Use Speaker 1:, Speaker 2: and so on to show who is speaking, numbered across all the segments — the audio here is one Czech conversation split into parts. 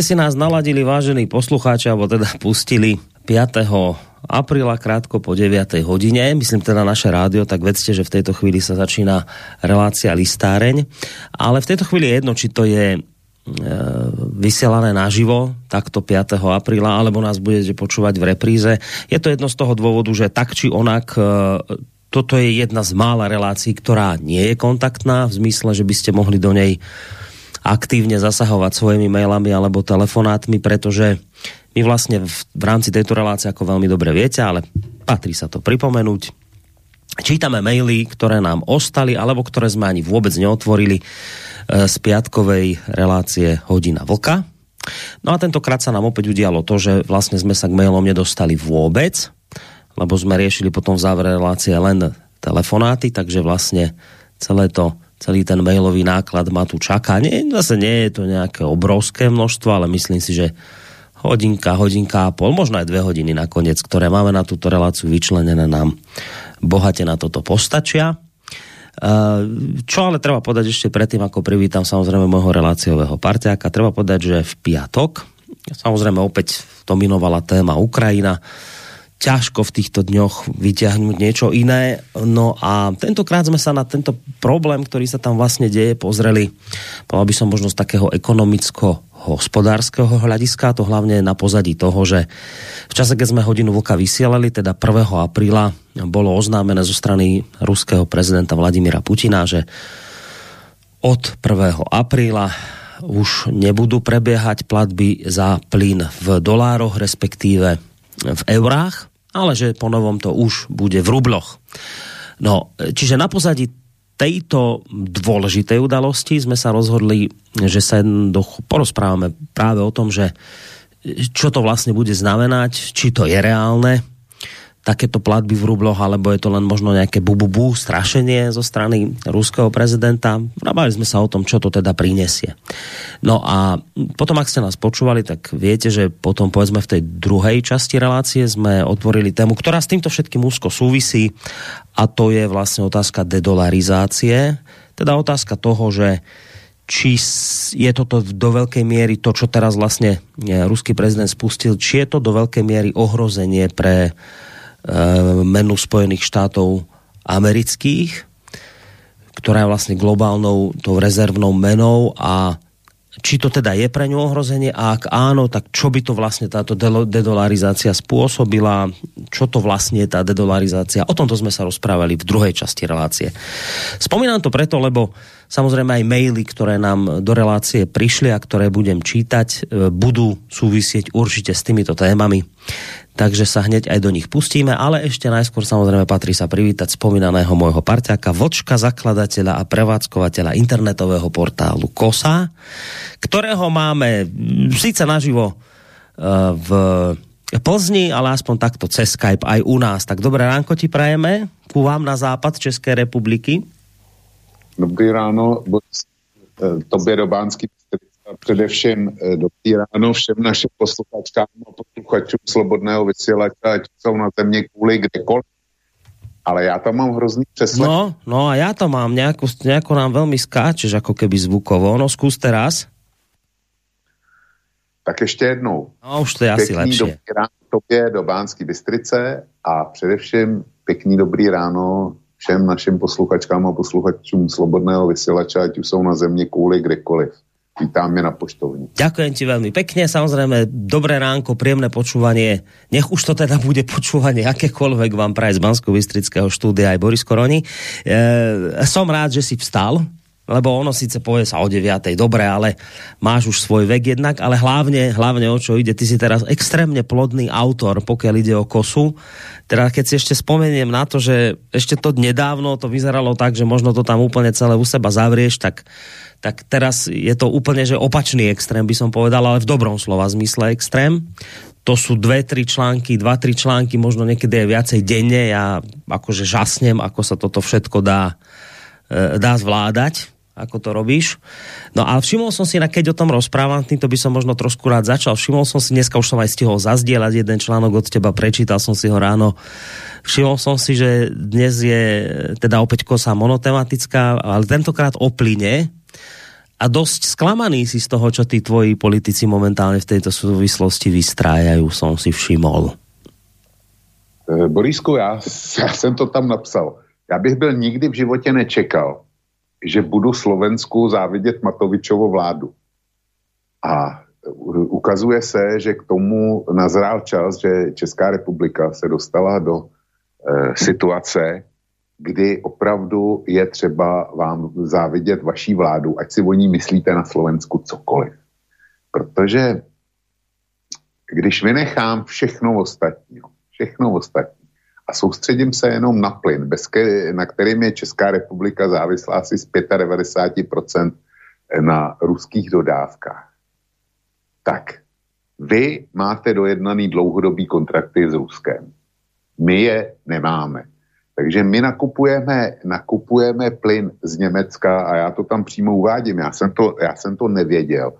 Speaker 1: ste si nás naladili, vážení poslucháči, alebo teda pustili 5. apríla krátko po 9. hodine, myslím teda naše rádio, tak vedzte, že v tejto chvíli sa začína relácia listáreň. Ale v tejto chvíli je jedno, či to je e, vysielané naživo, takto 5. apríla, alebo nás budete počúvať v repríze. Je to jedno z toho dôvodu, že tak či onak e, toto je jedna z mála relácií, ktorá nie je kontaktná, v zmysle, že by ste mohli do nej aktívne zasahovať svojimi mailami alebo telefonátmi, pretože my vlastne v, v rámci tejto relácie, ako veľmi dobre viete, ale patrí sa to pripomenúť, čítame maily, ktoré nám ostali, alebo ktoré sme ani vôbec neotvorili e, z piatkovej relácie Hodina Vlka. No a tentokrát sa nám opäť udialo to, že vlastne sme sa k mailom nedostali vôbec, lebo sme riešili potom v závere relácie len telefonáty, takže vlastne celé to celý ten mailový náklad ma tu čaká. Nie, zase nie je to nejaké obrovské množstvo, ale myslím si, že hodinka, hodinka a pol, možno aj dve hodiny nakoniec, ktoré máme na túto reláciu vyčlenené nám bohate na toto postačia. Čo ale treba povedať ešte predtým, ako privítam samozrejme môjho reláciového parťáka, treba povedať, že v piatok, samozrejme opäť dominovala téma Ukrajina, ťažko v týchto dňoch vyťahnuť niečo iné. No a tentokrát sme sa na tento problém, ktorý sa tam vlastne deje, pozreli, povedal by som možno z takého ekonomicko hospodárskeho hľadiska, to hlavne na pozadí toho, že v čase, keď sme hodinu vlka vysielali, teda 1. apríla, bolo oznámené zo strany ruského prezidenta Vladimira Putina, že od 1. apríla už nebudú prebiehať platby za plyn v dolároch, respektíve v eurách, ale že po novom to už bude v rubloch. No, čiže na pozadí tejto dôležitej udalosti sme sa rozhodli, že sa porozprávame práve o tom, že čo to vlastne bude znamenať, či to je reálne, takéto platby v rubloch, alebo je to len možno nejaké bububu, strašenie zo strany ruského prezidenta. Nabali sme sa o tom, čo to teda prinesie. No a potom, ak ste nás počúvali, tak viete, že potom povedzme v tej druhej časti relácie sme otvorili tému, ktorá s týmto všetkým úzko súvisí a to je vlastne otázka dedolarizácie, teda otázka toho, že či je toto do veľkej miery to, čo teraz vlastne ruský prezident spustil, či je to do veľkej miery ohrozenie pre menu Spojených štátov amerických, ktorá je vlastne globálnou tou rezervnou menou a či to teda je pre ňu ohrozenie a ak áno, tak čo by to vlastne táto dedolarizácia spôsobila, čo to vlastne je tá dedolarizácia. O tomto sme sa rozprávali v druhej časti relácie. Spomínam to preto, lebo samozrejme aj maily, ktoré nám do relácie prišli a ktoré budem čítať, eh, budú súvisieť určite s týmito témami takže sa hneď aj do nich pustíme, ale ešte najskôr samozrejme patrí sa privítať spomínaného môjho parťáka, vočka zakladateľa a prevádzkovateľa internetového portálu KOSA, ktorého máme síce naživo uh, v Plzni, ale aspoň takto cez Skype aj u nás. Tak dobré ránko ti prajeme, ku vám na západ České republiky.
Speaker 2: Dobrý ráno, eh, tobě do Bánský a především eh, dobrý ráno všem našim posluchačkám a posluchačům Slobodného vysílače, ať jsou na země kvůli kdekoliv. Ale já tam mám hrozný přeslech.
Speaker 1: No, no a já to mám, nějako, nějako nám velmi skáčeš, jako keby zvukovo. No zkus teraz.
Speaker 2: Tak ještě jednou.
Speaker 1: No už to je asi lepší.
Speaker 2: Dobrý ráno tobě do Bánské Bystrice a především pěkný dobrý ráno všem našim posluchačkám a posluchačům Slobodného vysílače, ať už jsou na země kvůli kdekoliv. Vítáme na poštovni.
Speaker 1: Ďakujem ti veľmi pekne, samozrejme dobré ránko, príjemné počúvanie. Nech už to teda bude počúvanie akékoľvek vám praje z bansko bystrického štúdia aj Boris Koroni. E, som rád, že si vstal, lebo ono síce povie sa o 9. dobre, ale máš už svoj vek jednak, ale hlavne, hlavne o čo ide, ty si teraz extrémne plodný autor, pokiaľ ide o kosu. Teda keď si ešte spomeniem na to, že ešte to nedávno to vyzeralo tak, že možno to tam úplne celé u seba zavrieš, tak tak teraz je to úplne že opačný extrém, by som povedal, ale v dobrom slova zmysle extrém. to sú dve, tri články, dva, tri články, možno niekedy aj viacej denne. Ja akože žasnem, ako sa toto všetko dá, e, dá zvládať ako to robíš. No a všimol som si, na keď o tom rozprávam, týmto by som možno trošku rád začal. Všimol som si, dneska už som aj stihol zazdieľať jeden článok od teba, prečítal som si ho ráno. Všimol som si, že dnes je teda opäť kosa monotematická, ale tentokrát o plyne, a dosť sklamaný si z toho, čo tí tvoji politici momentálne v tejto súvislosti vystrájajú, som si všimol.
Speaker 2: Eh, Borisku, já, já jsem to tam napsal. Já bych byl nikdy v životě nečekal, že budu Slovensku závidět Matovičovo vládu. A ukazuje se, že k tomu nazrál čas, že Česká republika se dostala do e, situace, kdy opravdu je třeba vám závidět vaší vládu, ať si o ní myslíte na Slovensku cokoliv. Protože když vynechám všechno ostatní, všechno ostatní, a soustředím se jenom na plyn, bez ke, na kterým je Česká republika závislá asi z 95% na ruských dodávkách, tak vy máte dojednaný dlouhodobý kontrakty s Ruskem. My je nemáme. Takže my nakupujeme, nakupujeme plyn z Německa a já to tam přímo uvádím. Já jsem to, já jsem to nevěděl,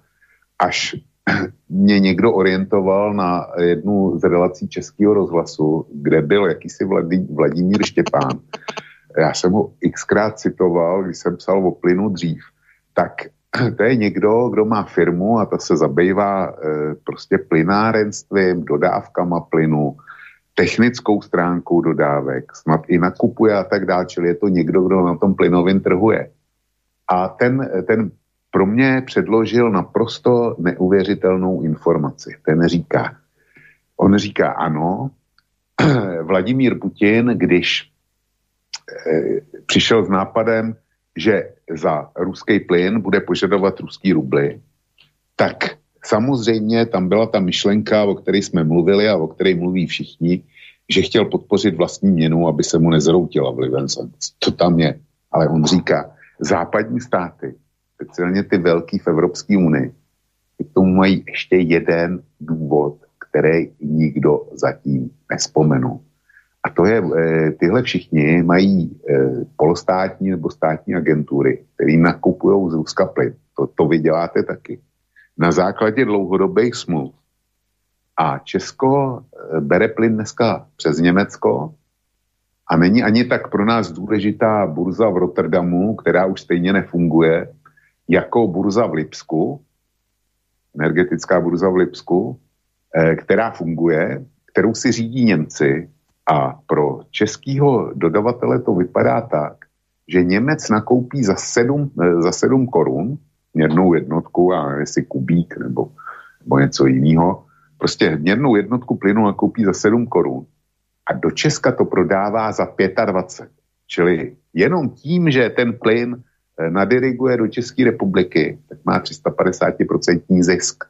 Speaker 2: až mě někdo orientoval na jednu z relací Českého rozhlasu, kde byl jakýsi Vladimír Štěpán. Já jsem ho xkrát citoval, když jsem psal o plynu dřív. Tak to je někdo, kdo má firmu a ta se zabývá e, prostě plynárenstvím, dodávkama plynu, technickou stránkou dodávek, snad i nakupuje a tak dále, čili je to někdo, kdo na tom plynovém trhu je. A ten, ten pro mě předložil naprosto neuvěřitelnou informaci. Ten říká, on říká ano, Vladimír Putin, když e, přišel s nápadem, že za ruský plyn bude požadovat ruský rubly, tak samozřejmě tam byla ta myšlenka, o které jsme mluvili a o které mluví všichni, že chtěl podpořit vlastní měnu, aby se mu nezroutila vlivem sankcí. To tam je. Ale on říká, západní státy speciálně ty velký v Evropské unii, k tomu mají ještě jeden důvod, který nikdo zatím nespomenul. A to je, e, tyhle všichni mají e, polostátní nebo státní agentury, které nakupují z Ruska plyn. To, to vy děláte taky. Na základě dlouhodobých smluv. A Česko e, bere plyn dneska přes Německo a není ani tak pro nás důležitá burza v Rotterdamu, která už stejně nefunguje, jako burza v Lipsku, energetická burza v Lipsku, eh, která funguje, kterou si řídí Němci a pro českého dodavatele to vypadá tak, že Němec nakoupí za 7, eh, za 7 korun měrnou jednotku a jestli kubík nebo, nebo něco jiného, prostě měrnou jednotku plynu nakoupí za 7 korun a do Česka to prodává za 25. Čili jenom tím, že ten plyn Eh, nadiriguje do České republiky, tak má 350% zisk.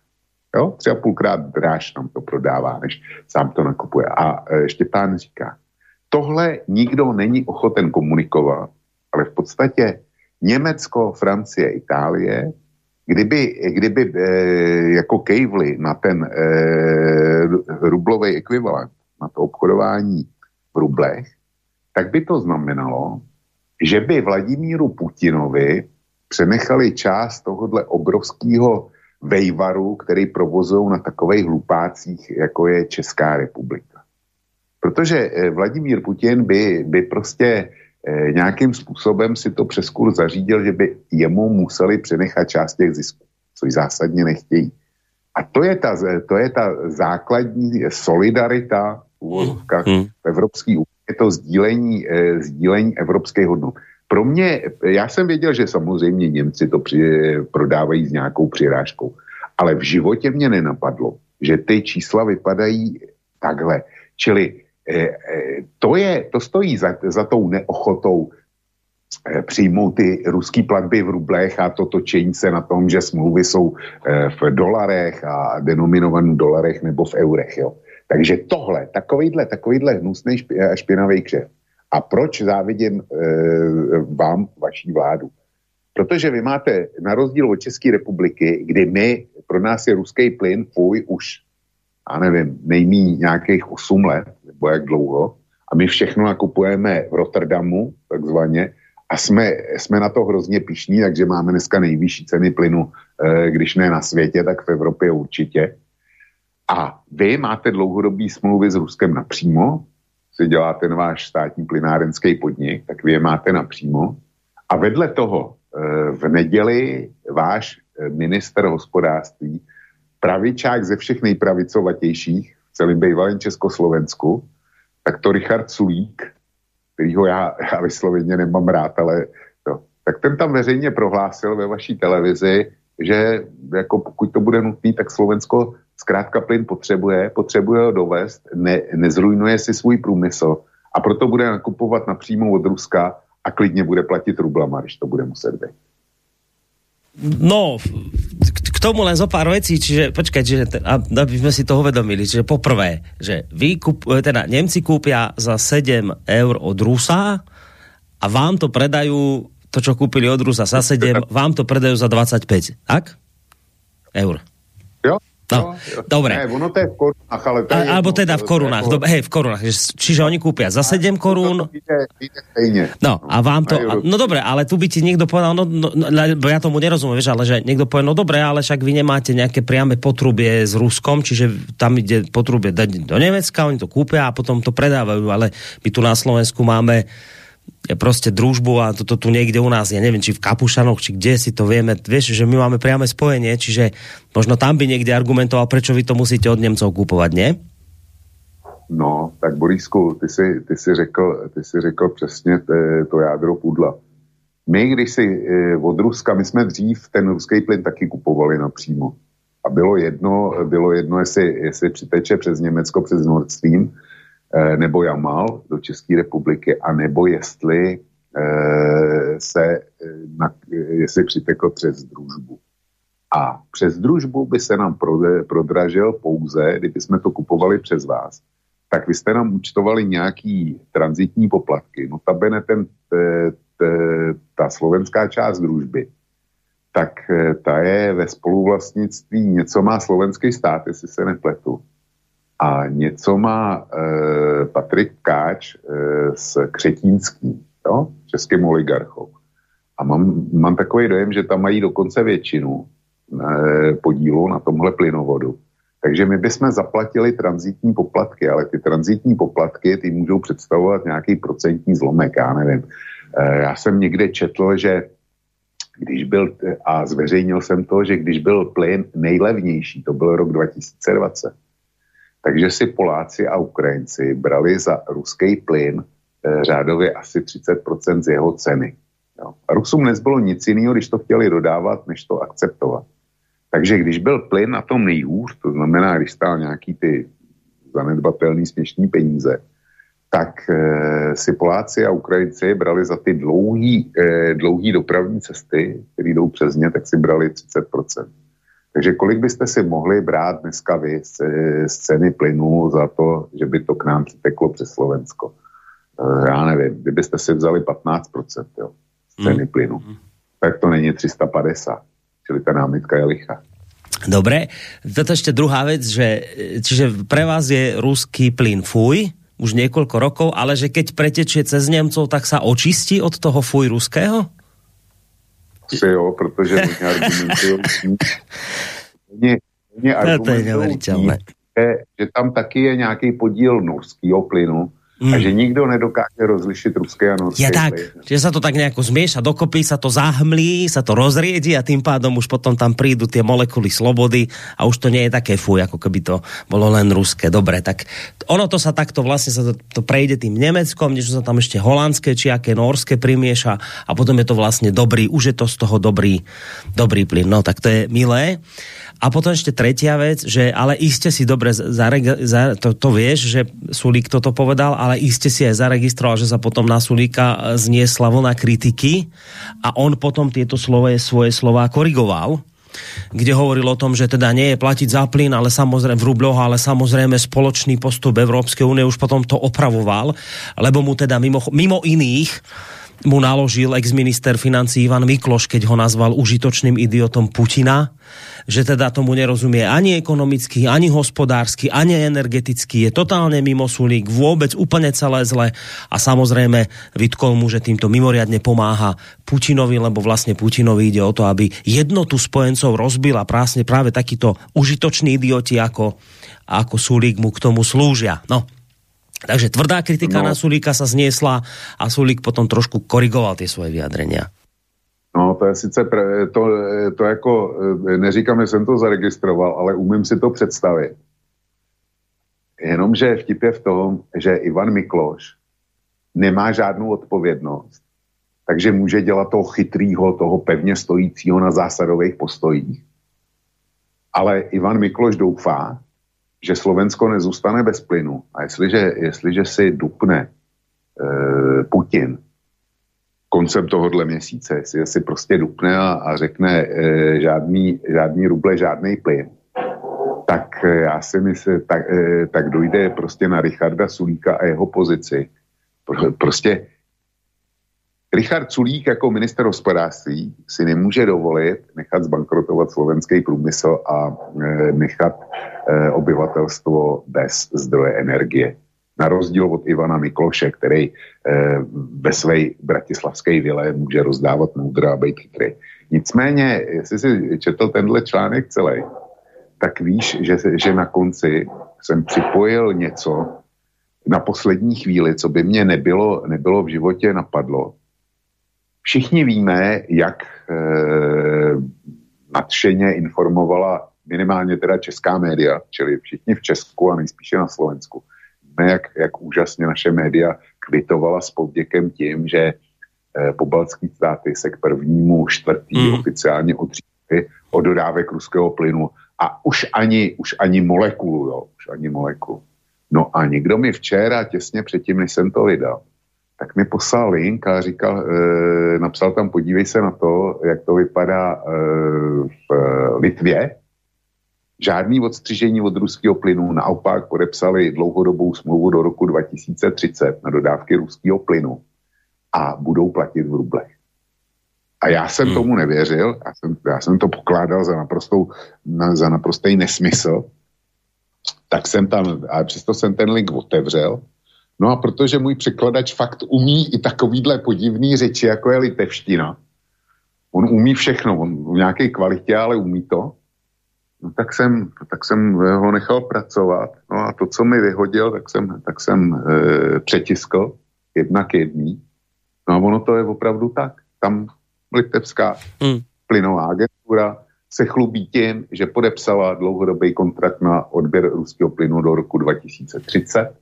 Speaker 2: Jo? Třeba půlkrát dráž nám to prodává, než sám to nakupuje. A e, Štěpán říká, tohle nikdo není ochoten komunikovat, ale v podstatě Německo, Francie, Itálie, kdyby, kdyby e, jako kejvli na ten e, rublový ekvivalent, na to obchodování v rublech, tak by to znamenalo, že by Vladimíru Putinovi přenechali část tohohle obrovského vejvaru, který provozují na takových hlupácích, jako je Česká republika. Protože eh, Vladimír Putin by, by prostě eh, nějakým způsobem si to přes kurz zařídil, že by jemu museli přenechat část těch zisků, což zásadně nechtějí. A to je ta, to je ta základní solidarita v, hmm. v Evropské unii je to sdílení, eh, sdílení evropské hodnot. Pro mě, já jsem věděl, že samozřejmě Němci to při, prodávají s nějakou přirážkou, ale v životě mě nenapadlo, že ty čísla vypadají takhle. Čili eh, eh, to, je, to stojí za, za tou neochotou eh, přijmout ty ruský platby v rublech a to točení se na tom, že smlouvy jsou eh, v dolarech a denominovaných dolarech nebo v eurech. Jo. Takže tohle, takovýhle, takovýhle hnusný špinavý křev. A proč závidím vám vaší vládu? Protože vy máte, na rozdíl od České republiky, kdy my, pro nás je ruský plyn, fuj, už. já nevím, nejmí nějakých 8 let, nebo jak dlouho, a my všechno nakupujeme v Rotterdamu, takzvaně, a jsme, jsme na to hrozně pišní, takže máme dneska nejvyšší ceny plynu, eh, když ne na světě, tak v Evropě určitě. A vy máte dlouhodobý smlouvy s Ruskem napřímo, si děláte ten váš státní plynárenský podnik, tak vy je máte napřímo. A vedle toho eh, v neděli váš eh, minister hospodářství, pravičák ze všech nejpravicovatějších v celém bývalém Československu, tak to Richard Sulík, kterýho já, já vysloveně nemám rád, ale to, tak ten tam veřejně prohlásil ve vaší televizi, že jako pokud to bude nutné, tak Slovensko zkrátka plyn potřebuje, potřebuje ho dovést, ne, nezrujnuje si svůj průmysl a proto bude nakupovat napřímo od Ruska a klidně bude platit rublama, když to bude muset být.
Speaker 1: No, tomu len zo pár vecí, čiže počkaj, čiže, aby sme si to uvedomili, čiže poprvé, že vy kup, teda Nemci kúpia za 7 eur od Rusa a vám to predajú, to čo kúpili od Rusa za 7, vám to predajú za 25, tak? Eur. No, jo, dobre.
Speaker 2: Ne, ono to je v korunách, ale to je
Speaker 1: A, Alebo teda v korunách, jako... hej, v korunách. Čiže oni kúpia za 7 korún. No, a vám to... A, no dobre, ale tu by ti niekto povedal, no, no, no ja tomu nerozumiem, vieš, ale že niekto povie, no dobre, ale však vy nemáte nejaké priame potrubie s Ruskom, čiže tam ide potrubie dať do Nemecka, oni to kúpia a potom to predávajú, ale my tu na Slovensku máme prostě družbu a toto tu někde u nás, ja neviem, či v Kapušanoch, či kde si to vieme, vieš, že my máme priame spojenie, čiže možno tam by někde argumentoval, prečo vy to musíte od Němcov kupovat, ne?
Speaker 2: No, tak Borisku, ty si, ty si, řekl, ty si řekl přesně to, to jádro pudla. My, když si eh, od Ruska, my jsme dřív ten ruský plyn taky kupovali napřímo. A bylo jedno, bylo jedno jestli, jestli přiteče přes Německo, přes Nord Stream, Eh, nebo Jamal do České republiky, a nebo jestli eh, se eh, na, jestli přitekl přes družbu. A přes družbu by se nám prodražil pouze, kdyby jsme to kupovali přes vás, tak vy jste nám účtovali nějaký transitní poplatky. No tabene ten, te, te, ta slovenská část družby, tak ta je ve spoluvlastnictví, něco má slovenský stát, jestli se nepletu. A něco má e, Patrik Káč e, s Křetínským, jo? českým oligarchou. A mám, mám takový dojem, že tam mají dokonce většinu e, podílu na tomhle plynovodu. Takže my bychom zaplatili transitní poplatky, ale ty transitní poplatky ty můžou představovat nějaký procentní zlomek, já nevím. E, já jsem někde četl, že když byl, a zveřejnil jsem to, že když byl plyn nejlevnější, to byl rok 2020, takže si Poláci a Ukrajinci brali za ruský plyn eh, řádově asi 30% z jeho ceny. Jo. A Rusům nezbylo nic jiného, když to chtěli dodávat, než to akceptovat. Takže když byl plyn na tom nejhůř, to znamená, když stál nějaký ty zanedbatelný směšný peníze, tak e, si Poláci a Ukrajinci brali za ty dlouhý, e, dlouhý dopravní cesty, které jdou přes ně, tak si brali 30%. Takže kolik byste si mohli brát dneska vy z, z ceny plynu za to, že by to k nám přiteklo přes Slovensko? Eh, já nevím, kdybyste si vzali 15% jo, z ceny mm. plynu, tak to není 350. Čili ta námitka je lichá.
Speaker 1: Dobre, toto ešte druhá vec, že čiže pre vás je ruský plyn fuj, už niekoľko rokov, ale že keď pretečie cez Nemcov, tak sa očistí od toho fuj ruského?
Speaker 2: Asi jo, protože oni argumentují oni, oni argumentují že, že tam taky je nějaký podíl norského plynu, Mm. A že nikdo nedokáže rozlišit ruské a norské.
Speaker 1: Je tak, že sa to tak nejako zmieša dokopy, sa to zahmlí, sa to rozriedi a tým pádom už potom tam prídu tie molekuly slobody a už to nie je také fuj, ako keby to bolo len ruské. Dobre, tak ono to sa takto vlastne sa to, to prejde tým Nemeckom, niečo sa tam ešte holandské či aké norské primieša a potom je to vlastne dobrý, už je to z toho dobrý, dobrý plyn. No tak to je milé. A potom ešte tretia vec, že ale iste si dobre, zareg, za, to, to vieš, že Sulík toto povedal, ale iste si aj zaregistroval, že sa potom na Sulíka zniesla vlna kritiky a on potom tieto slova, svoje slova korigoval kde hovoril o tom, že teda nie je platiť za plyn, ale samozrejme v rubloch, ale samozrejme spoločný postup Európskej únie už potom to opravoval, lebo mu teda mimo, mimo iných mu naložil ex-minister financí Ivan Mikloš, keď ho nazval užitočným idiotom Putina, že teda tomu nerozumie ani ekonomicky, ani hospodársky, ani energeticky, je totálne mimo sulík, vôbec úplne celé zle a samozrejme vytkol mu, že týmto mimoriadne pomáha Putinovi, lebo vlastne Putinovi ide o to, aby jednotu spojencov rozbil a práve takíto užitoční idioti ako, ako Sulík mu k tomu slúžia. No, takže tvrdá kritika no. na Sulíka sa zniesla a Sulík potom trošku korigoval tie svoje vyjadrenia.
Speaker 2: No, to je sice, pre, to, to jako, eh, neříkám, že jsem to zaregistroval, ale umím si to představit. Jenomže vtip je v tom, že Ivan Mikloš nemá žádnou odpovědnost, takže může dělat toho chytrýho, toho pevně stojícího na zásadových postojích. Ale Ivan Mikloš doufá, že Slovensko nezůstane bez plynu. A jestliže, jestliže si dupne e, Putin koncem tohohle měsíce, jestli si prostě dupne a, a řekne e, žádný, žádný ruble, žádný plyn, tak e, já si myslím, tak, e, tak dojde prostě na Richarda Sulíka a jeho pozici. Pro, prostě Richard Sulík jako minister hospodářství si nemůže dovolit nechat zbankrotovat slovenský průmysl a e, nechat e, obyvatelstvo bez zdroje energie. Na rozdíl od Ivana Mikloše, který e, ve své bratislavské vile může rozdávat moudra a být chytrý. Nicméně, jestli si četl tenhle článek celý, tak víš, že, že na konci jsem připojil něco na poslední chvíli, co by mě nebylo, nebylo v životě napadlo, Všichni víme, jak e, nadšeně informovala minimálně teda česká média, čili všichni v Česku a nejspíše na Slovensku. Víme, jak, jak úžasně naše média kvitovala s povděkem tím, že e, pobaltský státy se k prvnímu čtvrtý mm. oficiálně odřízly od dodávek ruského plynu a už ani, už ani molekulu, jo, už ani molekulu. No a někdo mi včera, těsně předtím, než jsem to vydal, tak mi poslal link a říkal, e, napsal tam, podívej se na to, jak to vypadá e, v Litvě. Žádný odstřižení od ruského plynu, naopak podepsali dlouhodobou smlouvu do roku 2030 na dodávky ruského plynu a budou platit v rublech. A já jsem hmm. tomu nevěřil, já jsem, já jsem to pokládal za, naprostou, na, za naprostý nesmysl, tak jsem tam, a přesto jsem ten link otevřel No a protože můj překladač fakt umí i takovýhle podivný řeči, jako je litevština, on umí všechno, on v nějaké kvalitě, ale umí to, no tak jsem, tak jsem ho nechal pracovat. No a to, co mi vyhodil, tak jsem, tak jsem e, přetiskl jednak jedný. No a ono to je opravdu tak. Tam litevská hmm. plynová agentura se chlubí tím, že podepsala dlouhodobý kontrakt na odběr ruského plynu do roku 2030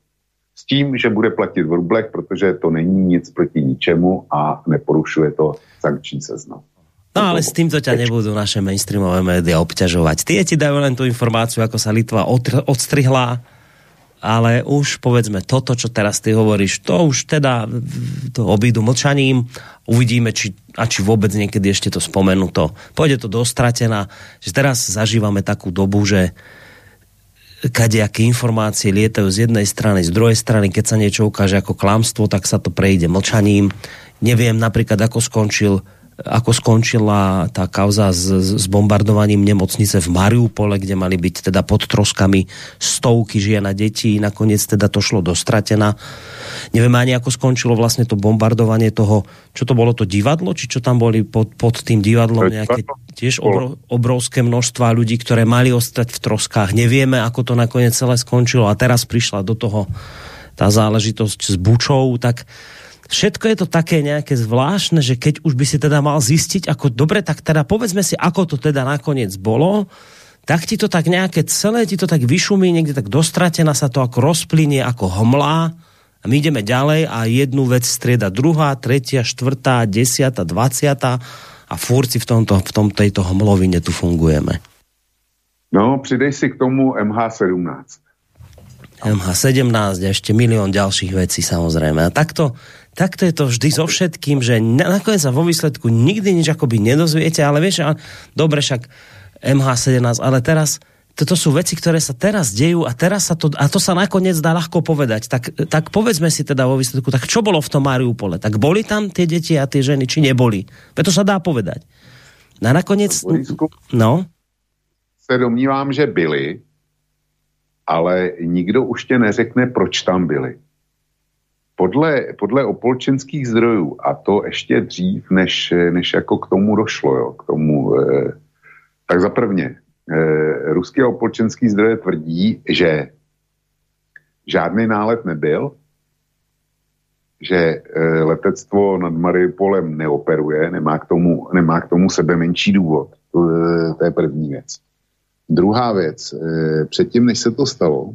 Speaker 2: s tím, že bude platit v rublech, protože to není nic proti ničemu a neporušuje to sankční seznam.
Speaker 1: No ale s týmto ťa nebudú naše mainstreamové média obťažovať. Tie ti dajú len tú informáciu, ako sa Litva odstrihla, ale už povedzme toto, čo teraz ty hovoríš, to už teda to obídu mlčaním. Uvidíme, či, a či vôbec niekedy ešte to spomenú to. Pôjde to dostratená, že teraz zažívame takú dobu, že kadejaké informácie lietajú z jednej strany, z druhej strany, keď sa niečo ukáže ako klamstvo, tak sa to prejde mlčaním. Neviem napríklad, ako skončil ako skončila tá kauza s, s bombardovaním nemocnice v Mariupole, kde mali byť teda pod troskami stovky žien a detí. Nakoniec teda to šlo dostratená. Neviem ani, ako skončilo vlastne to bombardovanie toho, čo to bolo to divadlo, či čo tam boli pod, pod tým divadlom nejaké tiež obro, obrovské množstva ľudí, ktoré mali ostať v troskách. Nevieme, ako to nakoniec celé skončilo. A teraz prišla do toho tá záležitosť s Bučou, tak všetko je to také nejaké zvláštne, že keď už by si teda mal zistiť, ako dobre, tak teda povedzme si, ako to teda nakoniec bolo, tak ti to tak nejaké celé ti to tak vyšumí, niekde tak dostratená sa to ako rozplynie, ako homlá a my ideme ďalej a jednu vec strieda druhá, tretia, štvrtá, desiata, dvaciata a furt si v, tomto, v tom, tejto homlovine tu fungujeme.
Speaker 2: No, přidej si k tomu MH17.
Speaker 1: MH17 a ešte milión ďalších vecí samozrejme. A takto takto je to vždy so všetkým, že nakoniec sa vo výsledku nikdy nič akoby nedozviete, ale vieš, ale, dobre však MH17, ale teraz toto sú veci, ktoré sa teraz dejú a teraz sa to, a to sa nakoniec dá ľahko povedať. Tak, tak povedzme si teda vo výsledku, tak čo bolo v tom Mariupole? Tak boli tam tie deti a tie ženy, či neboli? Preto sa dá povedať. A nakoniec... No?
Speaker 2: Se domnívám, že byli, ale nikdo už tě neřekne, proč tam byli. Podle, podle opolčenských zdrojů, a to ještě dřív, než, než jako k tomu došlo, jo, k tomu, eh, tak za prvně, eh, ruské opolčenský zdroje tvrdí, že žádný nálet nebyl, že eh, letectvo nad Mariupolem neoperuje, nemá k tomu, nemá k tomu sebe menší důvod. To, eh, to je první věc. Druhá věc, eh, předtím, než se to stalo,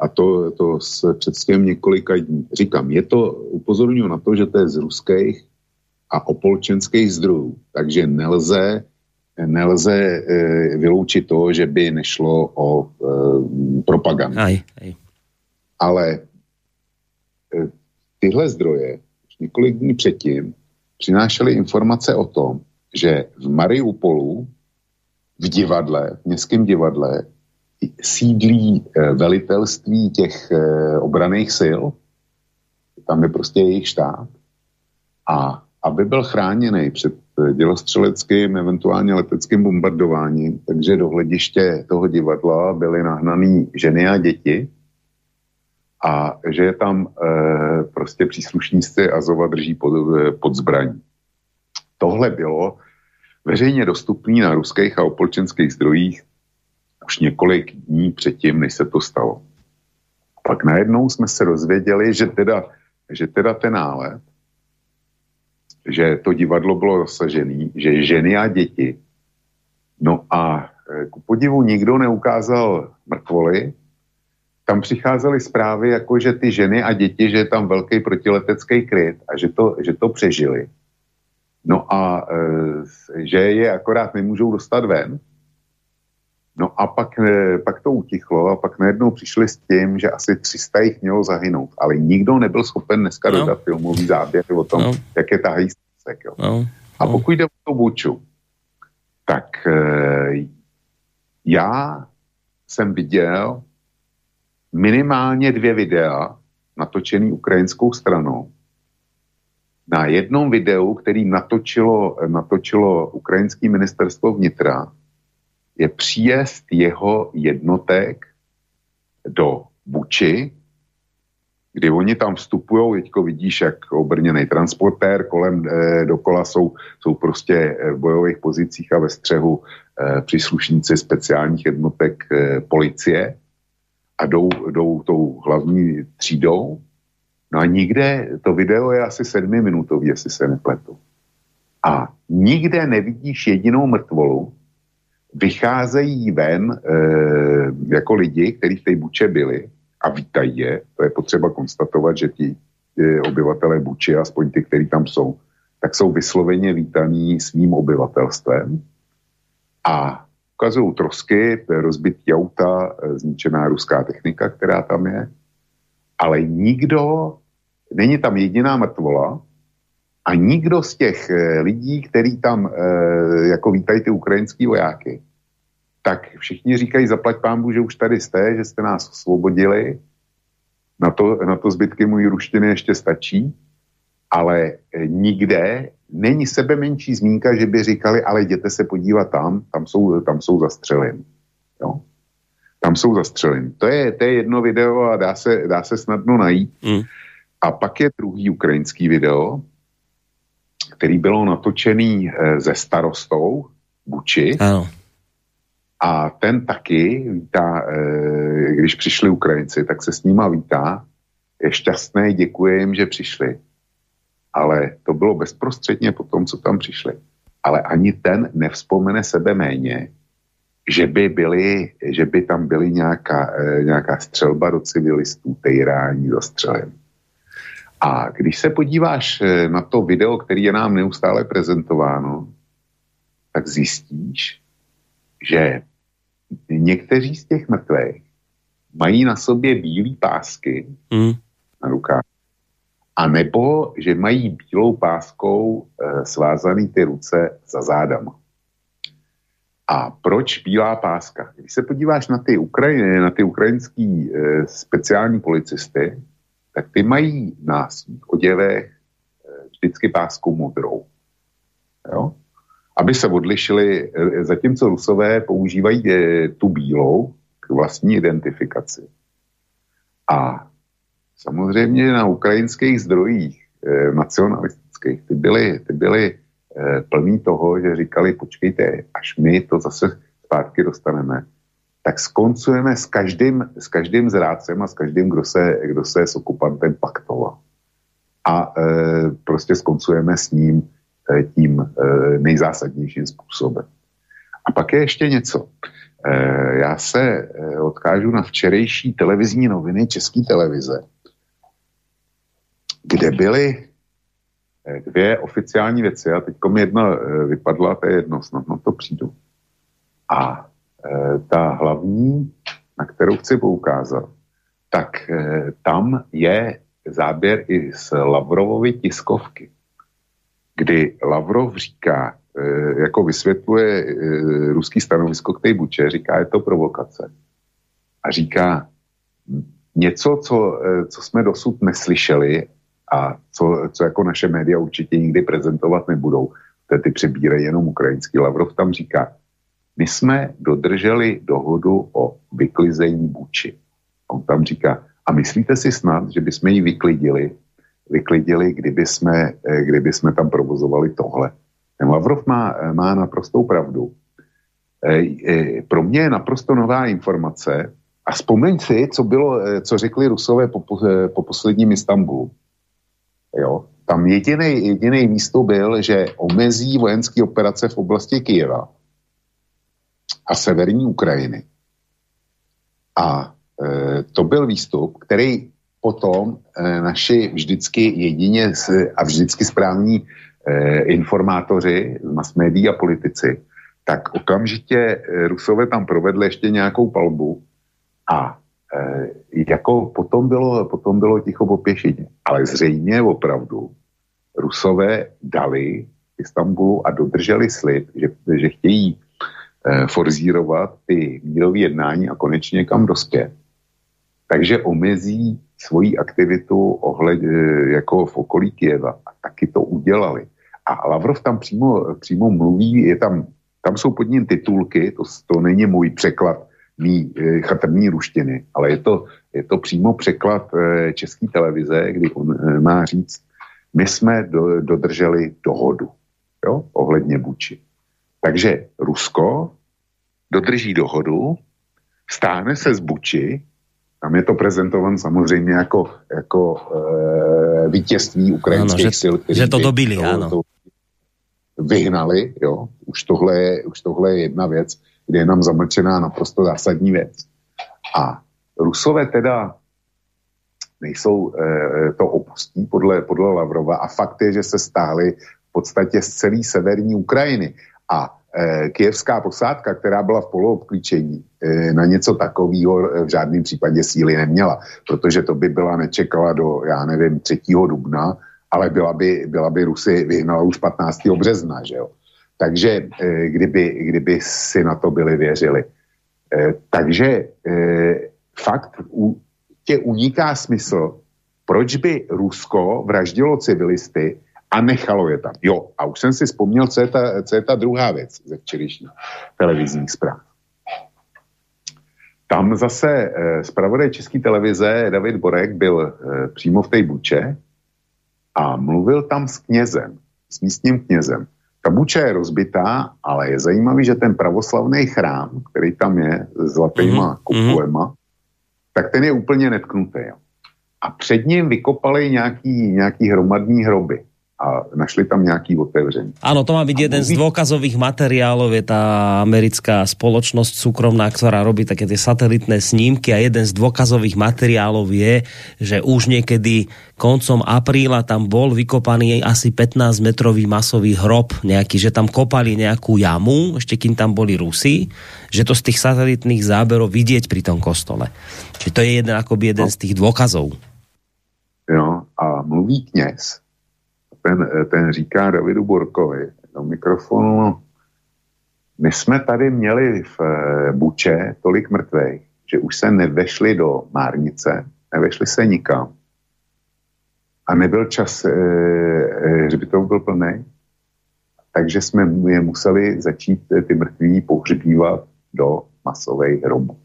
Speaker 2: a to, to s předstihem několika dní, říkám, je to, upozorňuji na to, že to je z ruských a opolčenských zdrojů, takže nelze, nelze eh, vyloučit to, že by nešlo o propagandu.
Speaker 1: Aj, aj.
Speaker 2: Ale tyhle zdroje už několik dní předtím přinášely informace o tom, že v Mariupolu v divadle, v městském divadle, sídlí eh, velitelství těch eh, obraných sil, tam je prostě jejich štát, a aby byl chráněný před eh, dělostřeleckým, eventuálně leteckým bombardováním, takže do hlediště toho divadla byly nahnaný ženy a děti. A že je tam e, prostě příslušníci Azova drží pod, pod zbraní. Tohle bylo veřejně dostupný na ruských a opolčenských zdrojích už několik dní předtím, než se to stalo. Pak najednou jsme se dozvěděli, že teda, že teda ten nálet, že to divadlo bylo zasažené, že ženy a děti. No a e, ku podivu nikdo neukázal mrtvoly, tam přicházely zprávy, jako že ty ženy a děti, že je tam velký protiletecký kryt a že to, že to přežili. No a e, že je akorát nemůžou dostat ven. No a pak, e, pak to utichlo a pak najednou přišli s tím, že asi 300 jich mělo zahynout. Ale nikdo nebyl schopen dneska no. dodat filmový záběr o tom, no. jak je tahají střesek. Jo. No. No. A pokud jde o tu buču, tak e, já jsem viděl minimálně dvě videa natočený ukrajinskou stranou, na jednom videu, který natočilo, natočilo ukrajinské ministerstvo vnitra, je příjezd jeho jednotek do Buči, kdy oni tam vstupují, teďko vidíš, jak obrněný transportér, kolem e, dokola jsou, jsou prostě eh, v bojových pozicích a ve střehu e, příslušníci speciálních jednotek e, policie a jdou, jdou tou hlavní třídou No a nikde, to video je asi sedmiminutový, jestli se nepletu. A nikde nevidíš jedinou mrtvolu, vycházejí ven e, jako lidi, kteří v té buče byli a vítají je. To je potřeba konstatovat, že ti e, obyvatelé buče, aspoň ty, kteří tam jsou, tak jsou vysloveně vítaní svým obyvatelstvem a ukazují trosky, rozbitý auta, e, zničená ruská technika, která tam je, ale nikdo není tam jediná mrtvola a nikdo z těch eh, lidí, který tam eh, jako vítají ty ukrajinský vojáky, tak všichni říkají, zaplať pámbu, že už tady jste, že jste nás osvobodili, na to, na to zbytky mojí ruštiny ještě stačí, ale eh, nikde není sebe menší zmínka, že by říkali, ale jděte se podívat tam, tam jsou, tam jsou zastřeleni. Jo? Tam jsou zastřeleni. To je, to je jedno video a dá se, dá se snadno najít. Mm. A pak je druhý ukrajinský video, který bylo natočený eh, ze starostou Buči.
Speaker 1: Ano.
Speaker 2: A ten taky vítá, eh, když přišli Ukrajinci, tak se s nima vítá. Je šťastný, děkuji jim, že přišli. Ale to bylo bezprostředně po tom, co tam přišli. Ale ani ten nevzpomene sebe méně, že by, byly, že by tam byly nějaká, eh, nějaká střelba do civilistů, tejrání, zastřelení. A když se podíváš eh, na to video, který je nám neustále prezentováno, tak zjistíš, že někteří z těch mrtvých mají na sobě bílé pásky mm. na rukách. A nebo, že mají bílou páskou e, svázaný ty ruce za zádama. A proč bílá páska? Když se podíváš na ty, Ukrajiny, na ty ukrajinský e, speciální policisty, tak ty mají na svých oděvech e, vždycky pásku modrou. Jo? Aby se odlišili, e, zatímco rusové používají e, tu bílou k vlastní identifikaci. A samozřejmě na ukrajinských zdrojích nacionalistických, ty byly, ty byly Eh, plný toho, že říkali, počkejte, až my to zase zpátky dostaneme, tak skoncujeme s každým, s každým zrádcem a s každým, kdo se, kdo se s okupantem paktoval. A e, prostě skoncujeme s ním e, tím e, nejzásadnějším způsobem. A pak je ještě něco. E, já se e, odkážu na včerejší televizní noviny České televize, kde byly Eh, dvě oficiální věci a teď mi jedna eh, vypadla, to je jedno, snad na to přijdu. A e, ta hlavní, na kterou chci poukázat, tak e, tam je záběr i z Lavrovovy tiskovky, kdy Lavrov říká, e, jako vysvětluje ruský stanovisko k té buče, říká, je to provokace. A říká, něco, co, co jsme dosud neslyšeli a co, co jako naše média určitě nikdy prezentovat nebudou. Ty přebírají jenom ukrajinský. Lavrov tam říká, my jsme dodrželi dohodu o vyklizení Buči. On tam říká, a myslíte si snad, že bychom ji vyklidili, vyklidili, kdyby jsme, eh, kdyby jsme tam provozovali tohle. Ten Lavrov má, má naprostou pravdu. Eh, eh, pro mě je naprosto nová informace a vzpomeň si, co, bylo, co řekli Rusové po, po posledním Istanbulu. Jo? Tam jediný, jediný místo byl, že omezí vojenské operace v oblasti Kyjeva a severní Ukrajiny. A e, to byl výstup, který potom e, naši vždycky jedině a vždycky správní e, informátoři z mass médií a politici, tak okamžitě e, Rusové tam provedli ještě nějakou palbu a e, jako potom bylo, potom bylo ticho po pěšině. Ale zřejmě opravdu Rusové dali Istanbulu a dodrželi slib, že, že chtějí forzírovat ty mírové jednání a konečně kam dospět. Takže omezí svoji aktivitu ohled, e, jako v okolí Kieva. A taky to udělali. A Lavrov tam přímo, přímo mluví, je tam, tam jsou pod ním titulky, to, to není můj překlad mý e, chatrní ruštiny, ale je to, je to přímo překlad české televize, kdy on má říct, my jsme do, dodrželi dohodu jo, ohledně Buči. Takže Rusko dodrží dohodu, stáhne se z Buči, tam je to prezentovan samozřejmě jako, jako e, vítězství ukrajinských ano, že, sil,
Speaker 1: že to dobili, to, ano. To
Speaker 2: vyhnali, jo. Už tohle, je, už tohle je jedna věc kde je nám zamlčená naprosto zásadní věc. A Rusové teda nejsou, e, to opustí podle, podle Lavrova a fakt je, že se stáhli v podstatě z celé severní Ukrajiny. A e, posádka, která byla v poloobklíčení, e, na něco takového v žádném případě síly neměla, protože to by byla nečekala do, já nevím, 3. dubna, ale byla by, byla by Rusy vyhnala už 15. března, že jo. Takže eh, kdyby, kdyby si na to byli věřili. Eh, takže fakt tě uniká smysl, proč by Rusko vraždilo civilisty a nechalo je tam. Jo, a už jsem si vzpomněl, co je ta, co je ta druhá věc ze včerejších televizních zpráv. Tam zase eh, zpravodaj České televize David Borek byl eh, přímo v té buče a mluvil tam s knězem, s místním knězem. Ta buča je rozbitá, ale je zajímavý, že ten pravoslavný chrám, který tam je s zlatýma mm-hmm. kupulema, tak ten je úplně netknutý. Jo. A před ním vykopali nějaký, nějaký hromadní hroby a našli tam nějaký otevření.
Speaker 1: Ano, to má být jeden mluví... z dôkazových materiálov, je ta americká spoločnosť súkromná, ktorá robí také tie satelitné snímky a jeden z dôkazových materiálov je, že už niekedy koncom apríla tam bol vykopaný asi 15 metrový masový hrob nejaký, že tam kopali nejakú jamu, ešte kým tam boli Rusi, že to z tých satelitných záberov vidieť pri tom kostole. Čiže to je jeden akoby jeden no. z tých dôkazov.
Speaker 2: Jo, a mluví kněz, ten, ten říká Davidu Borkovi do mikrofonu, My jsme tady měli v eh, Buče tolik mrtvých, že už se nevešli do Márnice, nevešli se nikam. A nebyl čas, že by to byl plný. Takže jsme je museli začít ty mrtví pohřbívat do masové hrobu.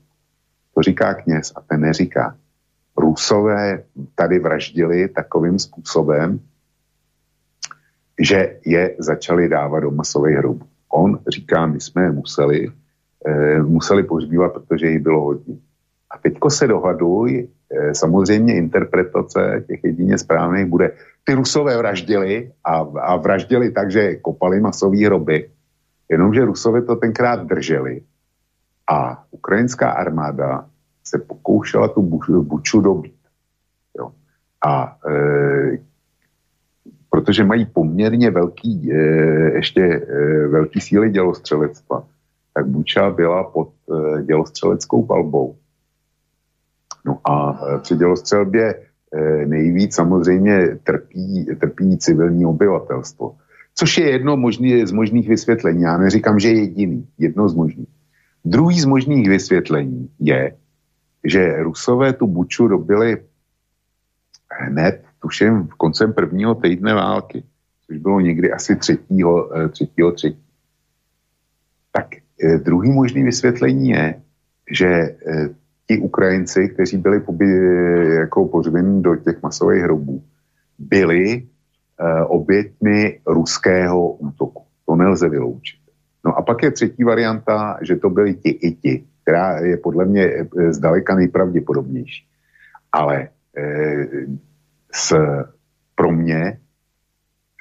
Speaker 2: To říká kněz a ten neříká. Rusové tady vraždili takovým způsobem, že je začali dávat do masové hrobu. On říká, my jsme je museli, eh, museli pohřbívat, protože jich bylo hodně. A teďko se dohaduj, eh, samozřejmě interpretace těch jedině správných bude, ty Rusové vraždili a, a vraždili tak, že kopali masové hroby, jenomže Rusové to tenkrát drželi a ukrajinská armáda se pokoušela tu buču dobít. Jo. A e, protože mají poměrně velký, e, ještě e, velký síly dělostřelectva, tak Buča byla pod e, dělostřeleckou palbou. No a při dělostřelbě nejvíc samozřejmě trpí, trpí civilní obyvatelstvo. Což je jedno možný, z možných vysvětlení. Já neříkám, že je jediný. Jedno z možných. Druhý z možných vysvětlení je, že Rusové tu Buču dobili hned, tuším, v koncem prvního týdne války, což bylo někdy asi třetího, eh, třetího třetí. Tak eh, druhý možný vysvětlení je, že eh, ti Ukrajinci, kteří byli poby, jako pořbeni do těch masových hrobů, byli oběťmi ruského útoku. To nelze vyloučit. No a pak je třetí varianta, že to byli ti i ti, která je podle mě zdaleka nejpravděpodobnější. Ale s, pro mě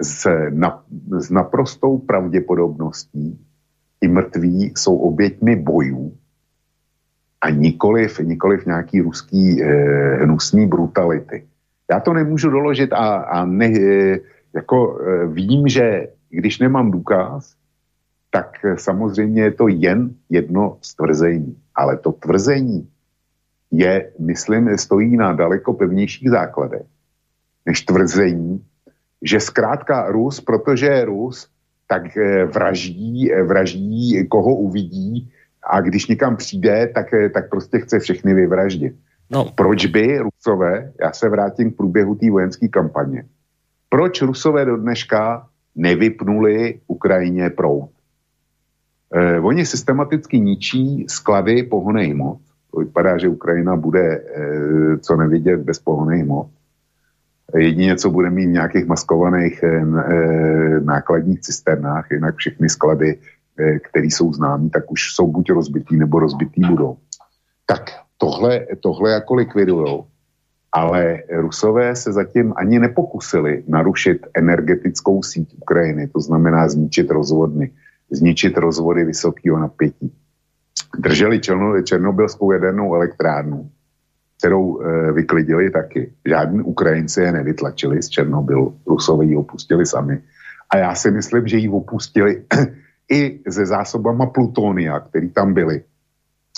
Speaker 2: s, na, s naprostou pravděpodobností i mrtví jsou oběťmi bojů a nikoliv, nikoliv nějaký ruský e, hnusný brutality. Já to nemůžu doložit a, a ne, e, jako e, vím, že když nemám důkaz, tak eh, samozřejmě je to jen jedno z tvrzení. Ale to tvrzení je, myslím, stojí na daleko pevnějších základech než tvrzení, že zkrátka Rus, protože je Rus, tak eh, vraždí, eh, vraždí, koho uvidí a když někam přijde, tak, tak prostě chce všechny vyvraždit. No. Proč by Rusové, já se vrátím k průběhu té vojenské kampaně, proč Rusové do dneška nevypnuli Ukrajině prout? Eh, oni systematicky ničí sklady pohonej hmot. To vypadá, že Ukrajina bude eh, co nevidět bez pohonej hmot. Jedině, co bude mít v nějakých maskovaných eh, eh nákladních cisternách, jinak všechny sklady, eh, které jsou známí, tak už jsou buď rozbitý, nebo rozbitý budou. Tak tohle, tohle jako likvidujou. Ale Rusové se zatím ani nepokusili narušit energetickou síť Ukrajiny, to znamená zničit rozvodny zničit rozvody vysokého napětí. Drželi černobylskou jadernou elektrárnu, kterou e, vyklidili taky. Žádní Ukrajinci je nevytlačili z Černobylu, Rusové ji opustili sami. A já si myslím, že ji opustili i se zásobama plutonia, který tam byly,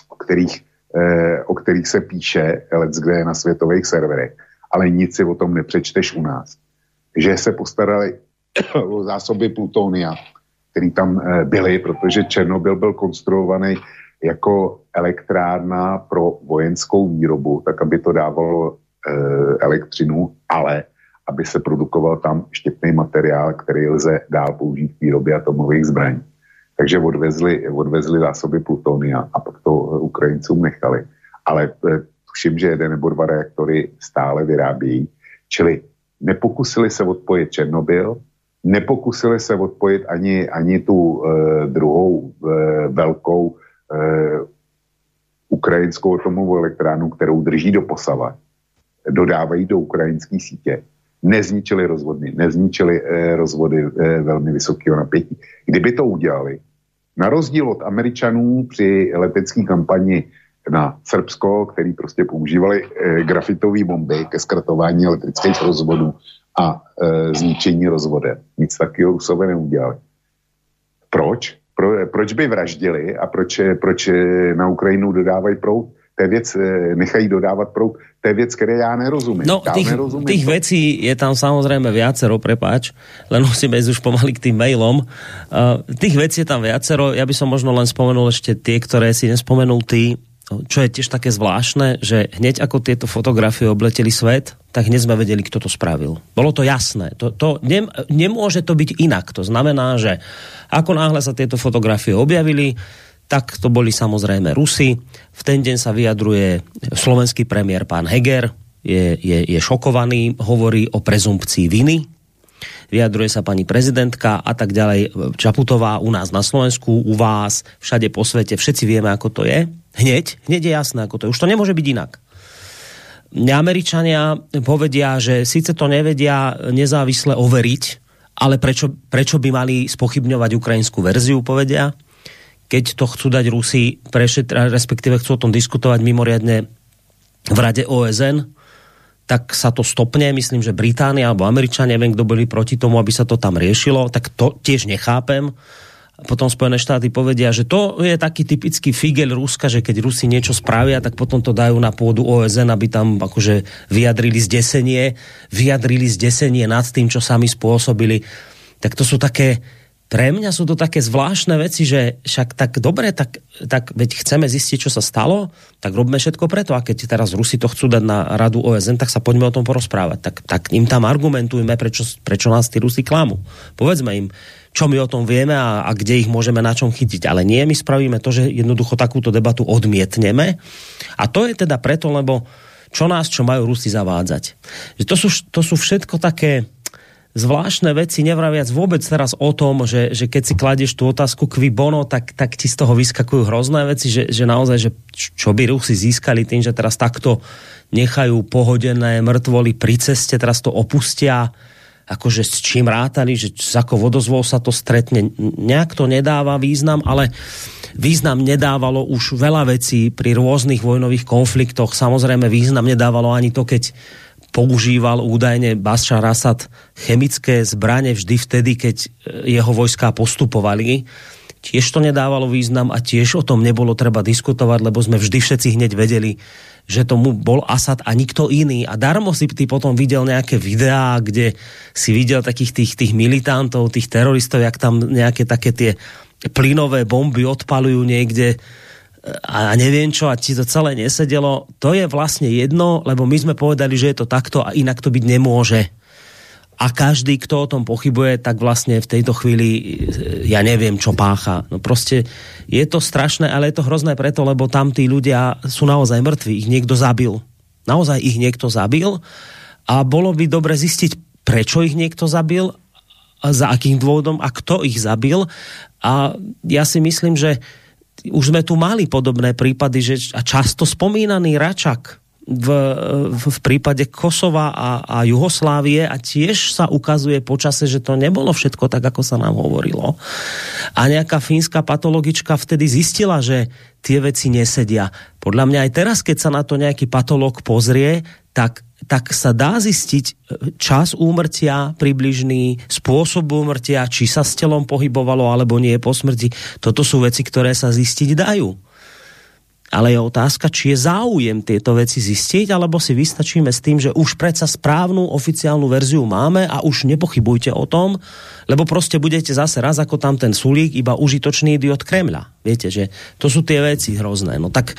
Speaker 2: o kterých, e, o kterých se píše let kde na světových serverech, ale nic si o tom nepřečteš u nás. Že se postarali o zásoby plutonia, který tam eh, byly, protože Černobyl byl konstruovaný jako elektrárna pro vojenskou výrobu, tak aby to dávalo e, elektřinu, ale aby se produkoval tam štěpný materiál, který lze dál použít k výrobě atomových zbraní. Takže odvezli, odvezli zásoby plutonia a pak to Ukrajincům nechali. Ale e, tuším, že jeden nebo dva reaktory stále vyrábějí. Čili nepokusili se odpojit Černobyl, nepokusili se odpojit ani, ani tu e, druhou e, velkou ukrajinskou atomovou elektránu, kterou drží do posava, dodávají do ukrajinské sítě. Nezničili rozvodny, nezničili e, rozvody e, velmi vysokého napětí. Kdyby to udělali, na rozdíl od Američanů při letecké kampani na Srbsko, který prostě používali e, grafitové bomby ke zkratování elektrických rozvodů, a e, zničení rozvodem. Nic takového Rusové neudělali. Proč? Pro, proč by vraždili a proč, proč na Ukrajinu dodávají prout? to je věc, eh, nechají dodávat proud, to je věc, které já nerozumím.
Speaker 1: No,
Speaker 2: já
Speaker 1: tých, nerozumím tých to. vecí je tam samozrejme viacero, prepáč, len musíme ísť už pomaly k tým mailom. Uh, tých vecí je tam viacero, ja by som možno len spomenul ešte tie, ktoré si nespomenul ty, čo je tiež také zvláštne, že hneď ako tieto fotografie obleteli svet, tak hneď sme vedeli, kto to spravil. Bolo to jasné. To, to nem, nemôže to byť inak. To znamená, že ako náhle sa tieto fotografie objavili, tak to boli samozrejme Rusy. V ten deň sa vyjadruje slovenský premiér pán Heger, je, je, je šokovaný, hovorí o prezumpcii viny, vyjadruje sa pani prezidentka a tak ďalej. Čaputová u nás na Slovensku, u vás, všade po svete, všetci vieme, ako to je. Hneď, hneď je jasné, ako to je. Už to nemôže byť inak. Američania povedia, že síce to nevedia nezávisle overiť, ale prečo, prečo by mali spochybňovať ukrajinskú verziu, povedia keď to chcú dať Rusi prešetra, respektíve chcú o tom diskutovať mimoriadne v Rade OSN, tak sa to stopne, myslím, že Británia alebo Američania, neviem, kdo byli proti tomu, aby sa to tam riešilo, tak to tiež nechápem. Potom Spojené štáty povedia, že to je taký typický figel Ruska, že keď Rusi niečo spravia, tak potom to dajú na pôdu OSN, aby tam akože vyjadrili zdesenie, vyjadrili zdesenie nad tým, čo sami spôsobili. Tak to sú také, pre mňa sú to také zvláštne veci, že však tak dobre, tak, tak veď chceme zistiť, čo sa stalo, tak robíme všetko preto. A keď teraz Rusi to chcú dať na radu OSN, tak sa poďme o tom porozprávať. Tak, tak im tam argumentujme, prečo, prečo nás tí Rusi klamú. Povedzme im, čo my o tom vieme a, a kde ich môžeme na čom chytiť. Ale nie, my spravíme to, že jednoducho takúto debatu odmietneme. A to je teda preto, lebo čo nás, čo majú Rusi zavádzať. Že to, sú, to sú všetko také zvláštne veci, nevraviac vôbec teraz o tom, že, že keď si kladieš tú otázku kvi bono, tak, tak ti z toho vyskakujú hrozné veci, že, že naozaj, že čo by Rusi získali tým, že teraz takto nechajú pohodené mŕtvoly pri ceste, teraz to opustia, akože s čím rátali, že s ako vodozvol sa to stretne. Nejak to nedáva význam, ale význam nedávalo už veľa vecí pri rôznych vojnových konfliktoch. Samozrejme význam nedávalo ani to, keď používal údajne Bashar Assad chemické zbranie vždy vtedy, keď e, jeho vojská postupovali. Tiež to nedávalo význam a tiež o tom nebolo treba diskutovať, lebo sme vždy všetci hneď vedeli, že tomu bol Asad a nikto iný. A darmo si ty potom videl nejaké videá, kde si videl takých tých, tých militantov, tých teroristov, jak tam nejaké také tie plynové bomby odpalujú niekde a neviem čo a ti to celé nesedelo, to je vlastne jedno, lebo my sme povedali, že je to takto a inak to byť nemôže. A každý, kto o tom pochybuje, tak vlastne v tejto chvíli ja neviem, čo pácha. No prostě je to strašné, ale je to hrozné preto, lebo tam tí ľudia sú naozaj mŕtvi. Ich niekto zabil. Naozaj ich niekto zabil a bolo by dobre zistiť, prečo ich niekto zabil, a za akým dôvodom a kto ich zabil. A ja si myslím, že už sme tu mali podobné prípady, že a často spomínaný Račak v, v, prípade Kosova a, a Juhoslávie a tiež sa ukazuje počase, že to nebolo všetko tak, ako sa nám hovorilo. A nejaká fínska patologička vtedy zistila, že tie veci nesedia. Podľa mňa aj teraz, keď sa na to nejaký patolog pozrie, tak tak sa dá zistiť e, čas úmrtia približný, spôsob úmrtia, či sa s telom pohybovalo alebo nie po smrti. Toto sú veci, ktoré sa zistiť dajú. Ale je otázka, či je záujem tieto veci zistiť, alebo si vystačíme s tým, že už predsa správnu oficiálnu verziu máme a už nepochybujte o tom, lebo prostě budete zase raz ako tam ten Sulík, iba užitočný idiot Kremľa. Viete, že to sú tie veci hrozné. No tak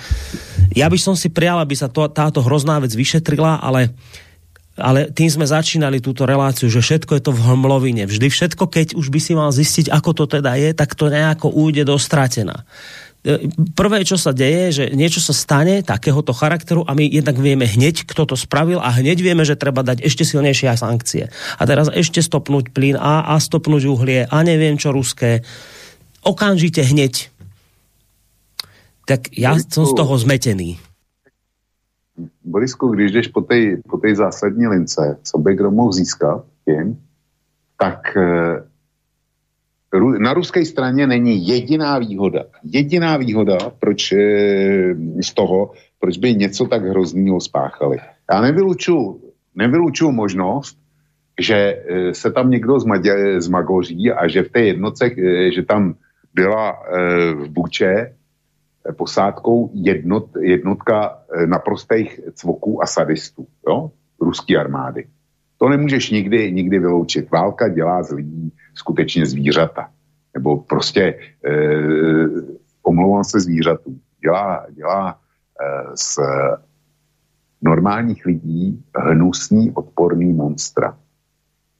Speaker 1: ja by som si prijal, aby sa to, táto hrozná vec vyšetrila, ale ale tým sme začínali túto reláciu, že všetko je to v hmlovine. Vždy všetko, keď už by si mal zistiť, ako to teda je, tak to nejako ujde do stratená. Prvé, čo sa deje, že niečo sa stane takéhoto charakteru a my jednak vieme hneď, kto to spravil a hneď vieme, že treba dať ešte silnejšie sankcie. A teraz ešte stopnúť plyn a, a stopnúť uhlie a neviem čo ruské. Okamžite hneď. Tak ja som z toho zmetený.
Speaker 2: Borisku, když jdeš po tej, po tej zásadní lince, co by kdo mohl získat tím, tak e, na ruské straně není jediná výhoda. Jediná výhoda, proč eh, z toho, proč by něco tak hroznýho spáchali. Já nevyluču, nevyluču možnost, že eh, se tam někdo zmagoří a že v té jednoce, eh, že tam byla v Buče posádkou jednot, jednotka naprostých cvoků a sadistů, jo? ruské armády. To nemůžeš nikdy, nikdy vyloučit. Válka dělá z lidí skutečně zvířata. Nebo prostě e, omlouvám se zvířatům. Dělá, dělá e, z normálních lidí hnusný, odporný monstra.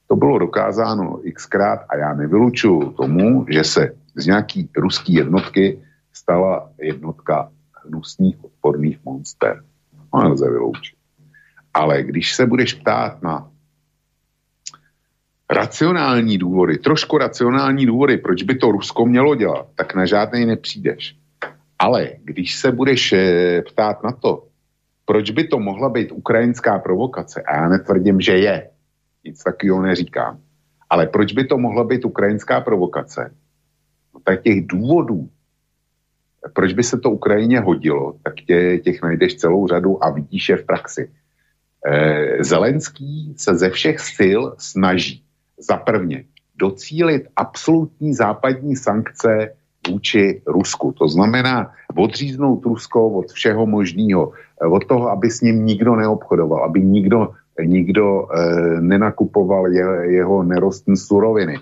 Speaker 2: To bylo dokázáno xkrát a já nevylučuju tomu, že se z nějaký ruský jednotky stala jednotka hnusných, odporných monster. To nelze vyloučit. Ale když se budeš ptát na racionální důvody, trošku racionální důvody, proč by to Rusko mělo dělat, tak na žádnej nepřijdeš. Ale když se budeš eh, ptát na to, proč by to mohla být ukrajinská provokace, a já netvrdím, že je, nic takového neříkám, ale proč by to mohla být ukrajinská provokace, no tak těch důvodů, proč by se to Ukrajině hodilo, tak tě, těch najdeš celou řadu a vidíš je v praxi. Eh, Zelenský se ze všech sil snaží za prvně docílit absolutní západní sankce vůči Rusku. To znamená odříznout Rusko od všeho možného, eh, od toho, aby s ním nikdo neobchodoval, aby nikdo, nikdo eh, nenakupoval je, jeho nerostné suroviny,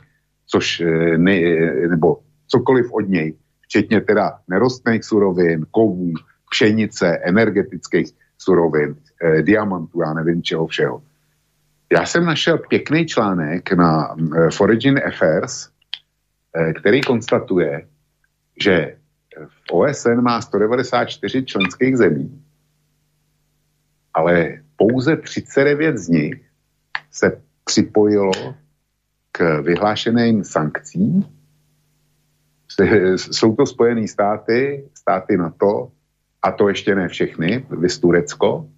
Speaker 2: což eh, ne, nebo cokoliv od něj, včetně teda nerostných surovin, kovů, pšenice, energetických surovin, eh, diamantů, já nevím čeho všeho. Já jsem našel pěkný článek na eh, Foreign Affairs, eh, který konstatuje, že v OSN má 194 členských zemí, ale pouze 39 z nich se připojilo k vyhlášeným sankcím. Jsou to Spojené státy, státy NATO, a to ještě ne všechny, vys Turecko,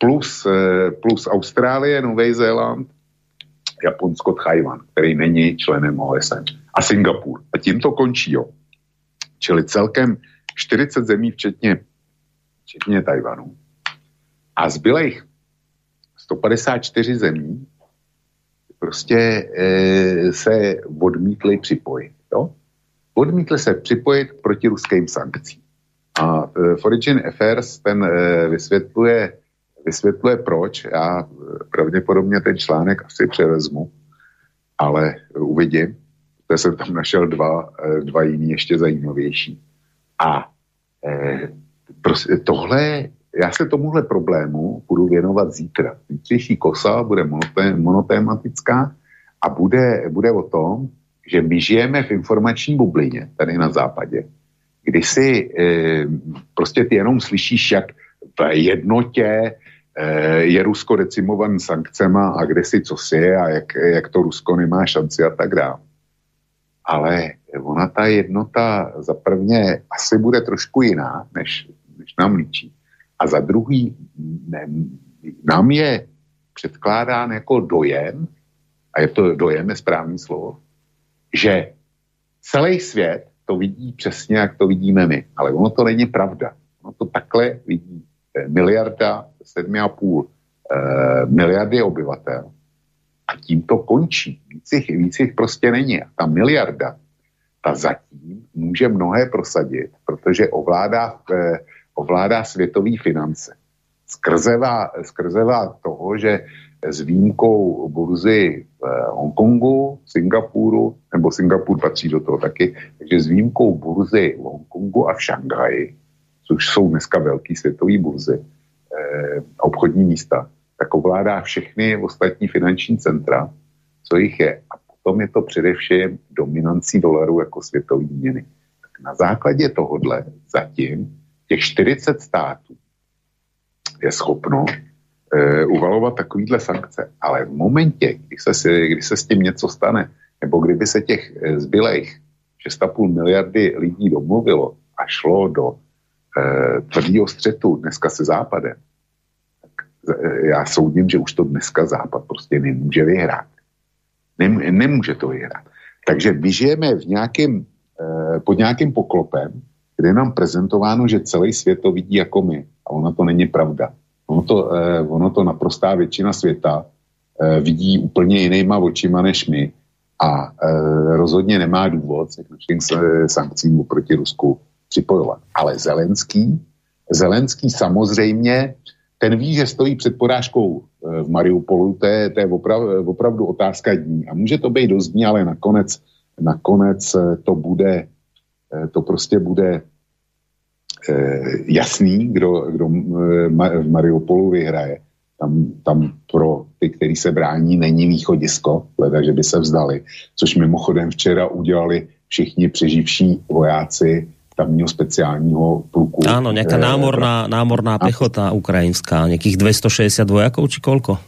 Speaker 2: plus, eh, plus Austrálie, Nový Zéland, Japonsko, Tchajvan, který není členem OSN. A Singapur. A tím to končí, jo. Čili celkem 40 zemí, včetně, včetně Tajvanu. A zbylejch 154 zemí prostě e, se odmítli připojit. Jo? Odmítli se připojit k protiruským sankcím. A e, Foreign Affairs ten e, vysvětluje, vysvětluje proč. Já e, pravděpodobně ten článek asi převezmu, ale uvidím. To jsem tam našel dva, dva jiný ještě zajímavější. A eh, prostě tohle, já se tomuhle problému budu věnovat zítra. Zítřejší kosa bude monotematická a bude, bude o tom, že my žijeme v informační bublině tady na západě kdy si e, prostě ty jenom slyšíš, jak v jednotě je Rusko decimovaný sankcema a kde si co si a jak, jak to Rusko nemá šanci a tak dále. Ale ona ta jednota za prvně asi bude trošku jiná, než, než nám líčí. A za druhý ne, nám je předkládán jako dojem, a je to dojem, je správný slovo, že celý svět to vidí přesně, jak to vidíme my. Ale ono to není pravda. Ono to takhle vidí eh, miliarda, 7,5 eh, miliardy obyvatel. A tím to končí. Víc jich, víc jich prostě není. A ta miliarda, ta zatím může mnohé prosadit, protože ovládá, eh, ovládá světové finance. Skrzevá, skrzevá toho, že s výjimkou burzy v Hongkongu, Singapuru, nebo Singapur patří do toho taky, takže s výjimkou burzy v Hongkongu a v Šanghaji, což jsou dneska velký světové burzy, eh, obchodní místa, tak ovládá všechny ostatní finanční centra, co jich je. A potom je to především dominancí dolaru jako světové měny. Tak na základě tohodle zatím těch 40 států je schopno e, uvalovat takovýhle sankce. Ale v momentě, kdy se, kdy se s tím něco stane, nebo kdyby se těch e, zbylejch 6,5 miliardy lidí domluvilo a šlo do e, tvrdého střetu dneska se Západem, já soudím, že už to dneska Západ prostě nemůže vyhrát. Nem, nemůže to vyhrát. Takže my žijeme v nějakém, e, pod nějakým poklopem, kde je nám prezentováno, že celý svět to vidí jako my. A ono to není pravda. Ono to, eh, ono to naprostá většina světa eh, vidí úplně jinýma očima než my a eh, rozhodně nemá důvod se k našim sankcím proti Rusku připojovat. Ale Zelenský, Zelenský samozřejmě, ten ví, že stojí před porážkou v Mariupolu, to je, to je oprav, opravdu otázka dní. A může to být dost dní, ale nakonec, nakonec to bude, to prostě bude jasný, kdo, kdo v Mariupolu vyhraje. Tam, tam pro ty, kteří se brání, není východisko, leda, že by se vzdali, což mimochodem včera udělali všichni přeživší vojáci tamního speciálního pluku.
Speaker 1: Áno, nějaká eh, námorná, námorná pechota ukrajinská, nějakých 260 vojáků, či kolko?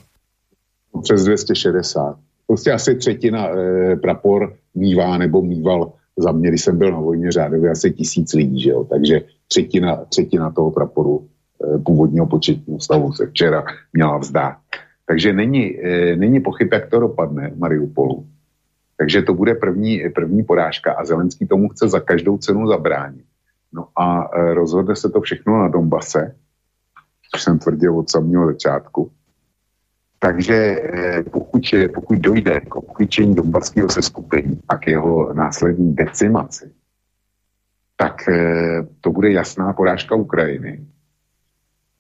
Speaker 2: Přes 260. Prostě asi třetina e, prapor mývá nebo mýval za mě, když jsem byl na vojně řádově asi tisíc lidí, že jo? takže třetina, třetina toho praporu Eh, původního početního stavu se včera měla vzdát. Takže není, eh, není pochyb, jak to dopadne Mariupolu. Takže to bude první, první porážka a Zelenský tomu chce za každou cenu zabránit. No a eh, rozhodne se to všechno na Donbase, což jsem tvrdil od samého začátku. Takže pokud, pokud dojde k obklíčení Donbaského seskupení a k jeho následní decimaci, tak to bude jasná porážka Ukrajiny.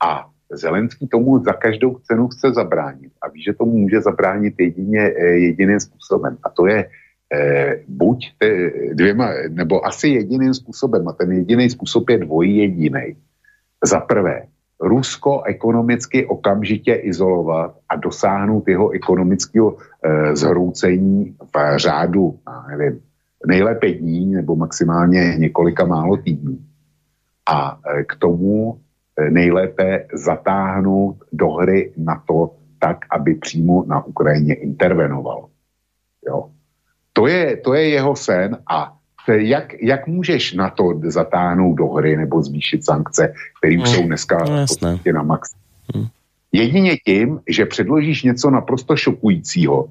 Speaker 2: A Zelenský tomu za každou cenu chce zabránit. A ví, že tomu může zabránit jedině, eh, jediným způsobem. A to je eh, buď te, dvěma, nebo asi jediným způsobem. A ten jediný způsob je dvojí jediný. Za prvé, Rusko ekonomicky okamžitě izolovat a dosáhnout jeho ekonomického eh, zhroucení v řádu, nevím, nejlépe dní nebo maximálně několika málo týdnů. A eh, k tomu nejlépe zatáhnout do hry na to tak, aby přímo na Ukrajině intervenoval. Jo. To, je, to je jeho sen a jak, jak můžeš na to zatáhnout do hry nebo zvýšit sankce, které no, jsou dneska no, na max. Hmm. Jedině tím, že předložíš něco naprosto šokujícího,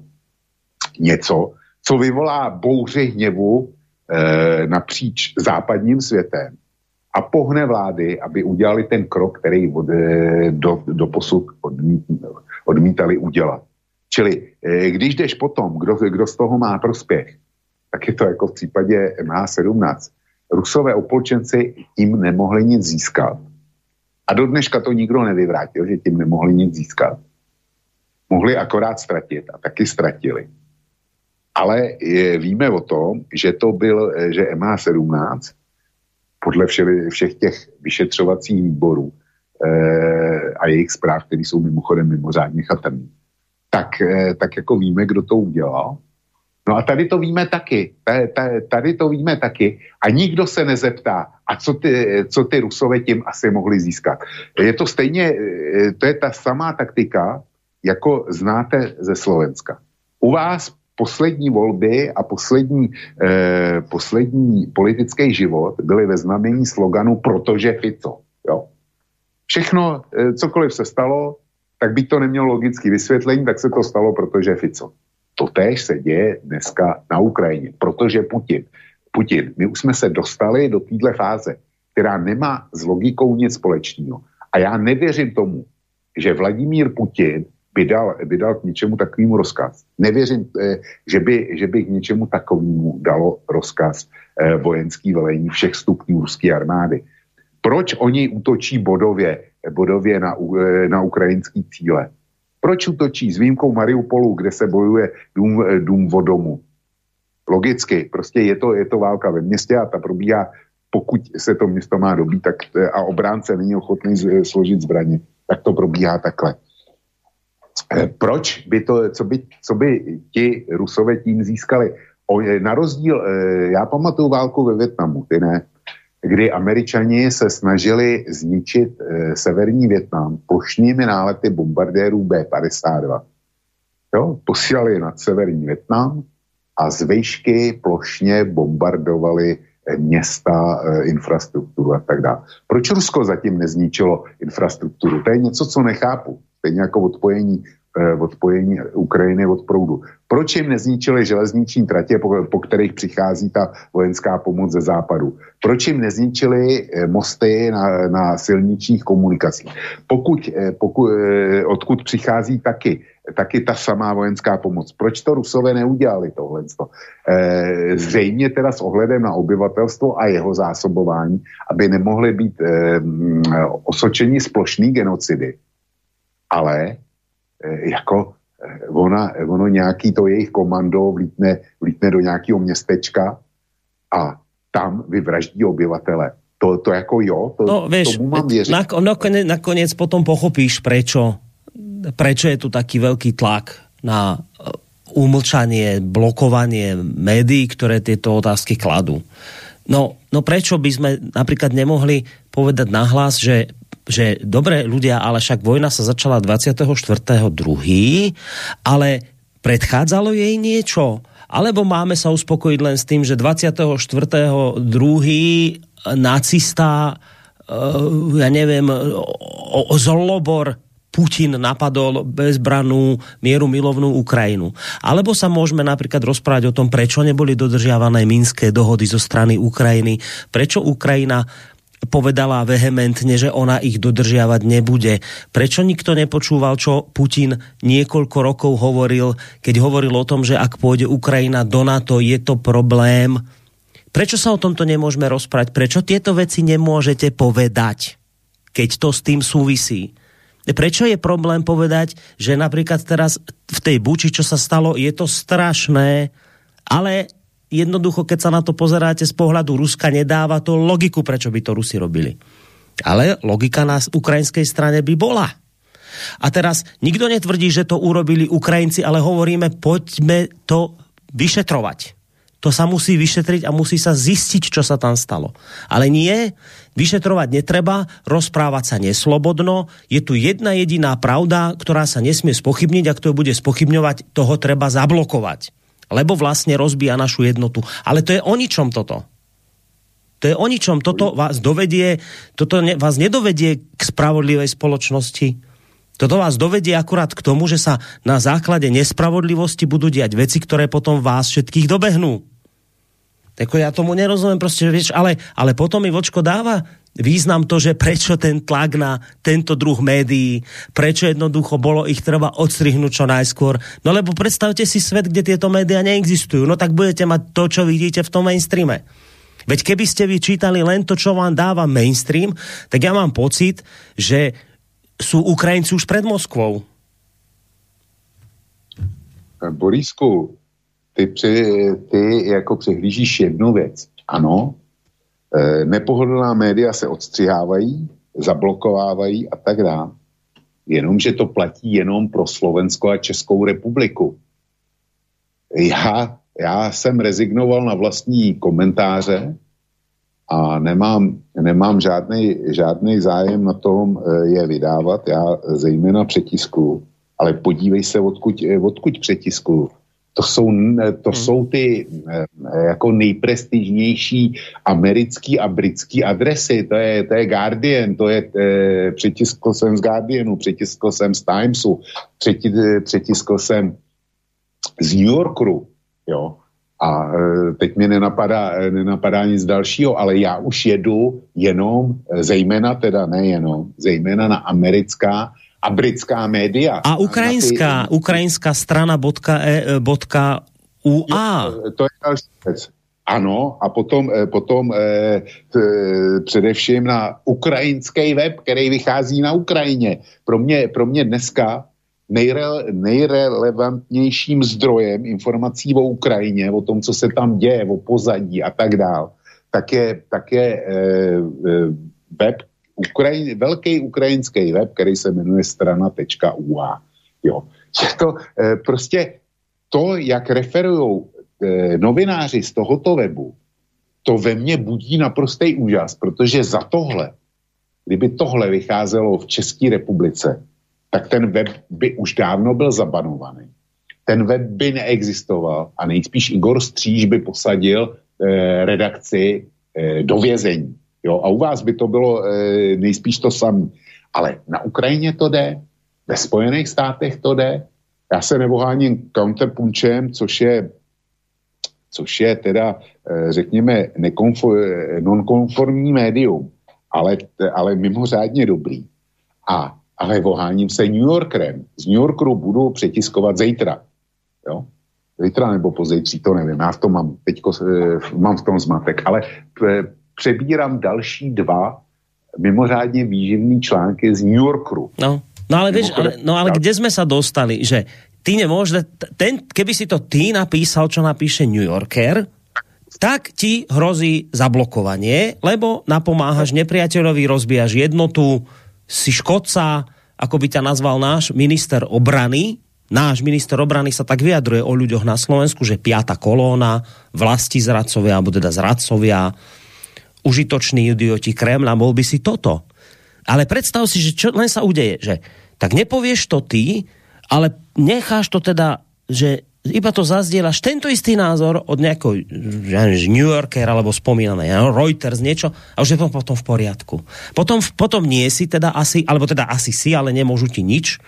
Speaker 2: něco, co vyvolá bouři hněvu e, napříč západním světem a pohne vlády, aby udělali ten krok, který od, eh, do, do posud odmít, odmítali udělat. Čili eh, když jdeš potom, kdo, kdo z toho má prospěch, tak je to jako v případě MH17. Rusové opolčenci tím nemohli nic získat. A do dneška to nikdo nevyvrátil, že tím nemohli nic získat. Mohli akorát ztratit a taky ztratili. Ale je, víme o tom, že to byl, eh, že MH17 podle vše, všech těch vyšetřovacích výborů eh, a jejich zpráv, které jsou mimochodem mimořádně chatrný, tak, eh, tak jako víme, kdo to udělal. No a tady to víme taky. Tady to víme taky. A nikdo se nezeptá, a co ty, co ty Rusové tím asi mohli získat. Je to stejně, eh, to je ta samá taktika, jako znáte ze Slovenska. U vás poslední volby a poslední, eh, poslední politický život byly ve znamení sloganu protože Fico. Jo. Všechno, eh, cokoliv se stalo, tak by to nemělo logické vysvětlení, tak se to stalo, protože Fico. To též se děje dneska na Ukrajině, protože Putin. Putin, my už jsme se dostali do téhle fáze, která nemá s logikou nic společného. A já nevěřím tomu, že Vladimír Putin by dal, by dal k něčemu takovému rozkaz. Nevěřím, eh, že by, že by k něčemu takovému dalo rozkaz eh, vojenský velení všech stupňů ruské armády. Proč oni útočí bodově, bodově na, eh, na ukrajinský cíle? Proč útočí s výjimkou Mariupolu, kde se bojuje dům, dům vodomu? Logicky, prostě je to, je to válka ve městě a ta probíhá, pokud se to město má dobít tak, a obránce není ochotný složit zbraně, tak to probíhá takhle. Eh, proč by to, co by, co by ti Rusové tím získali? O, na rozdíl, eh, já pamatuju válku ve Větnamu, ty ne, kdy američani se snažili zničit eh, severní Větnam plošnými nálety bombardérů B-52. Jo, posílali nad severní Větnam a z vejšky plošně bombardovali města, infrastrukturu a tak dále. Proč Rusko zatím nezničilo infrastrukturu? To je něco, co nechápu stejně jako odpojení, eh, odpojení Ukrajiny od proudu. Proč jim nezničili železniční tratě, po, po kterých přichází ta vojenská pomoc ze západu? Proč jim nezničili eh, mosty na, na silničních komunikacích? Pokud, eh, pokud, odkud přichází taky taky ta samá vojenská pomoc. Proč to Rusové neudělali tohle? E, zřejmě teda s ohledem na obyvatelstvo a jeho zásobování, aby nemohly být e, osočeni z plošný genocidy. Ale jako e, ona, ono nějaký to jejich komando vlítne, vlítne do nějakého městečka a tam vyvraždí obyvatele. To, to jako jo, to,
Speaker 1: no, vieš, tomu mám věřit. Nakoniec, nakoniec potom pochopíš, prečo prečo je tu taký veľký tlak na umlčanie, blokovanie médií, ktoré tieto otázky kladú. No, no prečo by sme napríklad nemohli povedať nahlas, že že dobre ľudia, ale však vojna sa začala 24.2., ale predchádzalo jej niečo? Alebo máme sa uspokojiť len s tým, že 24.2. nacista, uh, ja neviem, zlobor Putin napadol bezbranú mieru milovnú Ukrajinu. Alebo sa môžeme napríklad rozprávať o tom, prečo neboli dodržiavané minské dohody zo strany Ukrajiny, prečo Ukrajina povedala vehementne, že ona ich dodržiavať nebude. Prečo nikto nepočúval, čo Putin niekoľko rokov hovoril, keď hovoril o tom, že ak pôjde Ukrajina do NATO, je to problém. Prečo sa o tomto nemôžeme rozprávať? Prečo tieto veci nemôžete povedať, keď to s tým súvisí? Prečo je problém povedať, že napríklad teraz v tej Buči, čo sa stalo, je to strašné, ale jednoducho, keď sa na to pozeráte z pohľadu Ruska, nedáva to logiku, prečo by to Rusi robili. Ale logika na ukrajinskej strane by bola. A teraz nikdo netvrdí, že to urobili Ukrajinci, ale hovoríme, poďme to vyšetrovať. To sa musí vyšetriť a musí sa zistiť, čo sa tam stalo. Ale nie, vyšetrovať netreba, rozprávať sa neslobodno. Je tu jedna jediná pravda, ktorá sa nesmie spochybniť a kto ju bude spochybňovať, toho treba zablokovať. Lebo vlastne rozbíja našu jednotu. Ale to je o ničom toto. To je o ničom. Toto vás dovedie, toto ne, vás nedovedie k spravodlivej spoločnosti. Toto vás dovedie akurát k tomu, že sa na základe nespravodlivosti budú diať veci, ktoré potom vás všetkých dobehnú. Jako ja tomu nerozumiem, prostě, vieš, ale, ale potom mi vočko dáva význam to, že prečo ten tlak na tento druh médií, prečo jednoducho bolo ich treba odstrihnúť čo najskôr. No lebo predstavte si svet, kde tieto média neexistujú. No tak budete mať to, čo vidíte v tom mainstreame. Veď keby ste vyčítali len to, čo vám dáva mainstream, tak ja mám pocit, že sú Ukrajinci už pred Moskvou.
Speaker 2: Borisku, ty, při, ty jako přehlížíš jednu věc. Ano, e, nepohodlná média se odstřihávají, zablokovávají a tak dále. Jenomže to platí jenom pro Slovensko a Českou republiku. Já, já jsem rezignoval na vlastní komentáře a nemám, nemám žádný, žádný zájem na tom e, je vydávat, já zejména přetisku, ale podívej se, odkud, odkud přetisku to jsou, to hmm. jsou ty eh, jako nejprestižnější americký a britský adresy. To je, to je Guardian, to je, e, přetiskl jsem z Guardianu, přetiskl jsem z Timesu, přeti, přetiskl jsem z New Yorku, jo. A teď mi nenapadá, nenapadá nic dalšího, ale já už jedu jenom, zejména teda nejenom, zejména na americká a britská média.
Speaker 1: A ukrajinská, ty... ukrajinská strana bodka, e, bodka UA.
Speaker 2: Je, to je další věc. Ano, a potom, e, potom eh, t, především na ukrajinský web, který vychází na Ukrajině. Pro mě, pro mě dneska nejre, nejrelevantnějším zdrojem informací o Ukrajině, o tom, co se tam děje, o pozadí a tak dál, tak je, tak je eh, web Ukrajin, velký ukrajinský web, který se jmenuje strana.ua. Jo. Je to e, prostě to, jak referují e, novináři z tohoto webu, to ve mně budí naprostý úžas, protože za tohle, kdyby tohle vycházelo v České republice, tak ten web by už dávno byl zabanovaný. Ten web by neexistoval a nejspíš Igor Stříž by posadil e, redakci e, do vězení. Jo, a u vás by to bylo e, nejspíš to samé. Ale na Ukrajině to jde, ve Spojených státech to jde. Já se nevoháním counterpunčem, což je, což je teda, e, řekněme, nonkonformní médium, ale, ale mimořádně dobrý. A, ale voháním se New Yorkerem. Z New Yorkeru budu přetiskovat zítra. Jo? Zítra nebo pozejtří, to nevím, já v tom mám, teďko, eh, mám v tom zmatek, ale eh, přebírám další dva mimořádně výživný články z New Yorkeru.
Speaker 1: No, no ale, vieš, ale, no ale kde sme sa dostali, že ty nemôžeš, ten, keby si to ty napísal, čo napíše New Yorker, tak ti hrozí zablokovanie, lebo napomáhaš nepriateľovi, rozbíjaš jednotu, si škodca, ako by ťa nazval náš minister obrany, náš minister obrany sa tak vyjadruje o ľuďoch na Slovensku, že piata kolóna, vlasti zradcovia, alebo teda zradcovia, užitoční idioti Kremla, bol by si toto. Ale predstav si, že čo len sa udeje, že tak nepovieš to ty, ale necháš to teda, že iba to zazdieľaš tento istý názor od nejakého New Yorker alebo spomínané Reuters niečo a už je to potom v poriadku. Potom, potom nie si teda asi, alebo teda asi si, ale nemôžu ti nič.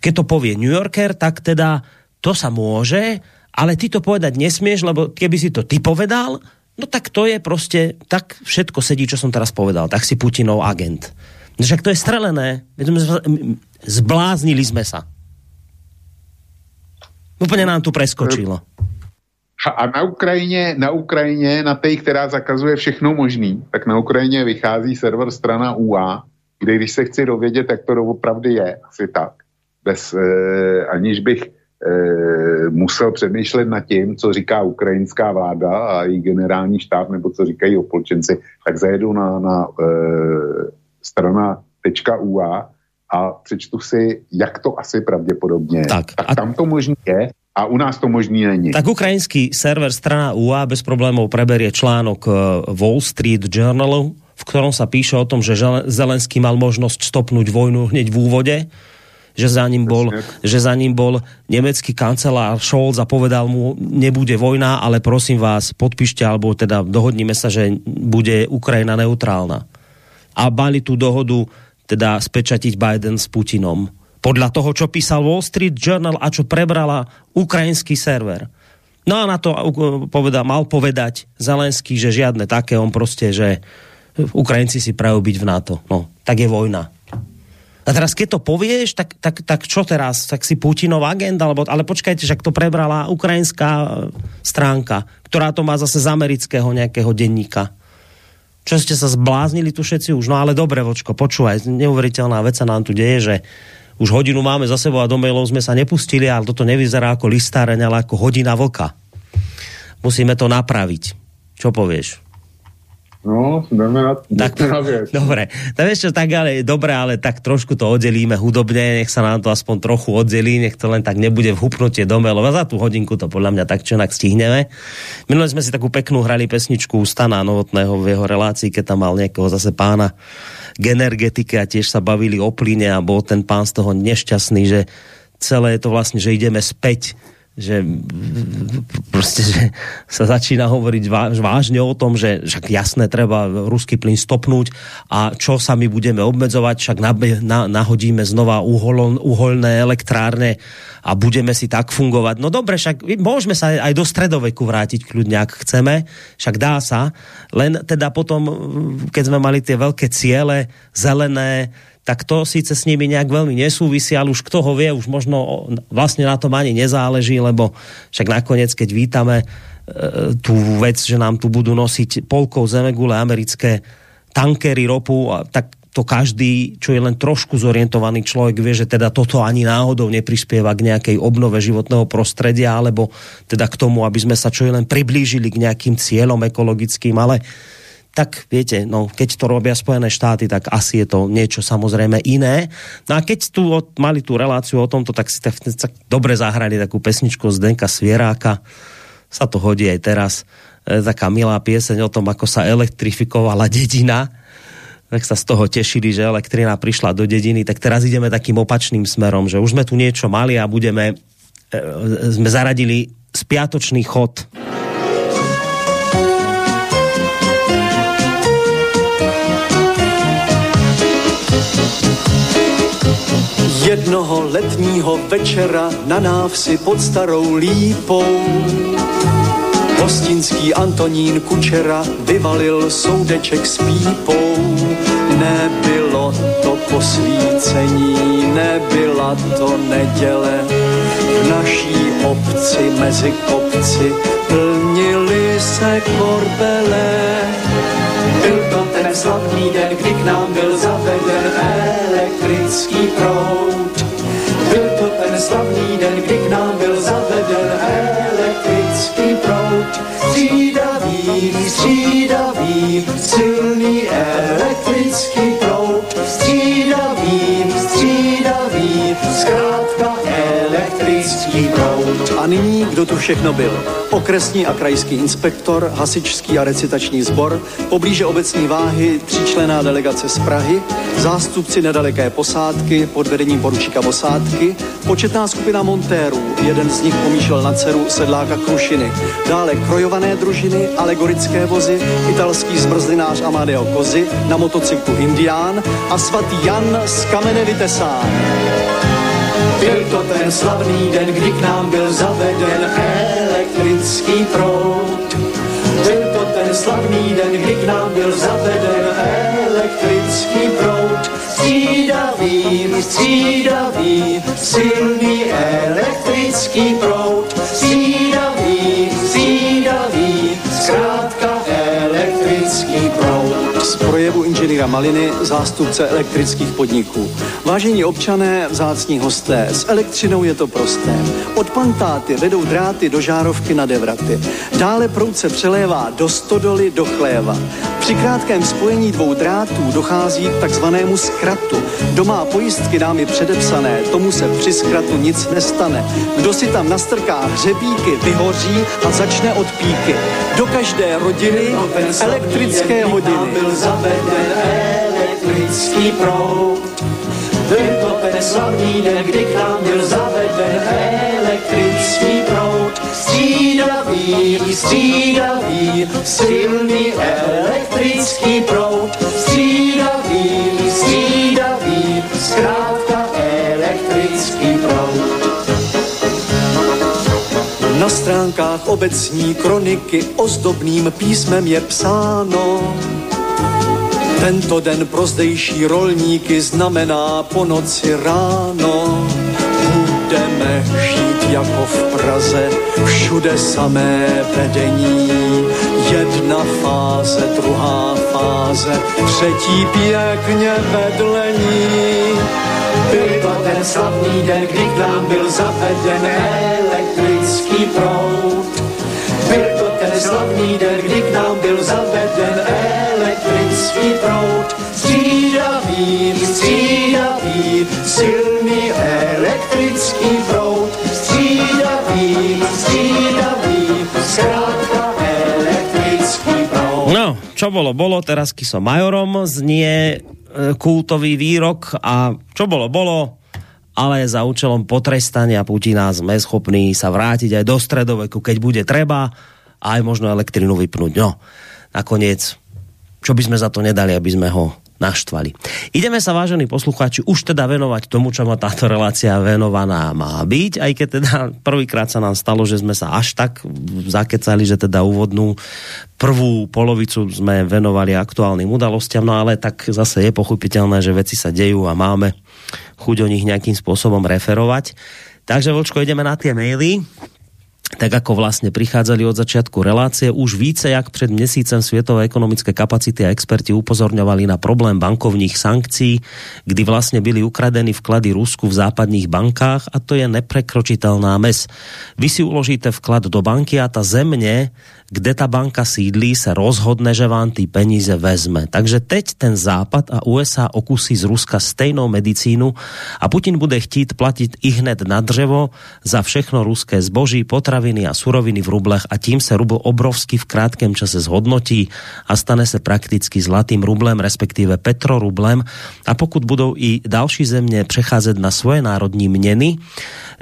Speaker 1: Keď to povie New Yorker, tak teda to sa môže, ale ty to povedať nesmieš, lebo keby si to ty povedal, no tak to je prostě, tak všetko sedí, čo som teraz povedal, tak si Putinov agent. No však to je strelené, zbláznili sme sa. Úplně nám tu preskočilo.
Speaker 2: A na Ukrajině, na Ukrajině, na té, která zakazuje všechno možný, tak na Ukrajině vychází server strana UA, kde když se chci dovědět, tak to opravdu je, asi tak. Bez, eh, aniž bych musel přemýšlet nad tím, co říká ukrajinská vláda a její generální štáb, nebo co říkají opolčenci, tak zajedu na, na eh, strana .ua a přečtu si, jak to asi pravděpodobně tak, tak a... tam to možný je, a u nás to možný není.
Speaker 1: Tak ukrajinský server strana UA bez problémov preberie článok eh, Wall Street Journalu, v ktorom sa píše o tom, že Zelenský mal možnosť stopnúť vojnu hneď v úvode, že za ním bol, že za ním bol nemecký kancelár Scholz a povedal mu, nebude vojna, ale prosím vás, podpíšte, alebo teda dohodníme sa, že bude Ukrajina neutrálna. A mali tú dohodu teda spečatiť Biden s Putinom. Podľa toho, čo písal Wall Street Journal a čo prebrala ukrajinský server. No a na to poveda, mal povedať Zelenský, že žiadne také, on prostě, že Ukrajinci si prajú byť v NATO. No, tak je vojna. A teraz, keď to povieš, tak, tak, tak čo teraz? Tak si Putinov agent? Alebo, ale počkajte, že to prebrala ukrajinská stránka, ktorá to má zase z amerického nejakého denníka. Čo ste sa zbláznili tu všetci už? No ale dobre, vočko, počúvaj, neuveriteľná vec sa nám tu deje, že už hodinu máme za sebou a do mailov sme sa nepustili, ale toto nevyzerá ako listáreň, ale ako hodina vlka. Musíme to napraviť. Čo povieš?
Speaker 2: No, jdeme na,
Speaker 1: tak, na věc. Dobre, tak čo, tak ale, dobre, ale tak trošku to oddelíme hudobne, nech sa nám to aspoň trochu oddelí, nech to len tak nebude v hupnutie do. A za tú hodinku to podľa mňa tak čo stihneme. Minule sme si takú peknú hrali pesničku Stana Novotného v jeho relácii, keď tam mal nejakého zase pána k energetike a tiež sa bavili o plyne a bol ten pán z toho nešťastný, že celé je to vlastne, že ideme späť že prostě, že sa začína hovoriť vážne o tom, že však jasné, treba ruský plyn stopnúť a čo sa my budeme obmedzovať, však na, na, nahodíme znova uhol, uholné elektrárne a budeme si tak fungovať. No dobre, však môžeme sa aj do stredoveku vrátiť kľudne, ak chceme, však dá sa, len teda potom, keď sme mali tie veľké ciele, zelené, tak to síce s nimi nějak velmi nesúvisí, ale už kto ho vie, už možno vlastně na tom ani nezáleží, lebo však nakoniec, keď vítame e, tu vec, že nám tu budú nosiť polkou zemegule americké tankery ropu, tak to každý, čo je len trošku zorientovaný človek, vie, že teda toto ani náhodou neprispieva k nejakej obnove životného prostredia, alebo teda k tomu, aby sme sa čo je len priblížili k nejakým cieľom ekologickým, ale tak viete, no, keď to robia Spojené štáty, tak asi je to niečo samozrejme iné. No a keď tu od, mali tú reláciu o tomto, tak si tak, tak dobre zahrali takú pesničku z Denka Svieráka. Sa to hodí aj teraz. E, taká milá pieseň o tom, ako sa elektrifikovala dedina. Tak sa z toho tešili, že elektrina prišla do dediny. Tak teraz ideme takým opačným smerom, že už sme tu niečo mali a budeme, e, sme zaradili spiatočný chod.
Speaker 3: Jednoho letního večera na návsi pod starou lípou Hostinský Antonín Kučera vyvalil soudeček s pípou. Nebylo to posvícení, nebyla to neděle. V naší obci mezi kopci plnili se korbele. Byl to ten slavný den, kdy k nám byl zaveden elektrický Střídavý, střídavý, silný elektrický proud. Střídavý, střídavý, zkrátka elektrický. A nyní, kdo tu všechno byl? Okresní a krajský inspektor, hasičský a recitační sbor, poblíže obecní váhy tříčlená delegace z Prahy, zástupci nedaleké posádky pod vedením poručíka posádky, početná skupina montérů, jeden z nich pomýšlel na dceru sedláka Krušiny, dále krojované družiny, alegorické vozy, italský zmrzlinář Amadeo Kozy, na motocyklu Indián a svatý Jan z kamene vytesán. Byl to ten slavný den, kdy k nám byl zaveden elektrický proud. Byl to ten slavný den, kdy k nám byl zaveden elektrický proud. Střídavý, střídavý, silný elektrický proud. Střídavý, projevu inženýra Maliny, zástupce elektrických podniků. Vážení občané, vzácní hosté, s elektřinou je to prosté. Od pantáty vedou dráty do žárovky na devraty. Dále proud se přelévá do stodoly do chléva. Při krátkém spojení dvou drátů dochází k takzvanému zkratu. Kdo má pojistky námi předepsané, tomu se při zkratu nic nestane. Kdo si tam nastrká hřebíky, vyhoří a začne od píky. Do každé rodiny elektrické hodiny. Byl zaveden elektrický proud. Byl to ten slavný den, kdy k nám byl zaveden elektrický proud. Střídavý, střídavý, silný elektrický proud. Střídavý, zkrátka elektrický proud. Na stránkách obecní kroniky ozdobným písmem je psáno, tento den pro zdejší rolníky znamená po noci ráno. Budeme žít jako v Praze, všude samé vedení. Jedna fáze, druhá fáze, třetí pěkně vedlení. Byl to ten slavný den, kdy k nám byl zaveden elektrický proud. Byl to ten slavný den, kdy k nám byl zaveden elektrický proud. Střídavý, střídavý, silný elektrický proud. Střídavý, střídavý, zkrátka elektrický proud.
Speaker 1: No, čo bolo, bolo, teraz som majorom, znie kultový výrok a čo bolo, bolo, ale za účelom potrestania Putina sme schopní sa vrátiť aj do stredoveku, keď bude treba, a aj možno elektrinu vypnúť. No, nakoniec, čo by sme za to nedali, aby sme ho naštvali. Ideme sa, vážení poslucháči, už teda venovať tomu, čo má táto relácia venovaná má byť, aj keď teda prvýkrát sa nám stalo, že sme sa až tak zakecali, že teda úvodnú prvú polovicu sme venovali aktuálnym udalostiam, no ale tak zase je pochopiteľné, že veci sa dejú a máme chuť o nich nejakým spôsobom referovať. Takže, Vlčko, ideme na tie maily tak ako vlastne prichádzali od začiatku relácie, už více jak před měsícem světové ekonomické kapacity a experti upozorňovali na problém bankovních sankcí, kdy vlastně byly ukradeny vklady Rusku v západních bankách a to je neprekročitelná mes. Vy si uložíte vklad do banky a ta země kde ta banka sídlí, se rozhodne, že vám ty peníze vezme. Takže teď ten Západ a USA okusí z Ruska stejnou medicínu a Putin bude chtít platit i hned na dřevo za všechno ruské zboží, potraviny a suroviny v rublech a tím se rubl obrovsky v krátkém čase zhodnotí a stane se prakticky zlatým rublem, respektíve petrorublem. A pokud budou i další země přecházet na svoje národní měny,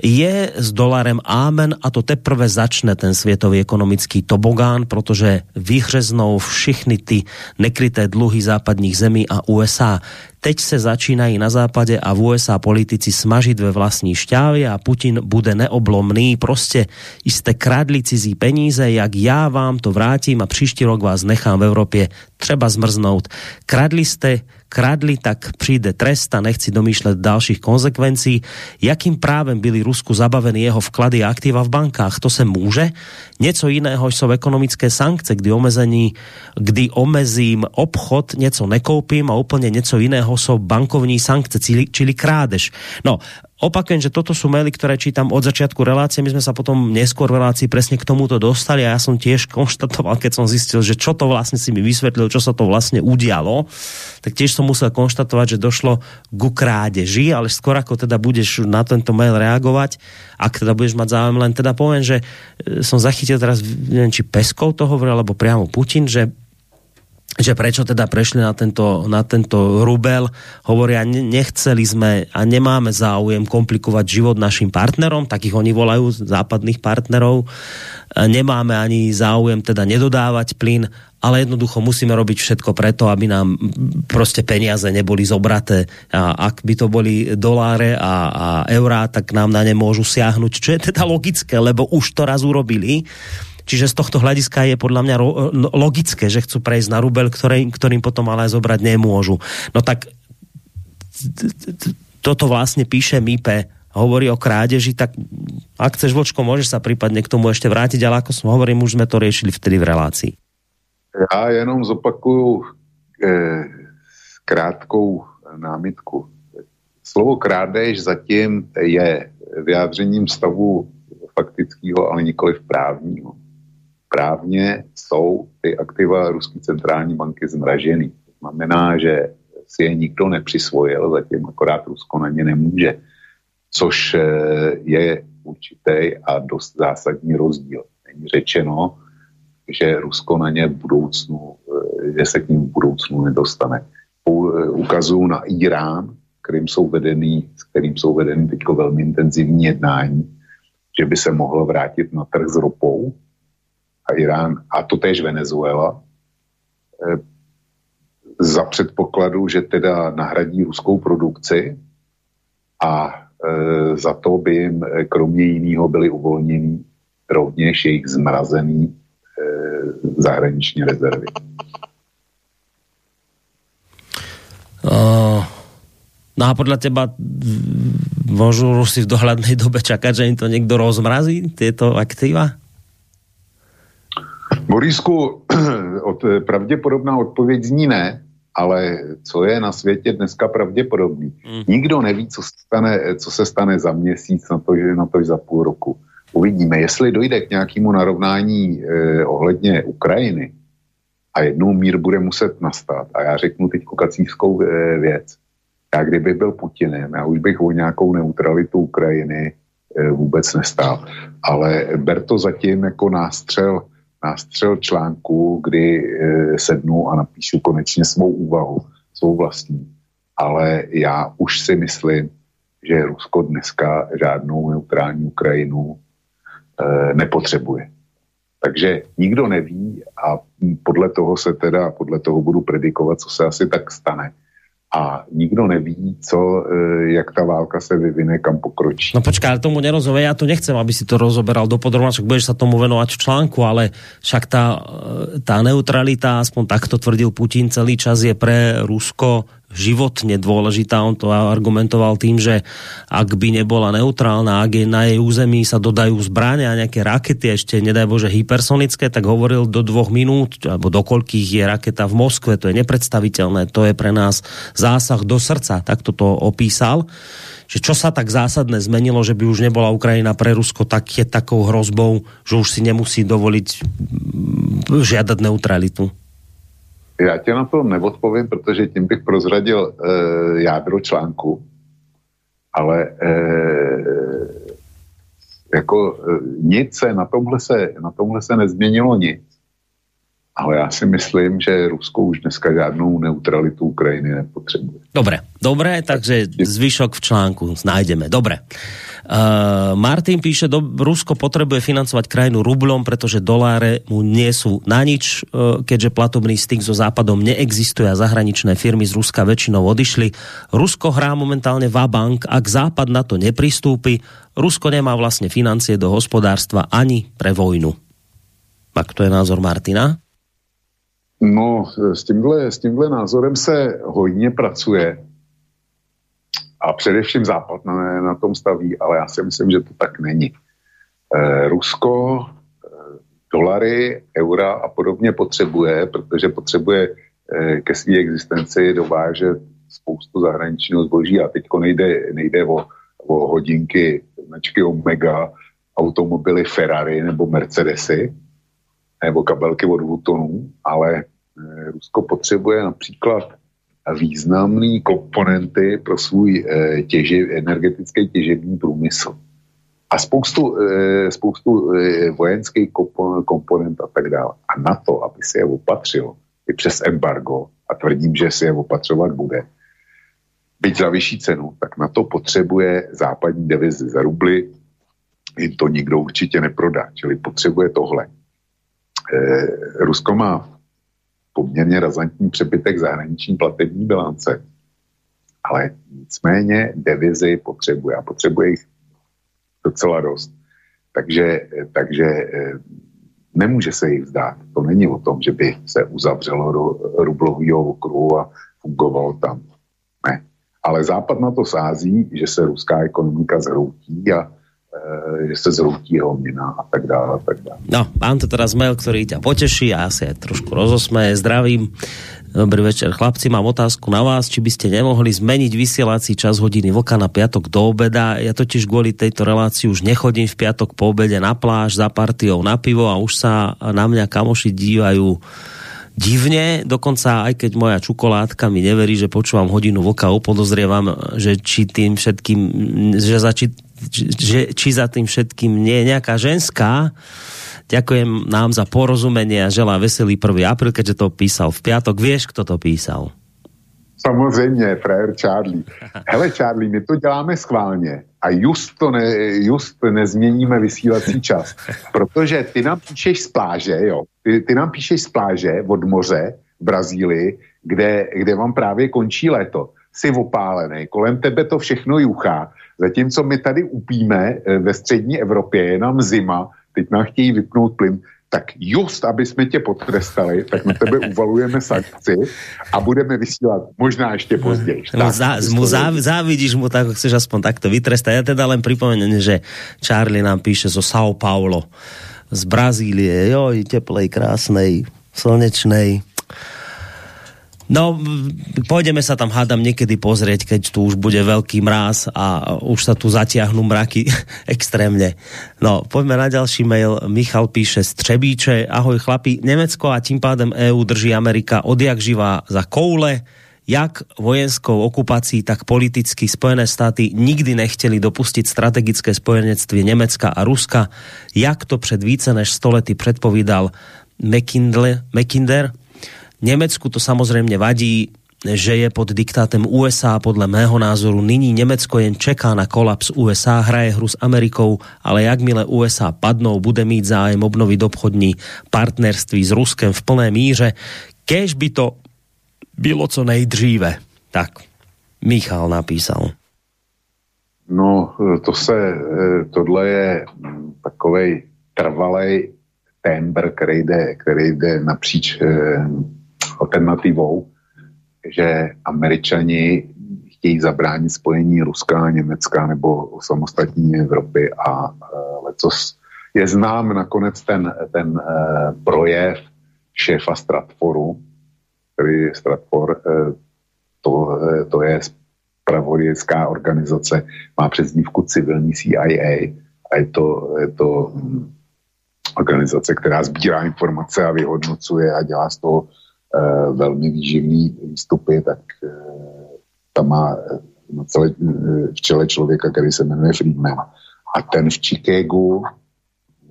Speaker 1: je s dolarem ámen a to teprve začne ten světový ekonomický tobogán, protože vyhřeznou všechny ty nekryté dluhy západních zemí a USA. Teď se začínají na západe a v USA politici smažit ve vlastní šťávě a Putin bude neoblomný. Prostě jste kradli cizí peníze, jak já vám to vrátím a příští rok vás nechám v Evropě třeba zmrznout. Kradli jste kradli, tak přijde trest a nechci domýšlet dalších konsekvencí. Jakým právem byly Rusku zabaveny jeho vklady a aktiva v bankách? To se může? Něco jiného jsou ekonomické sankce, kdy, omezení, kdy omezím obchod, něco nekoupím a úplně něco jiného jsou bankovní sankce, čili, čili krádež. No, opakujem, že toto sú maily, ktoré čítam od začiatku relácie. My sme sa potom neskôr v relácii presne k tomuto dostali a ja som tiež konštatoval, keď som zistil, že čo to vlastne si mi vysvetlil, čo sa to vlastne udialo, tak tiež som musel konštatovať, že došlo k krádeži, ale skôr ako teda budeš na tento mail reagovať, ak teda budeš mať záujem, len teda poviem, že e, som zachytil teraz, neviem, či Peskov to hovoril, alebo priamo Putin, že že prečo teda prešli na tento, na tento rubel. Hovoria, nechceli sme a nemáme záujem komplikovať život našim partnerom, takých oni volajú západných partnerov. Nemáme ani záujem teda nedodávať plyn, ale jednoducho musíme robiť všetko preto, aby nám prostě peniaze neboli zobraté. A ak by to boli doláre a, a eurá, tak nám na ne môžu siahnuť, čo je teda logické, lebo už to raz urobili Čiže z tohto hľadiska je podľa mňa no, logické, že chcú prejsť na rubel, ktorý, ktorým potom ale zobrať nemôžu. No tak toto vlastne píše MIPE, hovorí o krádeži, tak ak chceš, Vočko, môžeš sa prípadne k tomu ešte vrátiť, ale ako som hovorím, už sme to riešili vtedy v relácii.
Speaker 2: Já jenom zopakuju eh, krátkou námitku. Slovo krádež zatím je vyjádřením stavu faktického, ale nikoli právního právně jsou ty aktiva Ruské centrální banky zmražený. To znamená, že si je nikdo nepřisvojil, zatím akorát Rusko na ně nemůže, což eh, je určitý a dost zásadní rozdíl. Není řečeno, že Rusko na ně v budoucnu, eh, že se k ním v budoucnu nedostane. Eh, ukazují na Irán, kterým jsou vedený, s kterým jsou vedeny teď velmi intenzivní jednání, že by se mohlo vrátit na trh s ropou, a Irán, a to též Venezuela, eh, za předpokladu, že teda nahradí ruskou produkci a eh, za to by jim eh, kromě jiného byly uvolněny rovněž jejich zmrazený zahraniční rezervy.
Speaker 1: Uh, no a podle teba môžu si v dohľadnej dobe čakať, že im to někdo rozmrazí, tieto aktíva?
Speaker 2: Borisku, od, pravděpodobná odpověď zní ne, ale co je na světě dneska pravděpodobný? Mm. Nikdo neví, co se stane, co se stane za měsíc, na to, že na to za půl roku. Uvidíme, jestli dojde k nějakému narovnání eh, ohledně Ukrajiny a jednou mír bude muset nastat. A já řeknu teď kacívskou eh, věc. Já kdybych byl Putinem, já už bych o nějakou neutralitu Ukrajiny eh, vůbec nestál. Ale ber to zatím jako nástřel nástřel článku, kdy e, sednu a napíšu konečně svou úvahu, svou vlastní. Ale já už si myslím, že Rusko dneska žádnou neutrální Ukrajinu e, nepotřebuje. Takže nikdo neví a podle toho se teda, podle toho budu predikovat, co se asi tak stane a nikdo neví, co, e, jak ta válka se vyvine, kam pokročí.
Speaker 1: No počkaj, ale tomu nerozumie, já to nechcem, aby si to rozoberal do podrobna, však budeš sa tomu venovať v článku, ale však tá, e, tá neutralita, aspoň takto tvrdil Putin celý čas, je pre Rusko životně dôležitá. On to argumentoval tým, že ak by nebola neutrálna, ak je na jej území sa dodajú zbraně a nejaké rakety, ešte nedaj Bože hypersonické, tak hovoril do dvoch minút, alebo do koľkých je raketa v Moskve, to je nepredstaviteľné, to je pre nás zásah do srdca, tak to opísal že čo sa tak zásadné zmenilo, že by už nebola Ukrajina pre Rusko tak je takou hrozbou, že už si nemusí dovoliť mm, žiadať neutralitu?
Speaker 2: Já tě na to neodpovím, protože tím bych prozradil e, jádro článku, ale e, jako e, nic se na tomhle, se na tomhle se nezměnilo nic. Ale já si myslím, že Rusko už dneska žádnou neutralitu Ukrajiny nepotřebuje.
Speaker 1: Dobré, dobré, takže zvyšok v článku najdeme. Dobré. Uh, Martin píše, do, Rusko potrebuje financovať krajinu rublom, pretože doláre mu nie sú na nič, uh, keďže platobný styk so západom neexistuje a zahraničné firmy z Ruska väčšinou odišli. Rusko hrá momentálne bank, ak západ na to nepristúpi, Rusko nemá vlastne financie do hospodárstva ani pre vojnu. Tak to je názor Martina.
Speaker 2: No, s tímhle, s tímhle názorem se hodně pracuje a především Západ na, na tom staví, ale já si myslím, že to tak není. E, Rusko e, dolary, eura a podobně potřebuje, protože potřebuje e, ke své existenci dovážet spoustu zahraničního zboží a teď nejde, nejde o, o hodinky značky Omega, automobily Ferrari nebo Mercedesy, nebo kabelky od Vuittonů, ale Rusko potřebuje například významné komponenty pro svůj e, těži, energetický těžební průmysl. A spoustu, e, spoustu e, vojenských komponent a tak dále. A na to, aby si je opatřil i přes embargo, a tvrdím, že si je opatřovat bude, byť za vyšší cenu, tak na to potřebuje západní devizy za rubly, jim to nikdo určitě neprodá, čili potřebuje tohle. E, Rusko má poměrně razantní přebytek zahraniční platební bilance. Ale nicméně devizy potřebuje a potřebuje jich docela dost. Takže, takže eh, nemůže se jich vzdát. To není o tom, že by se uzavřelo do rublového okruhu a fungovalo tam. Ne. Ale Západ na to sází, že se ruská ekonomika zhroutí a že se zhroutí jeho a tak dále. A tak dále.
Speaker 1: No, mám to teraz mail, který ťa poteší a asi aj trošku rozosmeje. Zdravím. Dobrý večer, chlapci, mám otázku na vás, či by ste nemohli zmeniť vysielací čas hodiny voka na piatok do obeda. Ja totiž kvôli tejto relácii už nechodím v piatok po obede na pláž za partiou na pivo a už sa na mňa kamoši dívajú divne, dokonca aj keď moja čokoládka mi neverí, že počúvam hodinu voka, upodozrievam, že či tým všetkým, že za, či, že, či za tým všetkým nie je nejaká ženská. Ďakujem nám za porozumenie a želá veselý 1. apríl, keďže to písal v piatok. Vieš, kto to písal?
Speaker 2: Samozřejmě, frajer Charlie. Hele Charlie, my to děláme schválně a just to ne, just nezměníme vysílací čas, protože ty nám píšeš z pláže, jo, ty, ty nám píšeš z pláže od moře v Brazílii, kde, kde vám právě končí léto. Jsi opálený, kolem tebe to všechno juchá, zatímco my tady upíme eh, ve střední Evropě, je nám zima, teď nám chtějí vypnout plyn, tak just, aby jsme tě potrestali, tak na tebe uvalujeme sankci a budeme vysílat možná ještě později.
Speaker 1: No, zá, mu zá, závidíš mu, tak chceš aspoň takto vytrestať. Ja teda len pripomeniem, že Charlie nám píše zo São Paulo, z Brazílie, joj, teplej, krásnej, slnečnej. No, pôjdeme sa tam, hádam, niekedy pozrieť, keď tu už bude veľký mráz a už sa tu zatiahnu mraky extrémne. No, poďme na ďalší mail. Michal píše z Třebíče. Ahoj chlapi, Nemecko a tím pádem EU drží Amerika odjak živá za koule. Jak vojenskou okupací, tak politicky Spojené státy nikdy nechtěli dopustit strategické spojenectví Německa a Ruska. Jak to před více než stolety předpovídal McKinder, Německu to samozřejmě vadí, že je pod diktátem USA. Podle mého názoru nyní Německo jen čeká na kolaps USA, hraje hru s Amerikou, ale jakmile USA padnou, bude mít zájem obnovit obchodní partnerství s Ruskem v plné míře, kež by to bylo co nejdříve. Tak, Michal napísal.
Speaker 2: No, to se, tohle je takovej trvalej tembr, který jde, který jde napříč eh, alternativou, že američani chtějí zabránit spojení Ruska Německa nebo samostatní Evropy a e, lecos je znám nakonec ten, ten e, projev šéfa Stratforu, který Stratfor, e, to, to je spravodajská organizace, má přezdívku civilní CIA a. Je to, je to hm, organizace, která sbírá informace a vyhodnocuje a dělá z toho velmi výživný výstupy, tak eh, tam má eh, na celé, v čele člověka, který se jmenuje Friedman. A ten v Chicagu,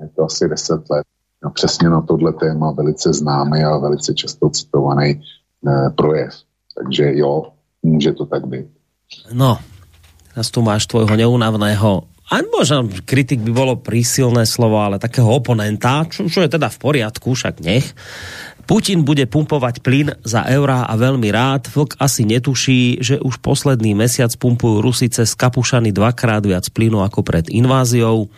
Speaker 2: je to asi 10 let, no přesně na tohle téma velice známý a velice často citovaný projev. Takže jo, může to tak být.
Speaker 1: No, teraz tu máš tvojho neunavného a možno kritik by bolo prísilné slovo, ale takého oponenta, čo, čo je teda v poriadku, však nech. Putin bude pumpovať plyn za eurá a veľmi rád. Vlk asi netuší, že už posledný mesiac pumpujú Rusice z Kapušany dvakrát viac plynu ako pred inváziou.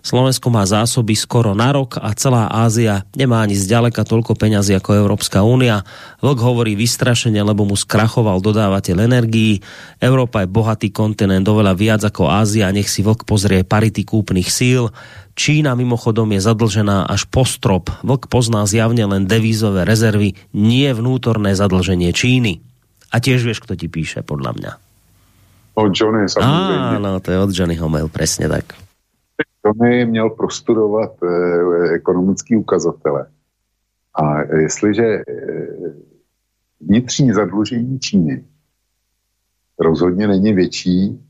Speaker 1: Slovensko má zásoby skoro na rok a celá Ázia nemá ani zďaleka toľko peňazí ako Európska únia. Vlk hovorí vystrašene, lebo mu skrachoval dodávateľ energií. Európa je bohatý kontinent, oveľa viac ako Ázia. Nech si vlk pozrie parity kúpnych síl. Čína mimochodom je zadlžená až po strop. Vlk pozná zjavne len devízové rezervy, nie vnútorné zadlženie Číny. A tiež vieš, kto ti píše, podľa mňa.
Speaker 2: Od Johnny, samozřejmě.
Speaker 1: Áno, to je od Johnnyho mail, presne tak.
Speaker 2: Tony měl prostudovat eh, ekonomické ukazatele. A jestliže eh, vnitřní zadlužení Číny rozhodně není větší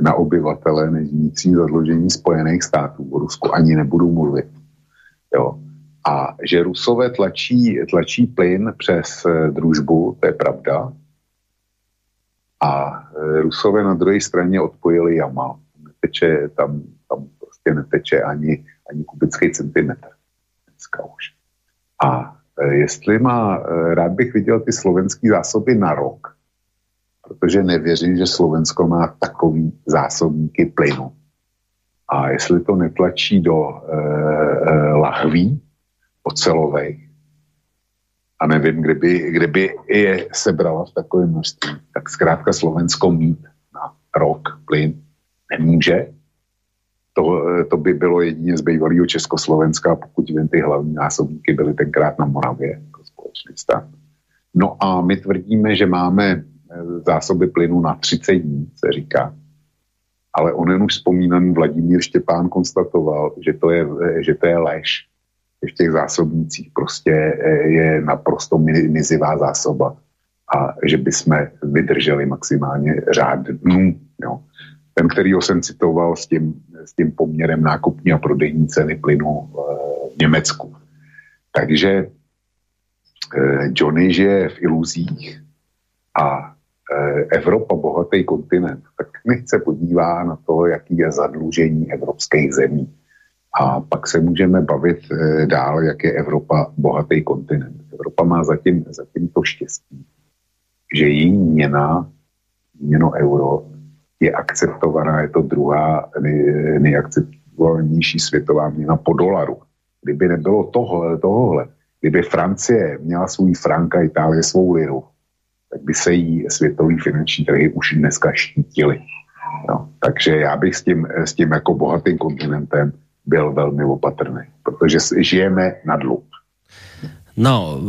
Speaker 2: na obyvatele než vnitřní zadlužení Spojených států. O Rusku ani nebudu mluvit. Jo. A že Rusové tlačí, tlačí plyn přes eh, družbu, to je pravda. A eh, Rusové na druhé straně odpojili Jamal. Teče tam, tam prostě neteče ani, ani kubický centimetr. Dneska už. A e, jestli má, rád bych viděl ty slovenské zásoby na rok, protože nevěřím, že Slovensko má takový zásobníky plynu. A jestli to netlačí do e, e, lahví ocelovej, a nevím, kdyby, kdyby je sebrala v takovém množství, tak zkrátka Slovensko mít na rok plyn nemůže, to, to by bylo jedině z bývalého Československa, pokud vím, ty hlavní násobníky byly tenkrát na Moravě jako společný stát. No a my tvrdíme, že máme eh, zásoby plynu na 30 dní, se říká. Ale onen už vzpomínaný Vladimír Štěpán konstatoval, že to je, že to je lež. Že v těch zásobnících prostě eh, je naprosto mizivá zásoba a že by jsme vydrželi maximálně řád dnů. Jo. Ten, který jsem citoval s tím s tím poměrem nákupní a prodejní ceny plynu eh, v Německu. Takže eh, Johnny žije v iluzích a Evropa, bohatý kontinent, tak nechce podívá na to, jaký je zadlužení evropských zemí. A pak se můžeme bavit dál, jak je Evropa bohatý kontinent. Evropa má zatím, zatím to štěstí, že její měna, měno euro, je akceptovaná, je to druhá nej, nejakceptovanější světová měna po dolaru. Kdyby nebylo tohle, tohle, kdyby Francie měla svůj frank a Itálie svou liru, tak by se jí světový finanční trhy už dneska štítily. No, takže já bych s tím, s tím jako bohatým kontinentem byl velmi opatrný, protože žijeme na dluh.
Speaker 1: No,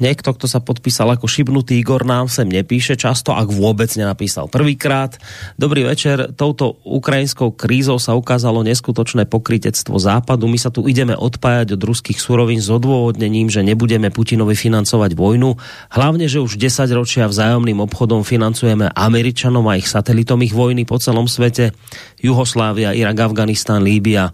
Speaker 1: niekto, kto sa podpísal ako šibnutý Igor, nám sem nepíše často, ak vôbec nenapísal prvýkrát. Dobrý večer, touto ukrajinskou krízou sa ukázalo neskutočné pokrytectvo západu. My sa tu ideme odpájať od ruských surovín s odôvodnením, že nebudeme Putinovi financovať vojnu. Hlavne, že už 10 ročia vzájomným obchodom financujeme Američanom a ich satelitom ich vojny po celom svete. Juhoslávia, Irak, Afganistan, Líbia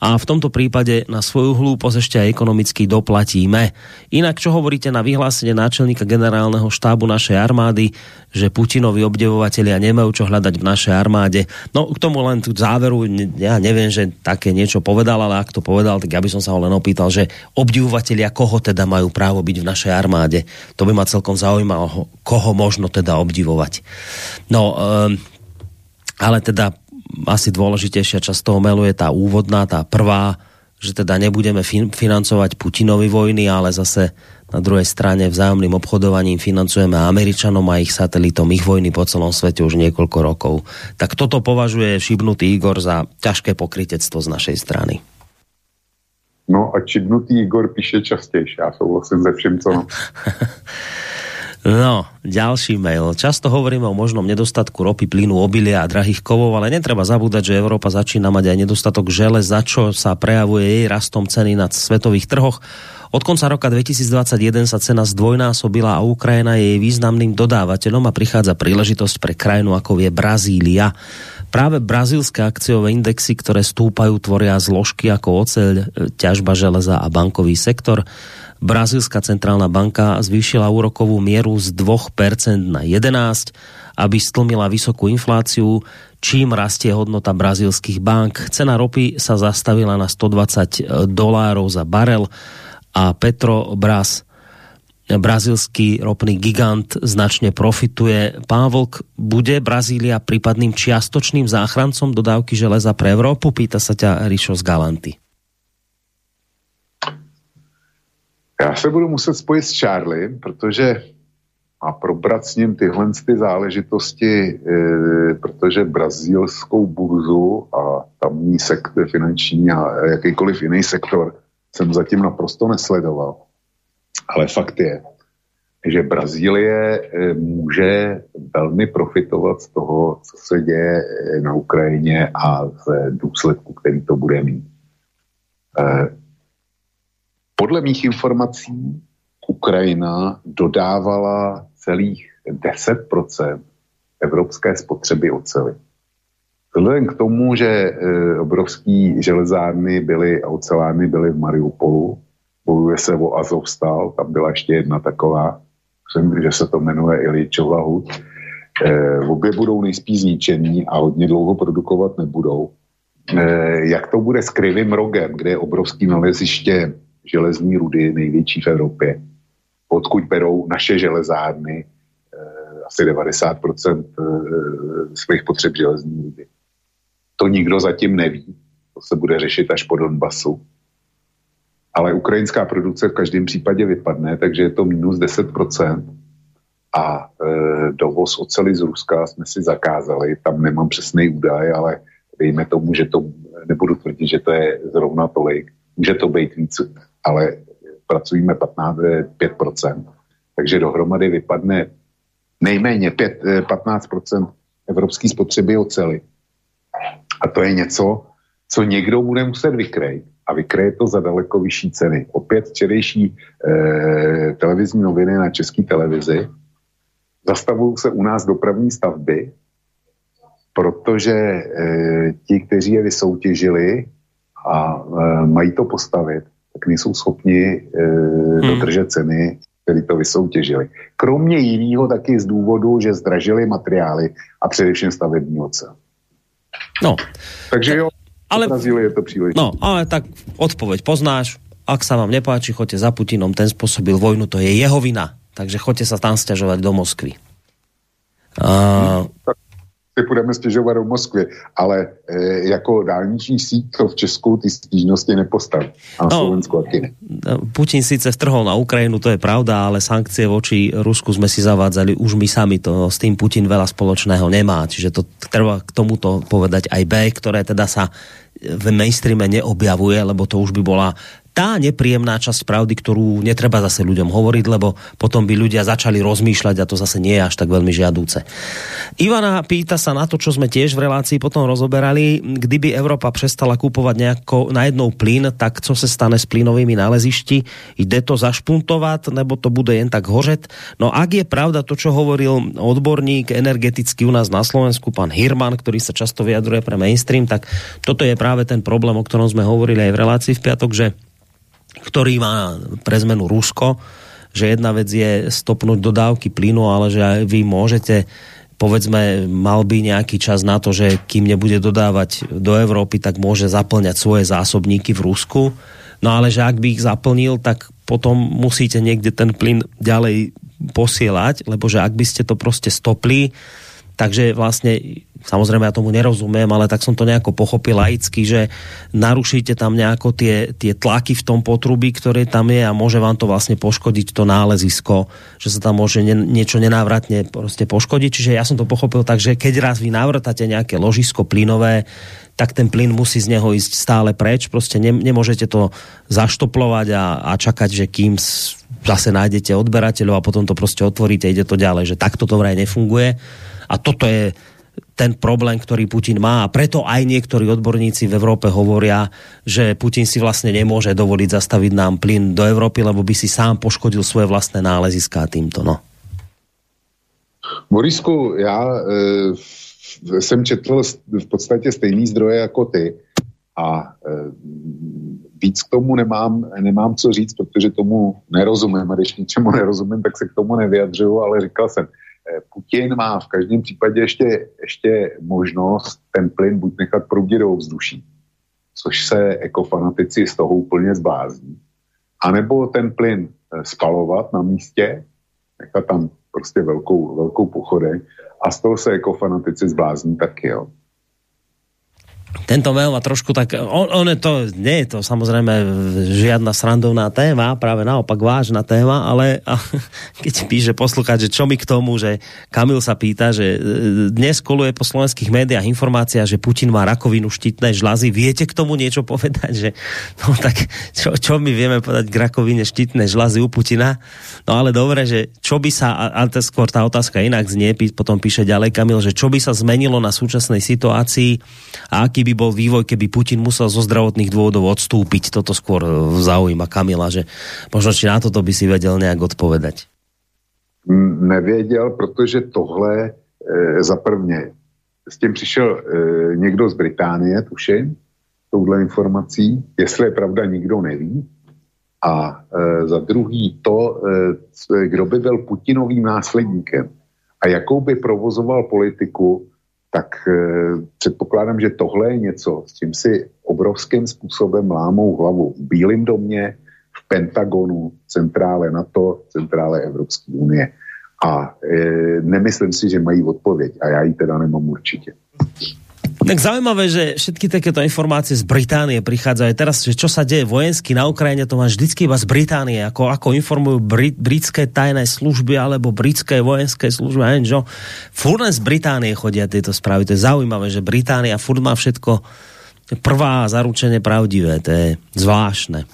Speaker 1: a v tomto prípade na svoju hlúposť ešte aj ekonomicky doplatíme. Inak, čo hovoríte na vyhlásenie náčelníka generálneho štábu našej armády, že Putinovi obdivovatelia nemajú čo hľadať v našej armáde. No k tomu len tu záveru, ja neviem, že také niečo povedal, ale ak to povedal, tak ja by som sa ho len opýtal, že obdivovatelia koho teda majú právo byť v našej armáde. To by ma celkom zaujímalo, koho možno teda obdivovať. No, um, ale teda asi dôležitejšia časť toho mailu je tá úvodná, tá prvá, že teda nebudeme fin financovať Putinovi vojny, ale zase na druhej strane vzájomným obchodovaním financujeme Američanom a ich satelitom ich vojny po celom svete už niekoľko rokov. Tak toto považuje šibnutý Igor za ťažké pokrytectvo z našej strany.
Speaker 2: No a šibnutý Igor píše častěji, já souhlasím se vším, co
Speaker 1: No, ďalší mail. Často hovoríme o možnom nedostatku ropy, plynu, obilia a drahých kovov, ale netreba zabúdať, že Európa začína mať aj nedostatok žele, za čo sa prejavuje jej rastom ceny na svetových trhoch. Od konca roka 2021 sa cena zdvojnásobila a Ukrajina je jej významným dodávateľom a prichádza príležitosť pre krajinu ako je Brazília. Práve brazílske akciové indexy, ktoré stúpajú, tvoria zložky ako oceľ, ťažba železa a bankový sektor. Brazílska centrálna banka zvýšila úrokovú mieru z 2% na 11%, aby stlmila vysokú infláciu, čím rastie hodnota brazilských bank. Cena ropy sa zastavila na 120 dolárov za barel a Petrobras brazilský ropný gigant značne profituje. Pán Vlk, bude Brazília prípadným čiastočným záchrancom dodávky železa pre Európu? Pýta sa ťa Rišo z Galanty.
Speaker 2: Já se budu muset spojit s Charlie, protože a probrat s ním tyhle ty záležitosti, e, protože brazílskou burzu a tamní sektor finanční a jakýkoliv jiný sektor jsem zatím naprosto nesledoval. Ale fakt je, že Brazílie e, může velmi profitovat z toho, co se děje e, na Ukrajině a z důsledku, který to bude mít. E, podle mých informací Ukrajina dodávala celých 10% evropské spotřeby ocely. Vzhledem k tomu, že e, obrovský železárny byly a ocelárny byly v Mariupolu, bojuje se o Azovstal, tam byla ještě jedna taková, myslím, že se to jmenuje Iličova hud. E, obě budou nejspíš zničený a hodně dlouho produkovat nebudou. E, jak to bude s Krivým rogem, kde je obrovský naleziště železní rudy, největší v Evropě, odkud berou naše železárny eh, asi 90% eh, svých potřeb železní rudy. To nikdo zatím neví. To se bude řešit až po Donbasu. Ale ukrajinská produkce v každém případě vypadne, takže je to minus 10%. A e, dovoz oceli z Ruska jsme si zakázali, tam nemám přesný údaj, ale dejme tomu, že to, nebudu tvrdit, že to je zrovna tolik, může to být víc, ale pracujeme 15, 5%. Takže dohromady vypadne nejméně 5, 15% eh, evropské spotřeby oceli. A to je něco, co někdo bude muset vykrejt. A vykreje to za daleko vyšší ceny. Opět včerejší eh, televizní noviny na české televizi. Zastavují se u nás dopravní stavby, protože eh, ti, kteří je vysoutěžili a eh, mají to postavit, tak nejsou schopni e, hmm. dodržet ceny, které to vysoutěžili. Kromě jiného taky z důvodu, že zdražili materiály a především stavební ocel.
Speaker 1: No.
Speaker 2: Takže jo, ale, je to příliš.
Speaker 1: No, ale tak odpověď poznáš, ak sa vám nepáči, choďte za Putinom, ten spôsobil vojnu, to je jeho vina. Takže choďte sa tam stiažovať do Moskvy.
Speaker 2: Uh, tak si půjdeme stěžovat do Moskvy, ale e, jako dálniční síť to v Česku ty stížnosti nepostaví. A no, Slovensku taky ne.
Speaker 1: Putin sice vtrhol na Ukrajinu, to je pravda, ale sankcie voči Rusku sme si zavádzali už my sami, to s tým Putin veľa spoločného nemá, čiže to treba k tomuto povedať aj B, ktoré teda sa v mainstreame neobjavuje, lebo to už by bola tá nepríjemná časť pravdy, ktorú netreba zase ľuďom hovoriť, lebo potom by ľudia začali rozmýšľať a to zase nie je až tak veľmi žiadúce. Ivana pýta sa na to, čo sme tiež v relácii potom rozoberali. Kdyby Evropa přestala kúpovať nejako, na jednou plyn, tak co se stane s plynovými nálezišti? Jde to zašpuntovat, nebo to bude jen tak hořet? No ak je pravda to, čo hovoril odborník energetický u nás na Slovensku, pán Hirman, ktorý sa často vyjadruje pre mainstream, tak toto je práve ten problém, o ktorom sme hovorili aj v relácii v piatok, že ktorý má pre zmenu Rusko, že jedna vec je stopnúť dodávky plynu, ale že aj vy môžete povedzme, mal by nejaký čas na to, že kým nebude dodávať do Európy, tak môže zaplňať svoje zásobníky v Rusku. No ale že ak by ich zaplnil, tak potom musíte niekde ten plyn ďalej posielať, lebo že ak by ste to prostě stopli, takže vlastne samozrejme ja tomu nerozumiem, ale tak som to nejako pochopil laicky, že narušíte tam nejako tie, tie tlaky v tom potrubí, ktoré tam je a môže vám to vlastne poškodiť to nálezisko, že sa tam môže ne, niečo nenávratne prostě poškodiť. Čiže ja som to pochopil tak, že keď raz vy navrtate nejaké ložisko plynové, tak ten plyn musí z neho ísť stále preč. Prostě ne, nemôžete to zaštoplovať a, a čakať, že kým zase nájdete odberateľov a potom to prostě otvoríte, ide to ďalej, že takto to vraj nefunguje. A toto je ten problém, ktorý Putin má a preto aj niektorí odborníci v Európe hovoria, že Putin si vlastne nemôže dovoliť zastaviť nám plyn do Európy, lebo by si sám poškodil svoje vlastné náleziská týmto. No.
Speaker 2: Borisku, já e, jsem četl v podstatě stejný zdroje jako ty a e, víc k tomu nemám, nemám co říct, protože tomu nerozumím a když ničemu nerozumím, tak se k tomu nevyjadřuju, ale říkal jsem, Putin má v každém případě ještě, ještě možnost ten plyn buď nechat proudit do ovzduší, což se ekofanatici z toho úplně zblázní, anebo ten plyn spalovat na místě, nechat tam prostě velkou, velkou pochodek a z toho se ekofanatici zblázní taky, jo
Speaker 1: tento mail má trošku tak, on, on je to, nie je to samozrejme žiadna srandovná téma, práve naopak vážna téma, ale a, keď píše poslucháč, že čo mi k tomu, že Kamil sa pýta, že e, dnes koluje po slovenských médiách informácia, že Putin má rakovinu štítnej žlazy. Viete k tomu niečo povedať? Že, no tak čo, čo my vieme povedať k rakovine štítnej žlazy u Putina? No ale dobre, že čo by sa, a, a skôr tá otázka inak znie, potom píše ďalej Kamil, že čo by sa zmenilo na súčasnej situácii a aký by bol vývoj, keby Putin musel zo zdravotných dôvodov odstúpiť. Toto skôr e, zaujíma Kamila, že možno či na toto by si vedel nejak odpovedať.
Speaker 2: Nevěděl, protože tohle e, za prvně s tím přišel e, někdo z Británie, tuším, touhle informací, jestli je pravda, nikdo neví. A e, za druhý to, e, kdo by byl Putinovým následníkem a jakou by provozoval politiku, tak e, předpokládám, že tohle je něco, s čím si obrovským způsobem lámou hlavu v Bílém domě, v Pentagonu, centrále NATO, centrále Evropské unie. A e, nemyslím si, že mají odpověď a já ji teda nemám určitě.
Speaker 1: Tak zaujímavé, že všetky takéto informácie z Británie prichádzajú. Teraz, že čo sa deje vojensky na Ukrajine, to máš vždycky iba z Británie, ako, ako informujú brit, britské tajné služby alebo britské vojenské služby, neviem čo. Z Británie chodia tieto správy. To je zaujímavé, že Británia furt má všetko prvá zaručenie pravdivé. To je zvláštne.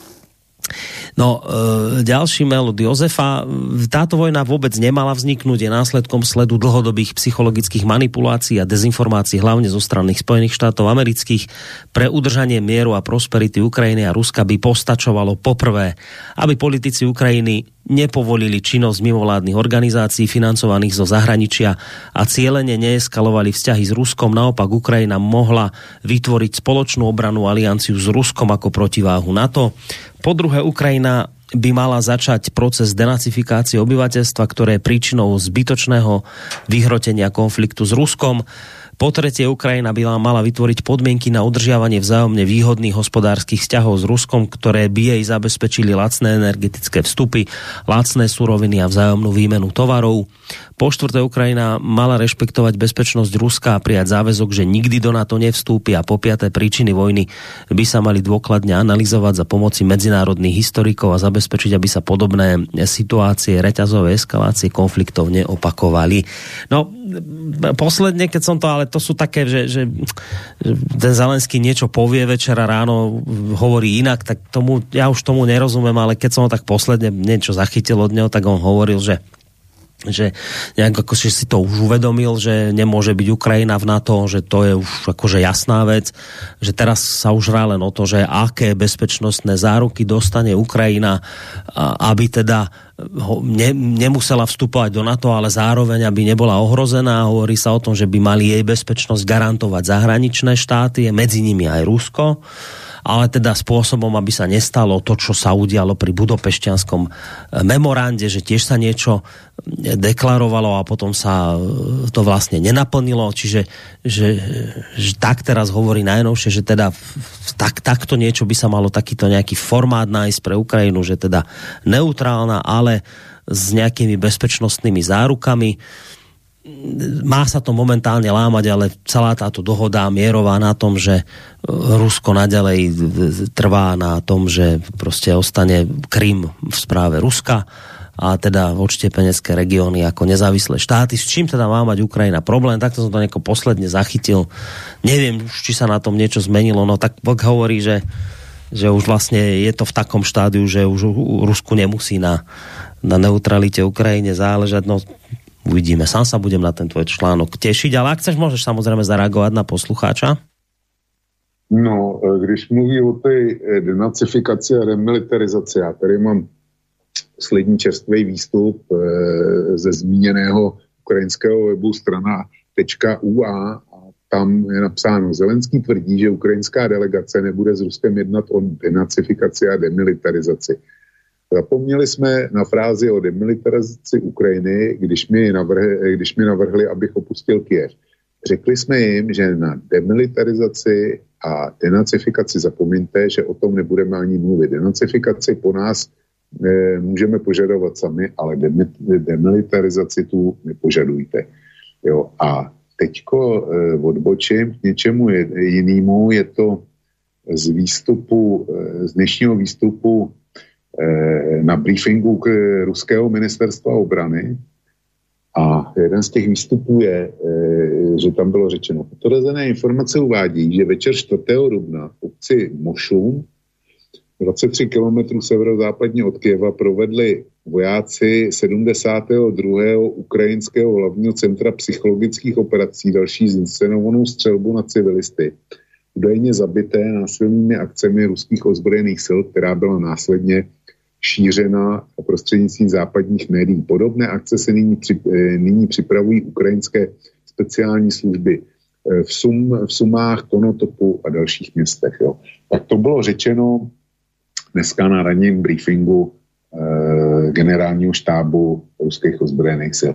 Speaker 1: No, e, ďalší mail od Jozefa. Táto vojna vôbec nemala vzniknúť, je následkom sledu dlhodobých psychologických manipulácií a dezinformácií hlavne zo strany Spojených štátov amerických. Pre udržanie mieru a prosperity Ukrajiny a Ruska by postačovalo poprvé, aby politici Ukrajiny nepovolili činnosť mimovládnych organizácií financovaných zo zahraničia a cieľene neeskalovali vzťahy s Ruskom. Naopak Ukrajina mohla vytvoriť spoločnú obranu alianciu s Ruskom ako protiváhu NATO. Po druhé, Ukrajina by mala začať proces denacifikácie obyvateľstva, ktoré je príčinou zbytočného vyhrotenia konfliktu s Ruskom. Po tretie, Ukrajina by mala vytvoriť podmienky na udržiavanie vzájomne výhodných hospodárskych vzťahov s Ruskom, ktoré by jej zabezpečili lacné energetické vstupy, lacné suroviny a vzájomnú výmenu tovarov. Po štvrté Ukrajina mala rešpektovať bezpečnosť Ruska a prijať záväzok, že nikdy do NATO nevstúpi a po piaté príčiny vojny by sa mali dôkladne analyzovať za pomoci medzinárodných historikov a zabezpečiť, aby sa podobné situácie, reťazové eskalácie konfliktov neopakovali. No, posledne, keď som to, ale to sú také, že, že, že ten Zelenský niečo povie večera ráno, hovorí inak, tak tomu, ja už tomu nerozumiem, ale keď som ho tak posledne niečo zachytil od neho, tak on hovoril, že že nejak ako si to už uvedomil, že nemôže byť Ukrajina v NATO, že to je už akože jasná vec, že teraz sa už hrá len o to, že aké bezpečnostné záruky dostane Ukrajina, aby teda ne, nemusela vstupovať do NATO, ale zároveň, aby nebola ohrozená. Hovorí sa o tom, že by mali jej bezpečnosť garantovať zahraničné štáty, medzi nimi aj Rusko ale teda spôsobom, aby sa nestalo to, čo sa udialo pri budopešťanskom eh, memorande, že tiež sa niečo deklarovalo a potom sa eh, to vlastne nenaplnilo, čiže že, že tak teraz hovorí najnovšie, že teda tak, takto niečo by sa malo takýto nejaký formát nájsť pre Ukrajinu, že teda neutrálna, ale s nejakými bezpečnostnými zárukami má sa to momentálne lámať, ale celá táto dohoda mierová na tom, že Rusko naďalej trvá na tom, že prostě ostane Krym v správe Ruska a teda odštiepenecké regióny ako nezávislé štáty, s čím teda má mať Ukrajina problém, takto som to nejako posledne zachytil. Neviem, či sa na tom niečo zmenilo, no tak Vlk hovorí, že, že už vlastne je to v takom štádiu, že už Rusku nemusí na, na neutralite Ukrajine záležať, no Uvidíme. Sám sa budem na ten tvoj článok tešiť, ale ak chceš, môžeš samozrejme zareagovat na poslucháča.
Speaker 2: No, e, když mluví o té e, denacifikaci a remilitarizaci, já tady mám poslední čerstvý výstup e, ze zmíněného ukrajinského webu strana.ua a tam je napsáno, Zelenský tvrdí, že ukrajinská delegace nebude s Ruskem jednat o denacifikaci a demilitarizaci Zapomněli jsme na frázi o demilitarizaci Ukrajiny, když mi, navrhli, když mi navrhli, abych opustil Kiev. Řekli jsme jim, že na demilitarizaci a denacifikaci zapomeňte, že o tom nebudeme ani mluvit. Denacifikaci po nás e, můžeme požadovat sami, ale demilitarizaci tu nepožadujte. Jo, a teďko e, odbočím k něčemu jinému, je to z výstupu, e, z dnešního výstupu na briefingu k ruského ministerstva obrany, a jeden z těch výstupů je, eh, že tam bylo řečeno, potvrzené informace uvádí, že večer 4. dubna v obci Mošum, 23 km severozápadně od Kieva, provedli vojáci 72. ukrajinského hlavního centra psychologických operací další zinscenovanou střelbu na civilisty. Údajně zabité násilnými akcemi ruských ozbrojených sil, která byla následně šířena prostřednictvím západních médií. Podobné akce se nyní, při, eh, nyní připravují ukrajinské speciální služby eh, v, Sum, v Sumách, Konotopu a dalších městech. Jo. Tak to bylo řečeno dneska na ranním briefingu eh, generálního štábu ruských ozbrojených sil.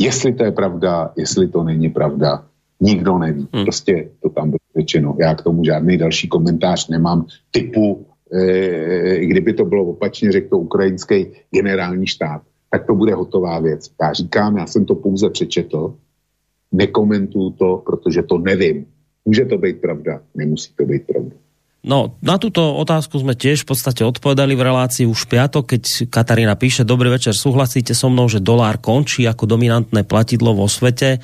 Speaker 2: Jestli to je pravda, jestli to není pravda, nikdo neví. Hmm. Prostě to tam bylo řečeno. Já k tomu žádný další komentář nemám typu e, kdyby to bylo opačně, řekl to ukrajinský generální štáb, tak to bude hotová věc. Já říkám, já jsem to pouze přečetl, nekomentuju to, protože to nevím. Může to být pravda, nemusí to být pravda.
Speaker 1: No, na túto otázku sme tiež v podstate odpovedali v relácii už piatok, keď Katarína píše, dobrý večer, súhlasíte so mnou, že dolár končí ako dominantné platidlo vo svete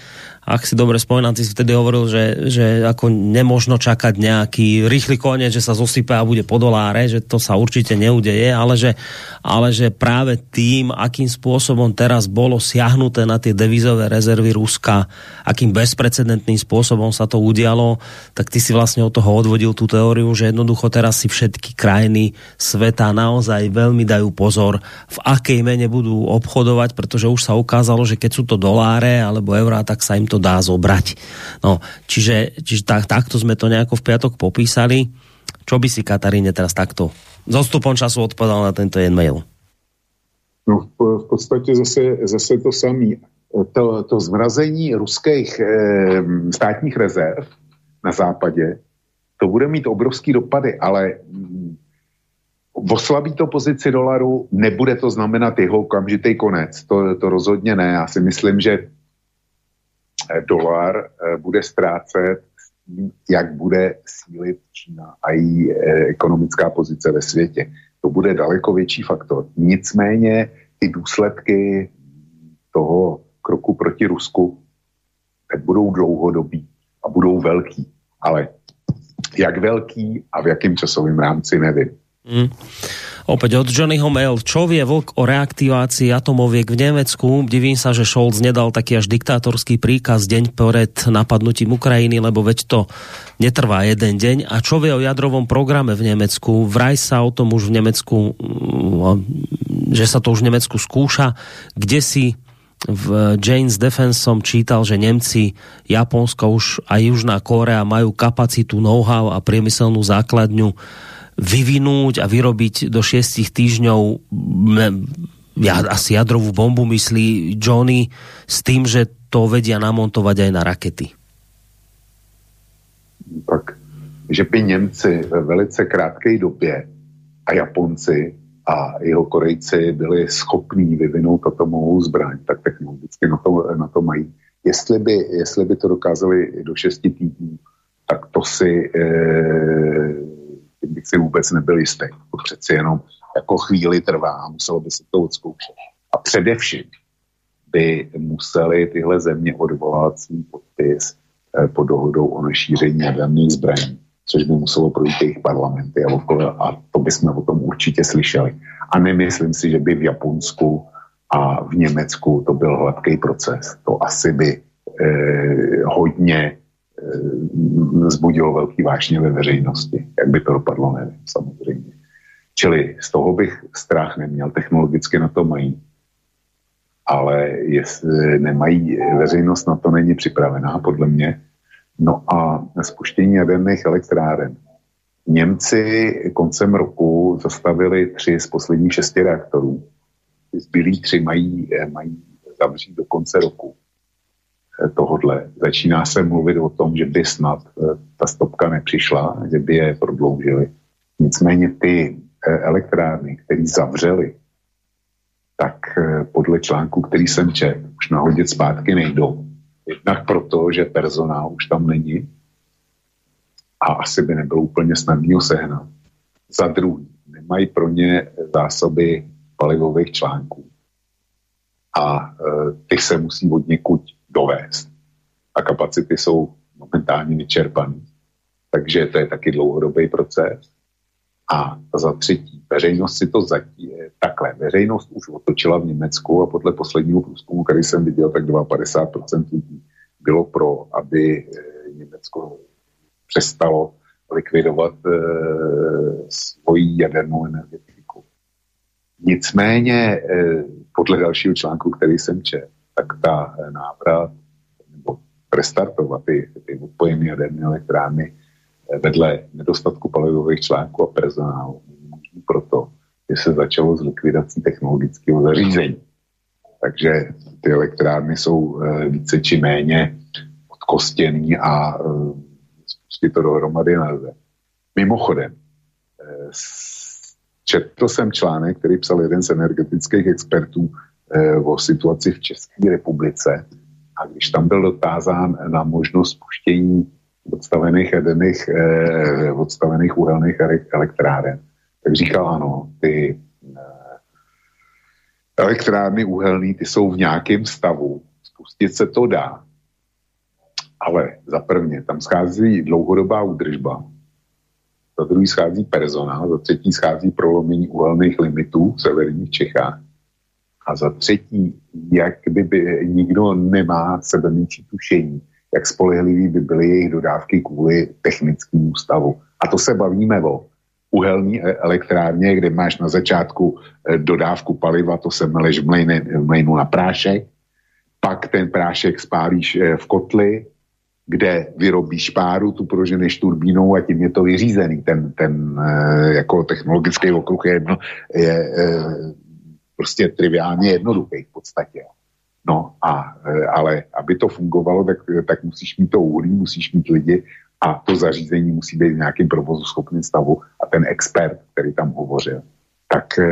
Speaker 1: ak si dobre spomínam, ty si vtedy hovoril, že, že ako nemožno čakať nejaký rýchly koniec, že sa zosype a bude po doláre, že to sa určite neudeje, ale že, ale že práve tým, akým spôsobom teraz bolo siahnuté na tie devizové rezervy Ruska, akým bezprecedentným spôsobom sa to udialo, tak ty si vlastne od toho odvodil tú teóriu, že jednoducho teraz si všetky krajiny sveta naozaj veľmi dajú pozor, v akej mene budú obchodovať, pretože už sa ukázalo, že keď sú to doláre alebo eurá, tak sa im to dá zobrať. No, čiže, čiže tak, takto sme to nejako v piatok popísali. Čo by si Kataríne teraz takto s odstupom času odpovedal na tento e-mail?
Speaker 2: No, v podstatě zase, zase to samé. To, to zmrazení ruských e, státních rezerv na západě, to bude mít obrovský dopady, ale mm, oslabí to pozici dolaru, nebude to znamenat jeho okamžitý konec. To, to rozhodně ne. Já si myslím, že dolar eh, bude ztrácet jak bude sílit Čína a její eh, ekonomická pozice ve světě. To bude daleko větší faktor. Nicméně ty důsledky toho kroku proti Rusku tak budou dlouhodobí a budou velký. Ale jak velký a v jakém časovém rámci nevím. Mm.
Speaker 1: Opäť od Johnnyho mail. Čo vie Vlk o reaktivácii atomoviek v Nemecku? Divím sa, že Scholz nedal taký až diktátorský príkaz deň pred napadnutím Ukrajiny, lebo veď to netrvá jeden deň. A čo vie o jadrovom programe v Nemecku? Vraj sa o tom už v Nemecku, mm, že sa to už v Nemecku skúša. Kde si v Jane's Defense som čítal, že Nemci, Japonsko už a Južná Korea majú kapacitu, know-how a priemyselnú základňu vyvinúť a vyrobiť do šiestich týždňov ja, asi jadrovú bombu, myslí Johnny, s tým, že to vedia namontovať aj na rakety.
Speaker 2: Tak, že by Němci ve velice krátké době a Japonci a jeho Korejci byli schopní vyvinout atomovou zbraň, tak technologicky na to, na to mají. Jestli by, jestli by to dokázali do šesti týdnů, tak to si e, tím bych si vůbec nebyl jistý. To přeci jenom jako chvíli trvá, muselo by se to odzkoušet. A především by museli tyhle země odvolat svůj podpis eh, pod dohodou o nešíření jaderných zbraní, což by muselo projít jejich parlamenty a, okolo, a to bychom o tom určitě slyšeli. A nemyslím si, že by v Japonsku a v Německu to byl hladký proces. To asi by eh, hodně zbudilo velký vášně ve veřejnosti. Jak by to dopadlo, nevím, samozřejmě. Čili z toho bych strach neměl, technologicky na to mají. Ale jestli nemají, veřejnost na to není připravená, podle mě. No a spuštění jaderných elektráren. Němci koncem roku zastavili tři z posledních šesti reaktorů. Zbylí tři mají, mají zavřít do konce roku tohodle. Začíná se mluvit o tom, že by snad ta stopka nepřišla, že by je prodloužili. Nicméně ty elektrárny, které zavřely, tak podle článku, který jsem četl, už nahodit zpátky nejdou. Jednak proto, že personál už tam není a asi by nebylo úplně snadný sehnat. Za druhý, nemají pro ně zásoby palivových článků. A e, ty se musí od někud dovést. A kapacity jsou momentálně vyčerpané. Takže to je taky dlouhodobý proces. A za třetí, veřejnost si to zatí, takhle. Veřejnost už otočila v Německu a podle posledního průzkumu, který jsem viděl, tak 52% lidí bylo pro, aby eh, Německo přestalo likvidovat e, svoji jadernou energetiku. Nicméně e, podle dalšího článku, který jsem četl, tak ta návrat nebo restartovat ty, ty odpojené jaderné elektrárny vedle nedostatku palivových článků a personálu proto, že se začalo s likvidací technologického zařízení. Takže ty elektrárny jsou eh, více či méně odkostěný a eh, spustit to dohromady nelze. Mimochodem, eh, četl jsem článek, který psal jeden z energetických expertů o situaci v České republice. A když tam byl dotázán na možnost spuštění odstavených jaderných, eh, odstavených uhelných elektráren, tak říkal ano, ty eh, elektrárny uhelné, ty jsou v nějakém stavu, spustit se to dá, ale za prvně tam schází dlouhodobá údržba, za druhý schází personál, za třetí schází prolomení uhelných limitů v severních Čechách a za třetí, jak by, by nikdo nemá sebemenší tušení, jak spolehlivý by byly jejich dodávky kvůli technickému stavu. A to se bavíme o uhelní e- elektrárně, kde máš na začátku e, dodávku paliva, to se meleš v, mlejne, v mlejnu na prášek, pak ten prášek spálíš e, v kotli, kde vyrobíš páru, tu proženeš turbínou a tím je to vyřízený. Ten, ten jako technologický okruh je, jedno, je prostě triviálně jednoduchý v podstatě. No a, e, ale aby to fungovalo, tak, tak musíš mít to uhlí, musíš mít lidi a to zařízení musí být v nějakým provozu schopným stavu a ten expert, který tam hovořil, tak e,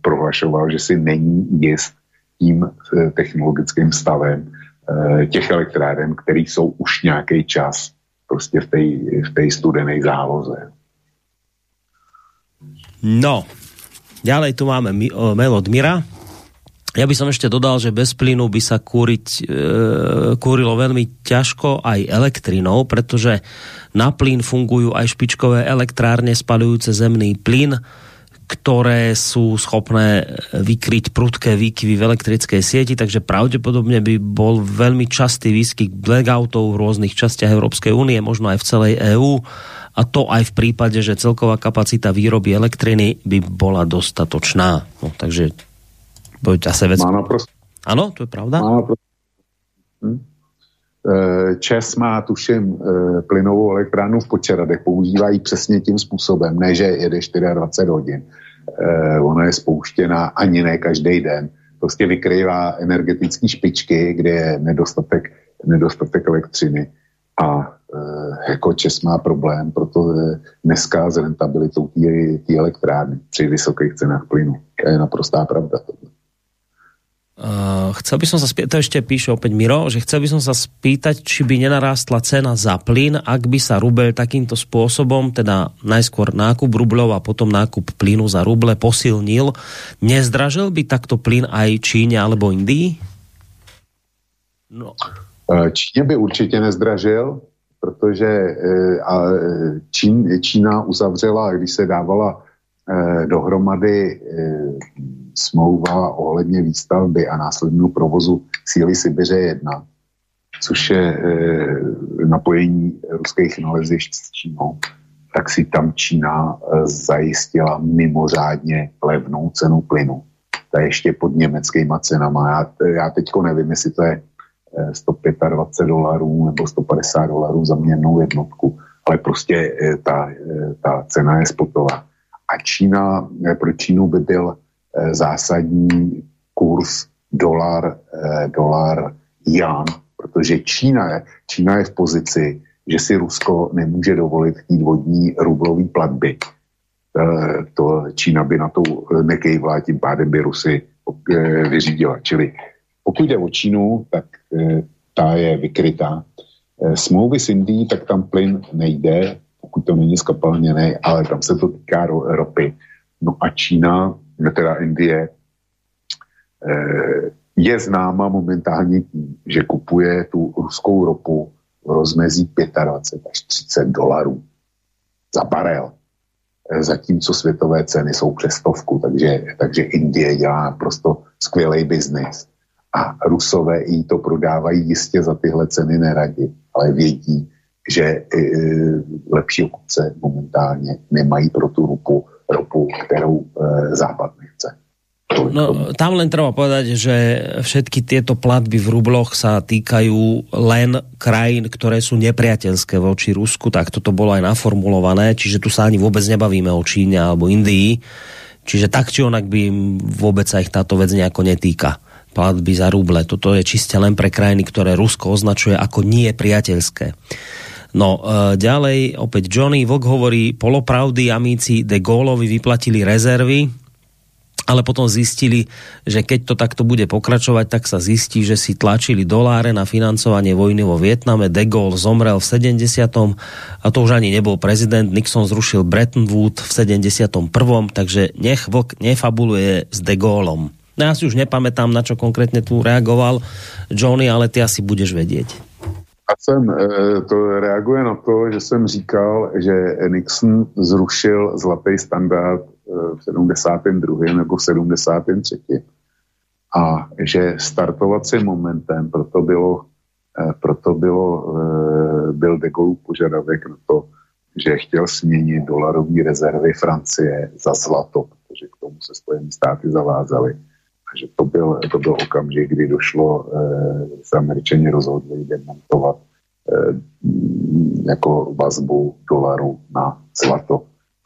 Speaker 2: prohlašoval, že si není jist tím e, technologickým stavem těch elektráren, který jsou už nějaký čas prostě v té v studené záloze.
Speaker 1: No, ďalej tu máme mail od Mira. Ja by som ešte dodal, že bez plynu by sa kúriť, e, kúrilo veľmi ťažko aj elektrinou, pretože na plyn fungujú aj špičkové elektrárne spalujúce zemný plyn, ktoré sú schopné vykryť prudké výkyvy v elektrickej sieti, takže pravdepodobne by bol veľmi častý výskyt blackoutov v rôznych častiach Európskej únie, možno aj v celej EÚ a to aj v prípade, že celková kapacita výroby elektriny by bola dostatočná. No, takže Pojď asi vec.
Speaker 2: Má naprosto.
Speaker 1: Ano, to je pravda. Má naprosto.
Speaker 2: Hm? E, Čes má, tuším, e, plynovou elektrárnu v Počeradech, používají přesně tím způsobem, ne, že jede 24 hodin. E, ona je spouštěna ani ne každý den. Prostě vykrývá energetické špičky, kde je nedostatek, nedostatek elektřiny. A jako Čes má problém, proto dneska s rentabilitou té elektrárny při vysokých cenách plynu. To je naprostá pravda.
Speaker 1: Uh, chcel by som sa spýtať, to ešte píše opäť Miro, že chcel by som sa spýtať, či by nenarástla cena za plyn, ak by sa rubel takýmto spôsobom, teda najskôr nákup rublov a potom nákup plynu za ruble posilnil. Nezdražil by takto plyn aj Číne alebo Indii?
Speaker 2: No. E, Číně by určitě nezdražil, protože e, Čín, Čína uzavřela, když se dávala e, dohromady smlouva ohledně výstavby a následného provozu síly Sibiře 1, což je napojení ruských nalezišť s Čínou, tak si tam Čína zajistila mimořádně levnou cenu plynu. Je ještě pod německýma cenama. Já, já teďko nevím, jestli to je 125 dolarů nebo 150 dolarů za měrnou jednotku, ale prostě e, ta, e, ta cena je spotová. A Čína, pro Čínu by byl zásadní kurz dolar, dolar Jan, protože Čína je, Čína je v pozici, že si Rusko nemůže dovolit chtít vodní rublový platby. To Čína by na to nekejvla, tím pádem by Rusy vyřídila. Čili pokud jde o Čínu, tak ta je vykrytá. Eh, smlouvy s Indií, tak tam plyn nejde, pokud to není skapalněný, ale tam se to týká ropy. No a Čína, teda Indie, eh, je známa momentálně tím, že kupuje tu ruskou ropu v rozmezí 25 až 30 dolarů za barel. Zatímco světové ceny jsou přes stovku, takže, takže Indie dělá prostě skvělý biznis. A Rusové jí to prodávají jistě za tyhle ceny neradi, ale vědí, že e, lepší obce momentálně nemají pro tu ropu, ropu kterou e, Západ nechce.
Speaker 1: No, tam len treba povedať, že všetky tieto platby v rubloch sa týkajú len krajín, ktoré sú nepriateľské voči Rusku, tak toto bolo aj naformulované, čiže tu sa ani vôbec nebavíme o Číne alebo Indii, čiže tak či onak by vôbec sa ich táto vec nejako netýka platby za ruble. Toto je čiste len pre krajiny, ktoré Rusko označuje ako nie priateľské. No, e, ďalej opäť Johnny Vlk hovorí, polopravdy amíci de Gaullovi vyplatili rezervy, ale potom zistili, že keď to takto bude pokračovať, tak sa zistí, že si tlačili doláre na financovanie vojny vo Vietname. De Gaulle zomrel v 70. a to už ani nebol prezident. Nixon zrušil Bretton Woods v 71. Takže nech Vlk nefabuluje s De Gaulleom. No ja si už nepamätám, na čo konkrétně tu reagoval Johnny, ale ty asi budeš vědět.
Speaker 2: A jsem, eh, to reaguje na to, že jsem říkal, že Nixon zrušil zlatý standard eh, v 72. nebo v 73. A že startovacím momentem proto bylo, eh, proto bylo, byl de Gaulle požadavek na to, že chtěl směnit dolarové rezervy Francie za zlato, protože k tomu se Spojené státy zavázaly takže to byl, to byl okamžik, kdy došlo, eh, se američani rozhodli demontovat eh, jako vazbu dolaru na zlato.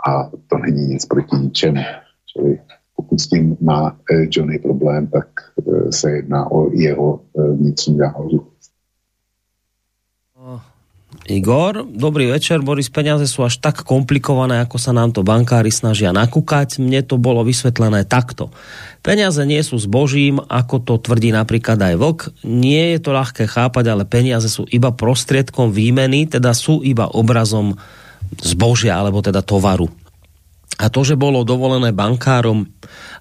Speaker 2: A to není nic proti ničemu. Čili pokud s tím má eh, Johnny problém, tak se jedná o jeho eh, vnitřní záležitost.
Speaker 1: Igor, dobrý večer. Boris, peniaze sú až tak komplikované, ako sa nám to bankári snažia nakúkať. Mne to bolo vysvetlené takto. Peniaze nie sú zbožím, ako to tvrdí napríklad aj Vlk. Nie je to ľahké chápať, ale peniaze sú iba prostriedkom výmeny, teda sú iba obrazom zbožia, alebo teda tovaru. A to, že bolo dovolené bankárom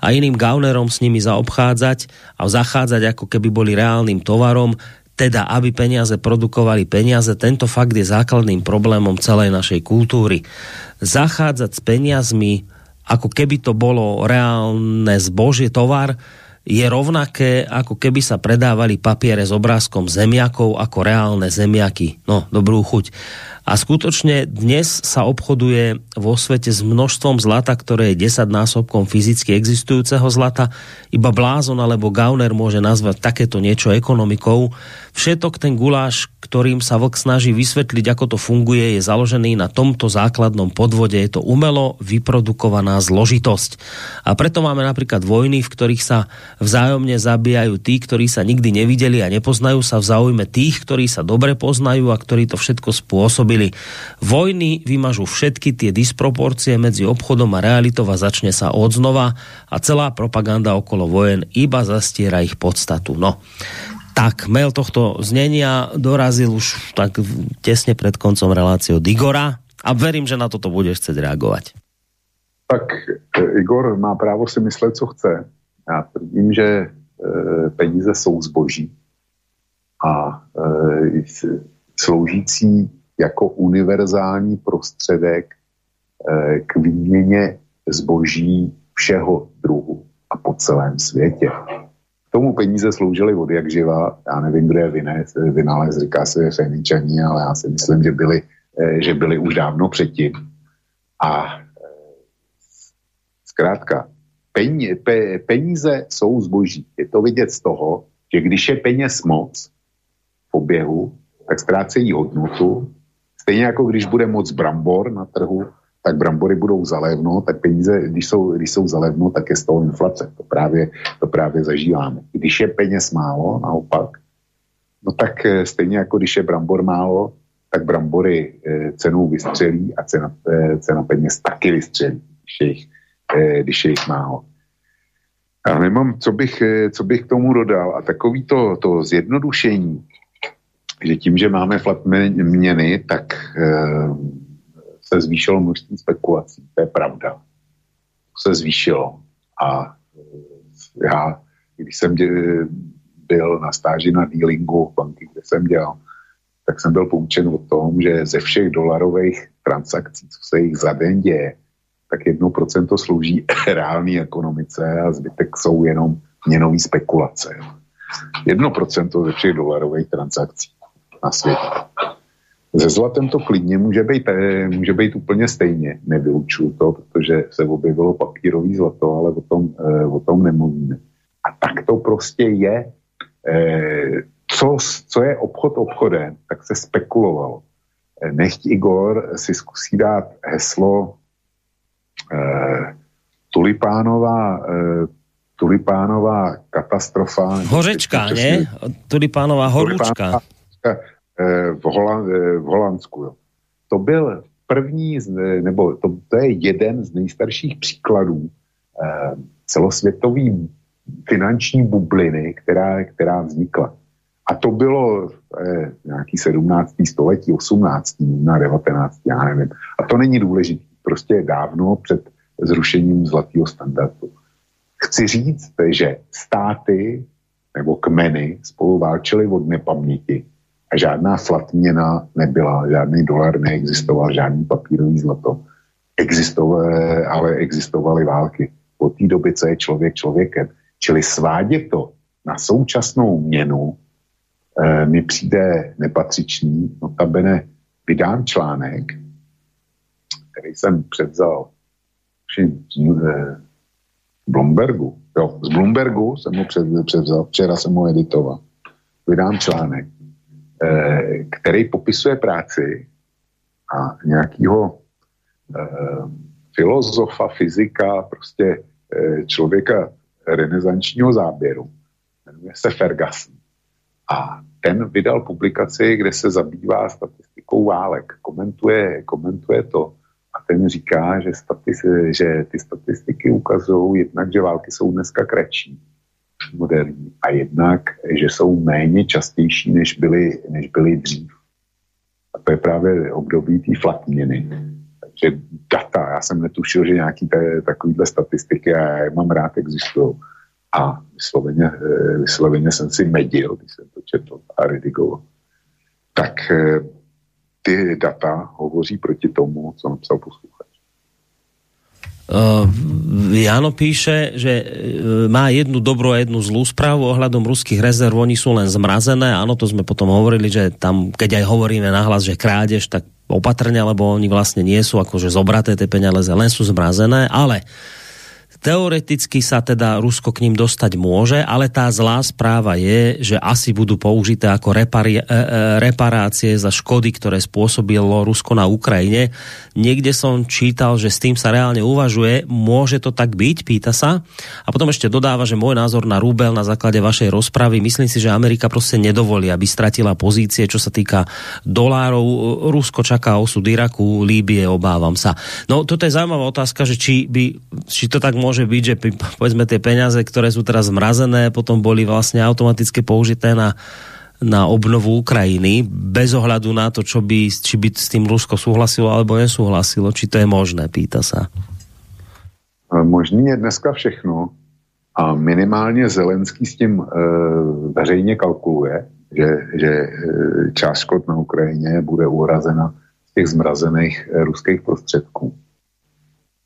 Speaker 1: a iným gaunerom s nimi zaobchádzať a zachádzať ako keby boli reálnym tovarom, teda aby peniaze produkovali peniaze, tento fakt je základným problémom celej našej kultúry. Zachádzať s peniazmi, ako keby to bolo reálne zbožie, tovar, je rovnaké, ako keby sa predávali papiere s obrázkom zemiakov ako reálne zemiaky. No, dobrú chuť. A skutočne dnes sa obchoduje vo svete s množstvom zlata, ktoré je 10 násobkom fyzicky existujúceho zlata. Iba blázon alebo gauner môže nazvať takéto niečo ekonomikou. Všetok ten guláš, ktorým sa vlk snaží vysvetliť, ako to funguje, je založený na tomto základnom podvode. Je to umelo vyprodukovaná zložitosť. A preto máme napríklad vojny, v ktorých sa vzájomne zabíjajú tí, ktorí sa nikdy nevideli a nepoznajú sa v záujme tých, ktorí sa dobre poznajú a ktorí to všetko spôsobí spôsobili. Vojny vymažu všetky tie disproporcie medzi obchodom a realitou a začne sa odznova a celá propaganda okolo vojen iba zastiera ich podstatu. No, tak, mail tohto znenia dorazil už tak tesne pred koncom relácie od Igora a verím, že na toto budeš chcet reagovat.
Speaker 2: Tak e, Igor má právo si myslet, co chce. Já tvrdím, že e, peníze jsou zboží a e, sloužící jako univerzální prostředek eh, k výměně zboží všeho druhu a po celém světě. K tomu peníze sloužily od jak živa. Já nevím, kdo je vynez, vynález, říká se Feničani, ale já si myslím, že byli, eh, že byli už dávno předtím. A eh, zkrátka, peníze jsou zboží. Je to vidět z toho, že když je peněz moc v oběhu, tak ztrácejí hodnotu Stejně jako když bude moc brambor na trhu, tak brambory budou zalevno, tak peníze, když jsou, když jsou zalevno, tak je z toho inflace. To právě, to právě zažíváme. Když je peněz málo, naopak, no tak eh, stejně jako když je brambor málo, tak brambory eh, cenou vystřelí a cena, eh, cena peněz taky vystřelí, když je jich, když je jich málo. Já nemám, co bych, co bych k tomu dodal. A takový to, to zjednodušení, že tím, že máme flat měny, tak se zvýšilo množství spekulací. To je pravda. To se zvýšilo. A eh, já, když jsem byl na stáži na dealingu banky, kde jsem dělal, tak jsem byl poučen o tom, že ze všech dolarových transakcí, co se jich za den děje, tak jedno procento slouží reální ekonomice a zbytek jsou jenom měnový spekulace. Jedno procento ze všech dolarových transakcí na světě. Se zlatem to klidně může být, eh, může být úplně stejně. Nevylučuju to, protože se objevilo papírový zlato, ale o tom, eh, o tom nemluvíme. A tak to prostě je. Eh, co, co je obchod obchodem, tak se spekulovalo. Nechť Igor si zkusí dát heslo tulipánová, tulipánová katastrofa.
Speaker 1: Hořečka, ne? Tulipánová horúčka. Tulipánová,
Speaker 2: Eh, v, Holand, eh, v Holandsku. Jo. To byl první, nebo to, to je jeden z nejstarších příkladů eh, celosvětové finanční bubliny, která, která vznikla. A to bylo eh, nějaký 17. století, 18. na 19. já nevím. A to není důležité. Prostě dávno před zrušením zlatého standardu. Chci říct, že státy nebo kmeny spolu válčily od nepaměti a žádná flat měna nebyla, žádný dolar neexistoval, žádný papírový zlato. Existovaly, ale existovaly války. Od té doby, co je člověk člověkem. Čili svádět to na současnou měnu e, mi přijde nepatřičný. Notabene vydám článek, který jsem převzal eh, Bloombergu. Jo, z Bloombergu jsem ho převzal, včera jsem ho editoval. Vydám článek, který popisuje práci a nějakého eh, filozofa, fyzika, prostě eh, člověka renesančního záběru. Jmenuje se Ferguson. A ten vydal publikaci, kde se zabývá statistikou válek. Komentuje, komentuje to. A ten říká, že, statis, že ty statistiky ukazují jednak, že války jsou dneska kratší moderní a jednak, že jsou méně častější, než byly, než byly dřív. A to je právě období té flatměny. Takže data, já jsem netušil, že nějaký takovýhle statistiky, a já mám rád, existují. A vysloveně, eh, vysloveně jsem si medil, když jsem to četl a redigoval. Tak eh, ty data hovoří proti tomu, co napsal posluchač.
Speaker 1: Uh, Jano píše, že uh, má jednu dobrú a jednu zlú správu ohľadom ruských rezerv, oni sú len zmrazené, áno, to sme potom hovorili, že tam, keď aj hovoríme nahlas, že krádež, tak opatrne, lebo oni vlastne nie sú akože zobraté tie peniaze, len sú zmrazené, ale Teoreticky sa teda Rusko k ním dostať môže, ale tá zlá správa je, že asi budú použité ako repari, e, e, reparácie za škody, ktoré spôsobilo Rusko na Ukrajine. Niekde som čítal, že s tým sa reálne uvažuje. Môže to tak byť? Pýta sa. A potom ešte dodáva, že môj názor na rubel na základe vašej rozpravy, myslím si, že Amerika proste nedovolí, aby stratila pozície, čo sa týka dolárov. Rusko čaká osud Iraku, Líbie, obávam sa. No toto je zaujímavá otázka, že či, by, či to tak môže môže byť, že povedzme tie peniaze, ktoré sú teraz zmrazené, potom boli vlastne automaticky použité na, na obnovu Ukrajiny, bez ohľadu na to, čo by, či by s tým Rusko súhlasilo alebo nesúhlasilo. Či to je možné, pýta sa.
Speaker 2: Možný je dneska všechno a minimálně Zelenský s tím e, veřejně kalkuluje, že, že e, část škod na Ukrajině bude uhrazena z těch zmrazených e, ruských prostředků.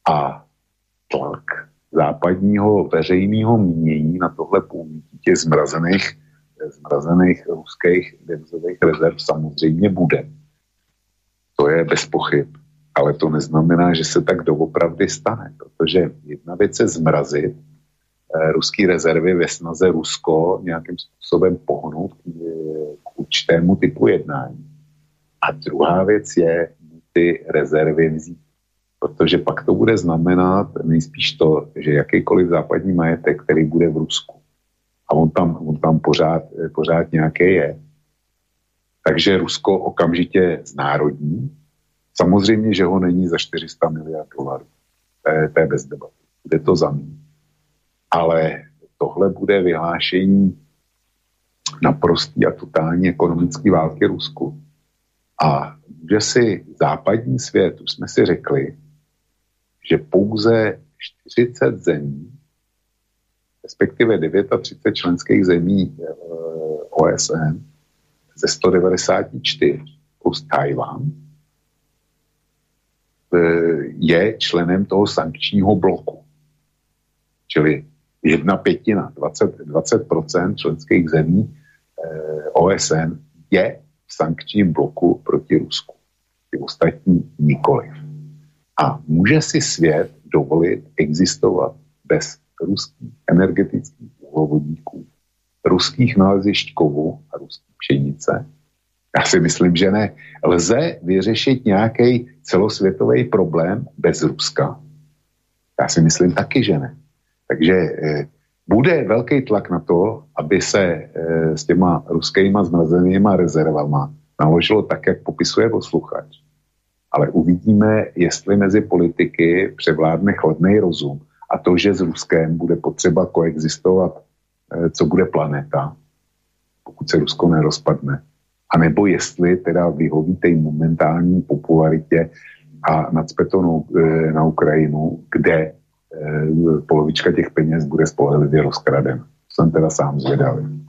Speaker 2: A tlak západního veřejného mínění na tohle použití těch zmrazených, zmrazených ruských devizových rezerv samozřejmě bude. To je bez pochyb. Ale to neznamená, že se tak doopravdy stane, protože jedna věc je zmrazit eh, ruské rezervy ve snaze Rusko nějakým způsobem pohnout k, k určitému typu jednání. A druhá věc je ty rezervy vzít Protože pak to bude znamenat nejspíš to, že jakýkoliv západní majetek, který bude v Rusku, a on tam, on tam pořád, pořád nějaké je, takže Rusko okamžitě znárodní. Samozřejmě, že ho není za 400 miliard dolarů. To je, to je bez debaty. Bude to za mý. Ale tohle bude vyhlášení naprostý a totální ekonomický války Rusku. A může si západní svět, už jsme si řekli, že pouze 40 zemí, respektive 39 členských zemí eh, OSN ze 194 plus Tajván eh, je členem toho sankčního bloku. Čili jedna pětina, 20, 20% členských zemí eh, OSN je v sankčním bloku proti Rusku. Ty ostatní nikoliv. A může si svět dovolit existovat bez ruských energetických uhlovodíků, ruských nalezišť kovu a ruských pšenice? Já si myslím, že ne. Lze vyřešit nějaký celosvětový problém bez Ruska? Já si myslím taky, že ne. Takže eh, bude velký tlak na to, aby se eh, s těma ruskýma zmrazenýma rezervama naložilo tak, jak popisuje posluchač. Ale uvidíme, jestli mezi politiky převládne chladný rozum a to, že s Ruskem bude potřeba koexistovat, eh, co bude planeta, pokud se Rusko nerozpadne. A nebo jestli teda vyhoví té momentální popularitě a nacpe to eh, na Ukrajinu, kde Eh, polovička těch peněz bude spolehlivě rozkraden. Jsem teda sám zvědavý.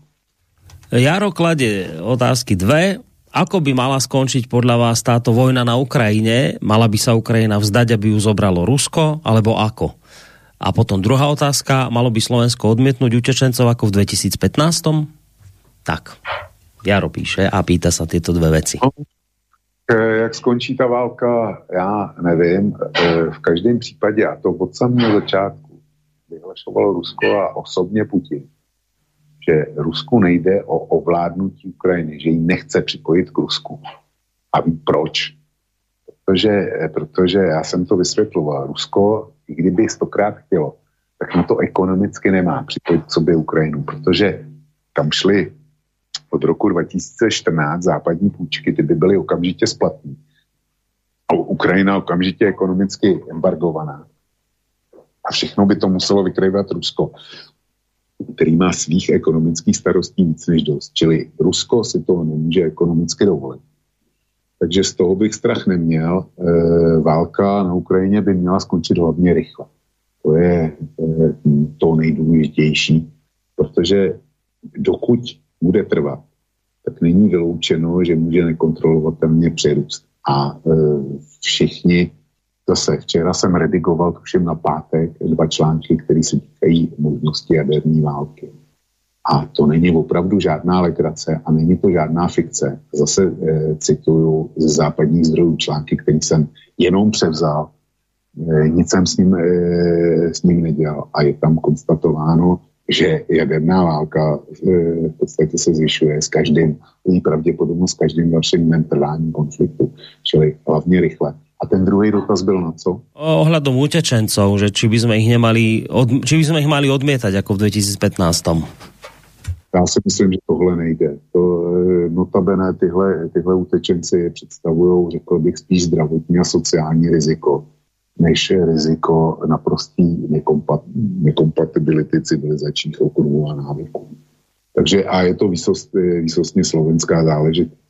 Speaker 1: Jaro klade otázky dve. Ako by mala skončiť podľa vás táto vojna na Ukrajine? Mala by sa Ukrajina vzdať, aby ju zobralo Rusko, alebo ako? A potom druhá otázka, malo by Slovensko odmietnúť utečencov ako v 2015? Tak, Jaro píše a pýta sa tieto dve veci. No,
Speaker 2: Eh, jak skončí ta válka, já nevím. Eh, v každém případě, a to od samého začátku, vyhlašovalo Rusko a osobně Putin, že Rusku nejde o ovládnutí Ukrajiny, že ji nechce připojit k Rusku. A ví proč? Protože, protože já jsem to vysvětloval. Rusko, i kdyby stokrát chtělo, tak na to ekonomicky nemá připojit k sobě Ukrajinu, protože tam šli od roku 2014 západní půjčky, ty by byly okamžitě splatné. A Ukrajina okamžitě ekonomicky embargovaná. A všechno by to muselo vykrývat Rusko, který má svých ekonomických starostí víc než dost. Čili Rusko si toho nemůže ekonomicky dovolit. Takže z toho bych strach neměl. E, válka na Ukrajině by měla skončit hlavně rychle. To je e, to nejdůležitější, protože dokud bude trvat, tak není vyloučeno, že může nekontrolovatelně přirůst. A e, všichni, zase včera jsem redigoval, tuším na pátek, dva články, které se týkají možnosti jaderní války. A to není opravdu žádná legrace a není to žádná fikce. Zase e, cituju ze západních zdrojů články, který jsem jenom převzal. E, nic jsem s ním, e, s ním nedělal. A je tam konstatováno, že jaderná válka e, v podstatě se zvyšuje s každým, její pravděpodobnost s každým dalším mentálním konfliktu, čili hlavně rychle. A ten druhý dotaz byl na co?
Speaker 1: Ohľadom utečencov, že či by sme ich nemali, od, či by sme ich mali odmietať ako v 2015.
Speaker 2: Já si myslím, že tohle nejde. To, e, notabene tyhle, tyhle utečenci představují, řekl bych, spíš zdravotní a sociální riziko než riziko naprostý nekompat, nekompatibility civilizačních okrugů a návyků. Takže a je to výsost, výsostně slovenská záležitost.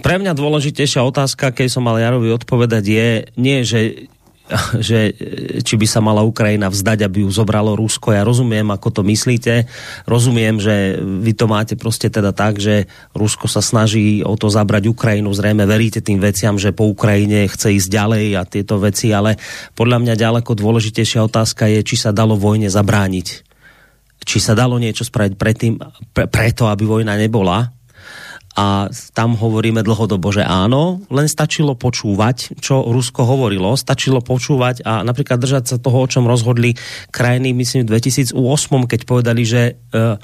Speaker 1: Pre mňa dôležitejšia otázka, keď som mal Jarovi odpovedať, je nie, že že či by sa mala Ukrajina vzdať, aby ju zobralo Rusko. Ja rozumiem, ako to myslíte. Rozumiem, že vy to máte prostě teda tak, že Rusko sa snaží o to zabrať Ukrajinu. Zrejme veríte tým veciam, že po Ukrajine chce ísť ďalej a tieto veci, ale podľa mňa ďaleko dôležitejšia otázka je, či sa dalo vojne zabrániť. Či sa dalo niečo spraviť predtým, pre, preto, aby vojna nebola a tam hovoríme dlhodobo, že áno, len stačilo počúvať, čo Rusko hovorilo, stačilo počúvať a napríklad držať sa toho, o čom rozhodli krajiny, myslím, v 2008, keď povedali, že uh,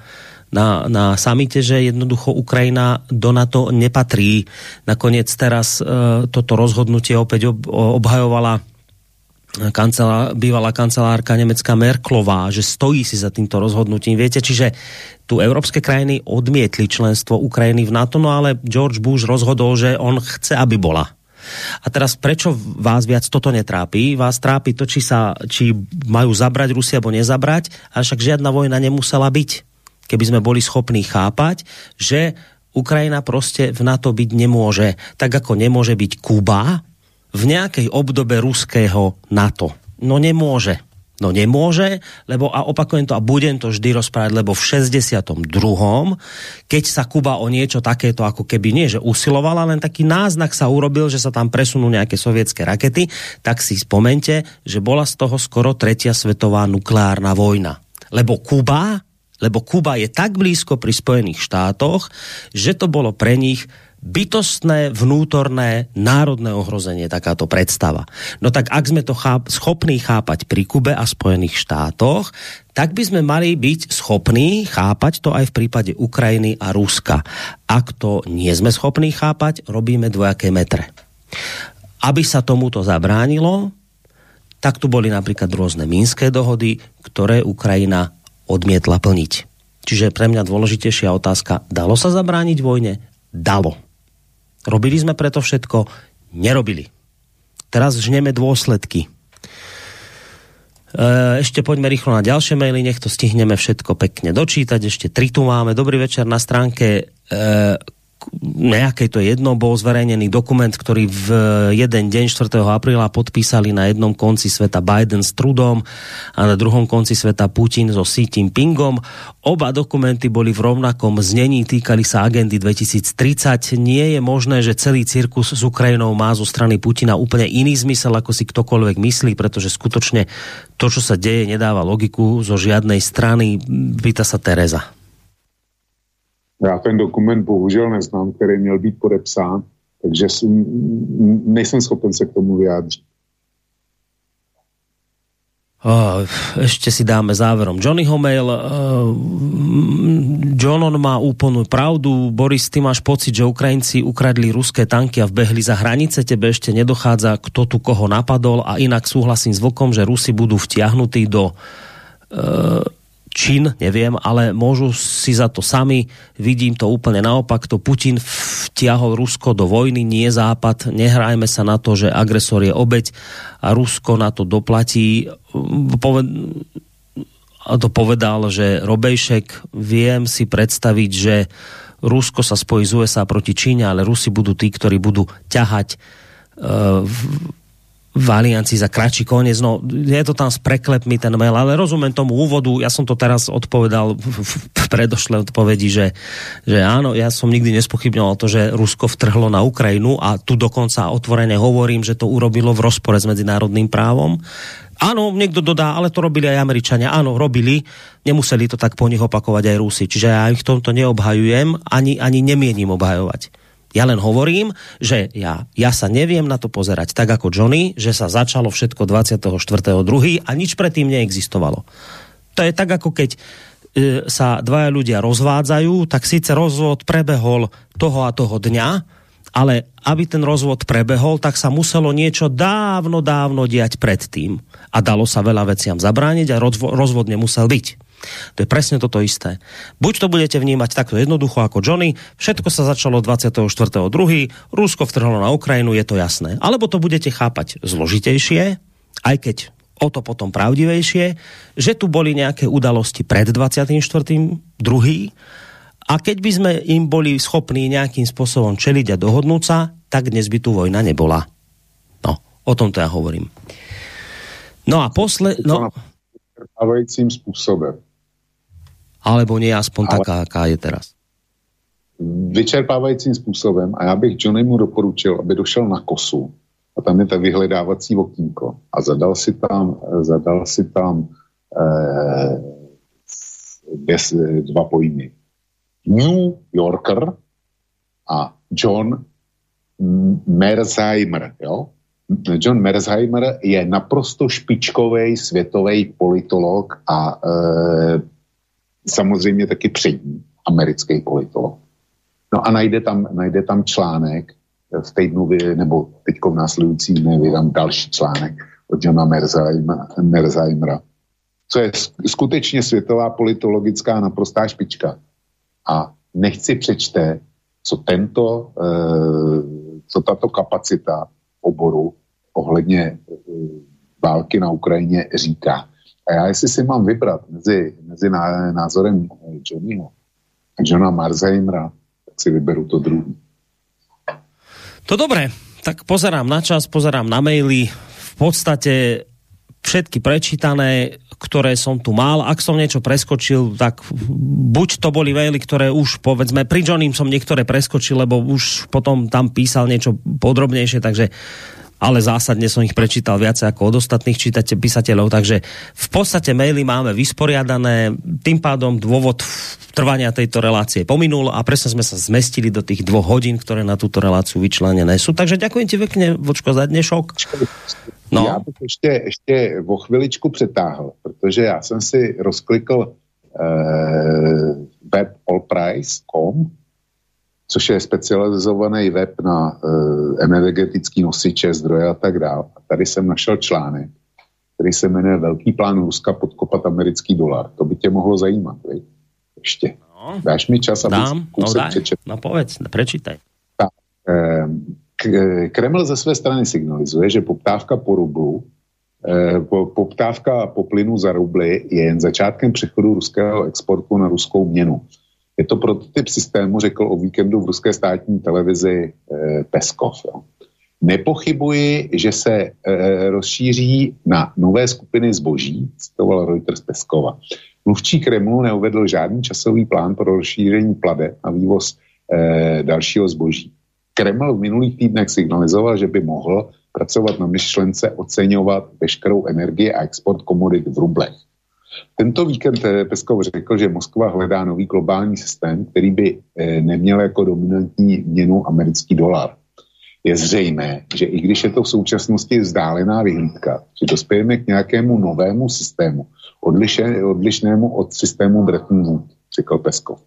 Speaker 1: na, na samite, že jednoducho Ukrajina do NATO nepatrí. Nakoniec teraz e, toto rozhodnutie opäť ob, obhajovala kancelá, bývalá kancelárka nemecká Merklová, že stojí si za týmto rozhodnutím. Viete, čiže tu európske krajiny odmietli členstvo Ukrajiny v NATO, no ale George Bush rozhodol, že on chce, aby bola. A teraz prečo vás viac toto netrápí? Vás trápi to, či, sa, či majú zabrať Rusi alebo nezabrať, a však žiadna vojna nemusela byť. Keby sme boli schopní chápať, že Ukrajina prostě v NATO byť nemôže. Tak ako nemôže byť Kuba, v nejakej obdobe ruského NATO. No nemôže. No nemôže, lebo a opakujem to a budem to vždy rozprávať, lebo v 62. keď sa Kuba o niečo takéto ako keby nie, že usilovala, len taký náznak sa urobil, že sa tam presunú nejaké sovietské rakety, tak si spomente, že bola z toho skoro tretia svetová nukleárna vojna. Lebo Kuba, lebo Kuba je tak blízko pri Spojených štátoch, že to bolo pre nich bytostné, vnútorné, národné ohrozenie, takáto predstava. No tak ak sme to cháp, schopní chápať pri Kube a Spojených štátoch, tak by sme mali byť schopní chápať to aj v prípade Ukrajiny a Ruska. Ak to nie sme schopní chápať, robíme dvojaké metre. Aby sa tomuto zabránilo, tak tu boli napríklad rôzne minské dohody, ktoré Ukrajina odmietla plniť. Čiže pre mňa dôležitejšia otázka, dalo sa zabrániť vojne? Dalo Robili sme preto všetko? Nerobili. Teraz žneme dôsledky. E, ešte poďme rýchlo na ďalšie maily, nech to stihneme všetko pekne dočítať. Ešte tri tu máme. Dobrý večer na stránke e, nejaké to jedno, bol zverejnený dokument, ktorý v jeden deň 4. apríla podpísali na jednom konci sveta Biden s Trudom a na druhom konci sveta Putin so Xi Jinpingom. Oba dokumenty boli v rovnakom znení, týkali sa agendy 2030. Nie je možné, že celý cirkus s Ukrajinou má zo strany Putina úplne iný zmysel, ako si ktokoľvek myslí, pretože skutočne to, čo sa deje, nedáva logiku zo žiadnej strany. Pýta sa Tereza.
Speaker 2: Já ten dokument bohužel neznám, který měl být podepsán, takže nejsem schopen se k tomu vyjádřit.
Speaker 1: Uh, ešte si dáme záverom Johnnyho mail. Uh, John on má úplnú pravdu. Boris, ty máš pocit, že Ukrajinci ukradli ruské tanky a vbehli za hranice. Tebe ešte nedochádza, kto tu koho napadol a inak súhlasím s Vlkom, že Rusi budú vtiahnutí do uh, čin, neviem, ale môžu si za to sami. Vidím to úplne naopak. To Putin vtiahol Rusko do vojny, nie Západ. Nehrajme sa na to, že agresor je obeď a Rusko na to doplatí. A to povedal, že Robejšek, viem si predstaviť, že Rusko sa spojí z USA proti Číne, ale Rusi budú tí, ktorí budú ťahať uh, v aliancii za kratší koniec. No, je to tam s preklepmi ten mail, ale rozumiem tomu úvodu. Ja som to teraz odpovedal v, predošlej odpovedi, že, že áno, ja som nikdy nespochybňoval to, že Rusko vtrhlo na Ukrajinu a tu dokonca otvorene hovorím, že to urobilo v rozpore s medzinárodným právom. Áno, niekto dodá, ale to robili aj Američania. Áno, robili, nemuseli to tak po nich opakovať aj Rusi. Čiže ja ich v tomto neobhajujem, ani, ani nemienim obhajovať. Ja len hovorím, že ja, ja sa neviem na to pozerať tak ako Johnny, že sa začalo všetko 24.2. a nič predtým neexistovalo. To je tak ako keď e, sa dvaja ľudia rozvádzajú, tak síce rozvod prebehol toho a toho dňa, ale aby ten rozvod prebehol, tak sa muselo niečo dávno, dávno diať predtým. A dalo sa veľa veciam zabrániť a rozvod nemusel byť. To je presne toto isté. Buď to budete vnímať takto jednoducho ako Johnny, všetko sa začalo 24.2., Rusko vtrhlo na Ukrajinu, je to jasné. Alebo to budete chápať zložitejšie, aj keď o to potom pravdivejšie, že tu boli nejaké udalosti pred 24.2. A keď by sme im boli schopní nejakým spôsobom čeliť a dohodnúť sa, tak dnes by tu vojna nebola. No, o tom to ja hovorím. No a posle... No...
Speaker 2: způsobem
Speaker 1: alebo nie aspoň Ale... taká, aká je teraz?
Speaker 2: Vyčerpávajícím způsobem a já bych Johnnymu doporučil, aby došel na kosu a tam je ta vyhledávací okýnko a zadal si tam, zadal si tam eh, des, dva pojmy. New Yorker a John Merzheimer, jo? John Merzheimer je naprosto špičkový světový politolog a e, samozřejmě taky přední americký politolog. No a najde tam, najde tam článek v týdnu, nebo teďko v následující dne vydám další článek od Johna Merzaimera, co je skutečně světová politologická naprostá špička. A nechci přečte, co tento, eh, co tato kapacita oboru ohledně eh, války na Ukrajině říká. A já jestli si mám vybrat mezi, mezi názorem Johnnyho a Johna Marzeimra, tak si vyberu to druhý.
Speaker 1: To dobré, tak pozerám na čas, pozerám na maily. V podstate všetky prečítané, ktoré som tu mal. Ak som niečo preskočil, tak buď to boli maily, ktoré už povedzme, pri Johnným som niektoré preskočil, lebo už potom tam písal niečo podrobnejšie, takže ale zásadne som ich prečítal viac ako od ostatných čítate, písateľov, takže v podstate maily máme vysporiadané, tým pádom dôvod trvania tejto relácie pominul a presne sme sa zmestili do tých dvoch hodín, ktoré na túto reláciu vyčlenené sú. Takže ďakujem ti pekne, Vočko, za dnešok.
Speaker 2: No. Já bych ještě, ještě o chviličku přetáhl, protože já jsem si rozklikl eh, web allprice.com, což je specializovaný web na uh, energetický nosiče, zdroje a tak dále. A tady jsem našel článek, který se jmenuje Velký plán Ruska podkopat americký dolar. To by tě mohlo zajímat, viď? Ještě. No. Dáš mi čas,
Speaker 1: aby Dám, no daj, přečet. no povedz, prečítaj. Tak,
Speaker 2: eh, Kreml ze své strany signalizuje, že poptávka po rublu eh, poptávka po plynu za rubly je jen začátkem přechodu ruského exportu na ruskou měnu. Je to prototyp systému, řekl o víkendu v ruské státní televizi eh, Peskov. Jo. Nepochybuji, že se e, rozšíří na nové skupiny zboží, citoval Reuters Peskova. Mluvčí Kremlu neuvedl žádný časový plán pro rozšíření plade a vývoz e, dalšího zboží. Kreml v minulých týdnech signalizoval, že by mohl pracovat na myšlence oceňovat veškerou energii a export komodit v rublech. Tento víkend Peskov řekl, že Moskva hledá nový globální systém, který by eh, neměl jako dominantní měnu americký dolar. Je zřejmé, že i když je to v současnosti vzdálená vyhlídka, že dospějeme k nějakému novému systému, odlišné, odlišnému od systému Bretton Woods, řekl Peskov.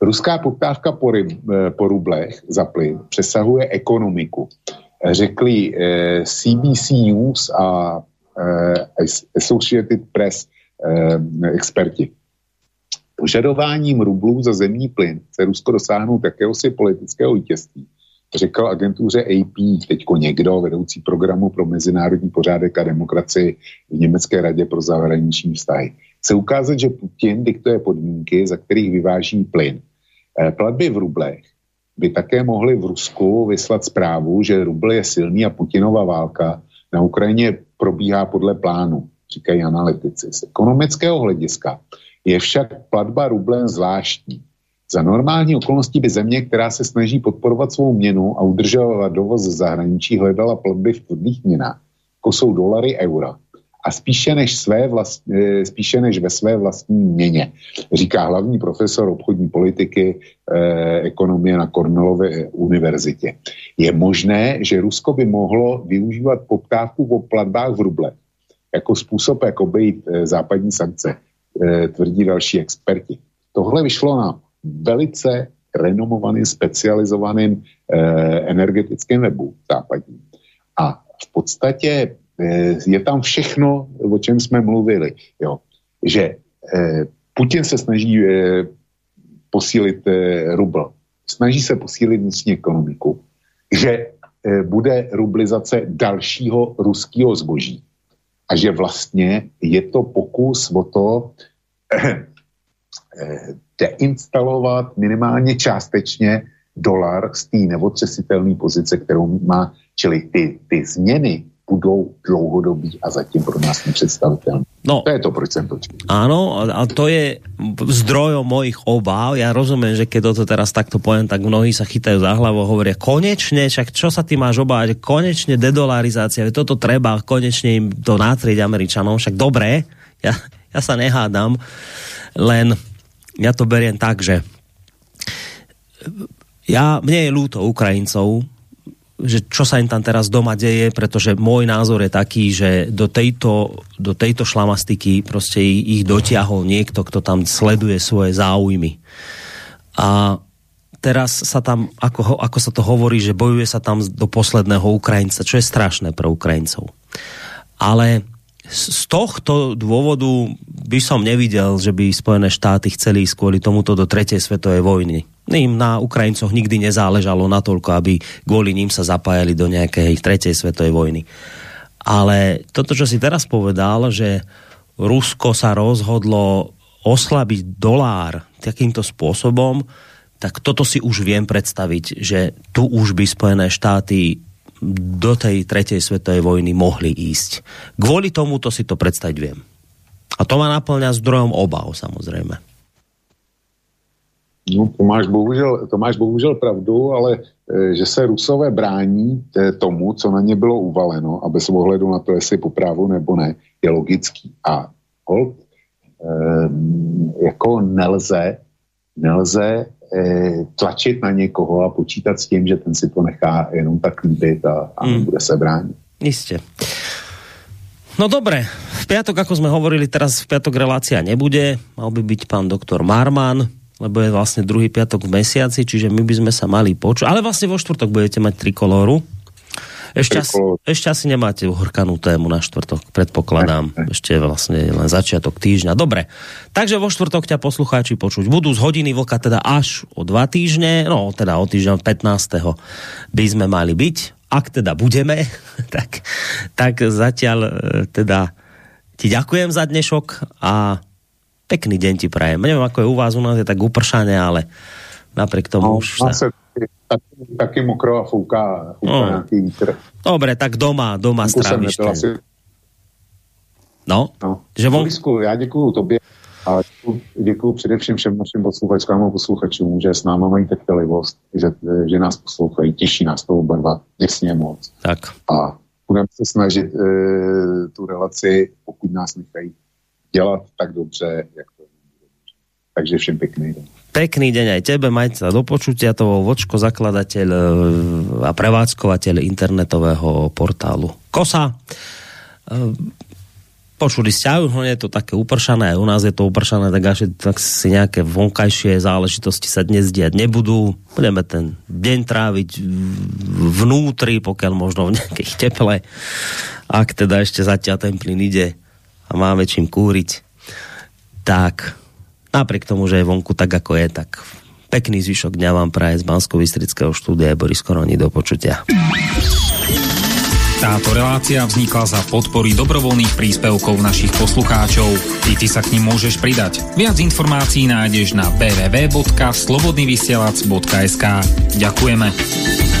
Speaker 2: Ruská poptávka po, ryb, eh, po rublech za plyn přesahuje ekonomiku. Řekli eh, CBC News a eh, Associated Press eh, experti. Požadováním rublů za zemní plyn se Rusko dosáhnout jakéhosi politického vítězství, řekl agentuře AP teďko někdo, vedoucí programu pro mezinárodní pořádek a demokracii v Německé radě pro zahraniční vztahy. Chce ukázat, že Putin diktuje podmínky, za kterých vyváží plyn. Eh, platby v rublech by také mohly v Rusku vyslat zprávu, že rubl je silný a Putinova válka na Ukrajině probíhá podle plánu říkají analytici. Z ekonomického hlediska je však platba rublem zvláštní. Za normální okolností by země, která se snaží podporovat svou měnu a udržovat dovoz z zahraničí, hledala platby v tvrdých měnách, jako jsou dolary, eura. A spíše než, své vlast, eh, spíše než ve své vlastní měně, říká hlavní profesor obchodní politiky eh, ekonomie na Cornellově univerzitě. Je možné, že Rusko by mohlo využívat poptávku po platbách v rublech jako způsob, jak obejít e, západní sankce, e, tvrdí další experti. Tohle vyšlo na velice renomovaným, specializovaným e, energetickým webu západním. A v podstatě je tam všechno, o čem jsme mluvili. Jo. Že Putin se snaží posílit rubl, snaží se posílit vnitřní ekonomiku, že bude rublizace dalšího ruského zboží a že vlastně je to pokus o to eh, deinstalovat minimálně částečně dolar z té neotřesitelné pozice, kterou má, čili ty, ty změny budou dlouhodobí a zatím pro nás nepředstavitelné. No, to je to, proč jsem to čil.
Speaker 1: Áno, a to je zdrojom mojich obáv. Ja rozumiem, že keď to teraz takto poviem, tak mnohí sa chytajú za hlavu a hovoria, konečne, však čo sa ty máš obávať, konečne dedolarizácia, toto treba, konečne im to natrieť Američanom, však dobré, ja, ja sa nehádam, len ja to beriem tak, že ja, mne je ľúto Ukrajincov, že čo sa im tam teraz doma deje, pretože môj názor je taký, že do tejto, do tejto šlamastiky proste ich dotiahol niekto, kto tam sleduje svoje záujmy. A teraz sa tam, ako, ako sa to hovorí, že bojuje sa tam do posledného Ukrajinca, čo je strašné pre Ukrajincov. Ale z tohto dôvodu by som nevidel, že by Spojené štáty chceli ísť kvôli tomuto do tretej svetovej vojny. Ním na Ukrajincoch nikdy nezáležalo natoľko, aby kvôli ním sa zapájali do nejakej tretej svetovej vojny. Ale toto, čo si teraz povedal, že Rusko sa rozhodlo oslabiť dolár takýmto spôsobom, tak toto si už viem predstaviť, že tu už by Spojené štáty do tej tretej svetovej vojny mohli ísť. Kvôli tomuto si to predstaviť viem. A to má naplňa zdrojom obav samozrejme.
Speaker 2: No, to máš, bohužel, to máš bohužel pravdu, ale e, že se Rusové brání e, tomu, co na ně bylo uvaleno, aby se ohledu na to, jestli po právu nebo ne, je logický. A hold, e, jako nelze, nelze Eh, tlačit na někoho a počítat s tím, že ten si to nechá jenom tak líbit a, a mm. bude se bránit.
Speaker 1: Jistě. No dobré, v piatok, ako sme hovorili, teraz v piatok relácia nebude, mal by byť pán doktor Marman, lebo je vlastne druhý piatok v mesiaci, čiže my by sme sa mali počuť, ale vlastne vo štvrtok budete mať trikoloru, ešte asi, ešte asi nemáte uhorkanú tému na štvrtok, predpokladám. Ne, ne. Ešte vlastne len začiatok týždňa. Dobre, takže vo štvrtok ťa poslucháči počuť budú z hodiny vlka teda až o dva týždne, no teda o týždeň 15. by sme mali byť. Ak teda budeme, tak, tak zatiaľ e, teda ti ďakujem za dnešok a pekný deň ti prajem. Neviem, ako je u vás, u nás je tak upršané, ale napriek tomu no, už sa
Speaker 2: taky, taky mokro a fouká, fouká oh. nějaký vítr.
Speaker 1: Dobre, tak doma, doma strávíš ten. Asi... No,
Speaker 2: no. že von... Lisku, já děkuju tobě a děkuju, především všem našim posluchačkám a posluchačům, že s náma mají trpělivost, že, že nás poslouchají, těší nás to oba dva, děsně moc.
Speaker 1: Tak.
Speaker 2: A budeme se snažit e, tu relaci, pokud nás nechají dělat tak dobře, jak to je. Takže všem pěkný den.
Speaker 1: Pekný deň aj tebe, majte sa do počutia, to Vočko, zakladateľ e, a prevádzkovateľ internetového portálu KOSA. E, počuli ste, aj je to také upršané, aj u nás je to upršané, tak až tak si nejaké vonkajšie záležitosti sa dnes diať nebudú. Budeme ten deň tráviť vnútri, pokiaľ možno v nejakej teple, ak teda ešte zatiaľ ten plyn ide a máme čím kúriť. Tak, napriek tomu, že je vonku tak, ako je, tak pekný zvyšok dňa vám praje z bansko bystrického štúdia Boris Koroni do počutia.
Speaker 4: Táto relácia vznikla za podpory dobrovoľných príspevkov našich poslucháčov. I ty sa k ním môžeš pridať. Viac informácií nájdeš na www.slobodnyvysielac.sk Ďakujeme.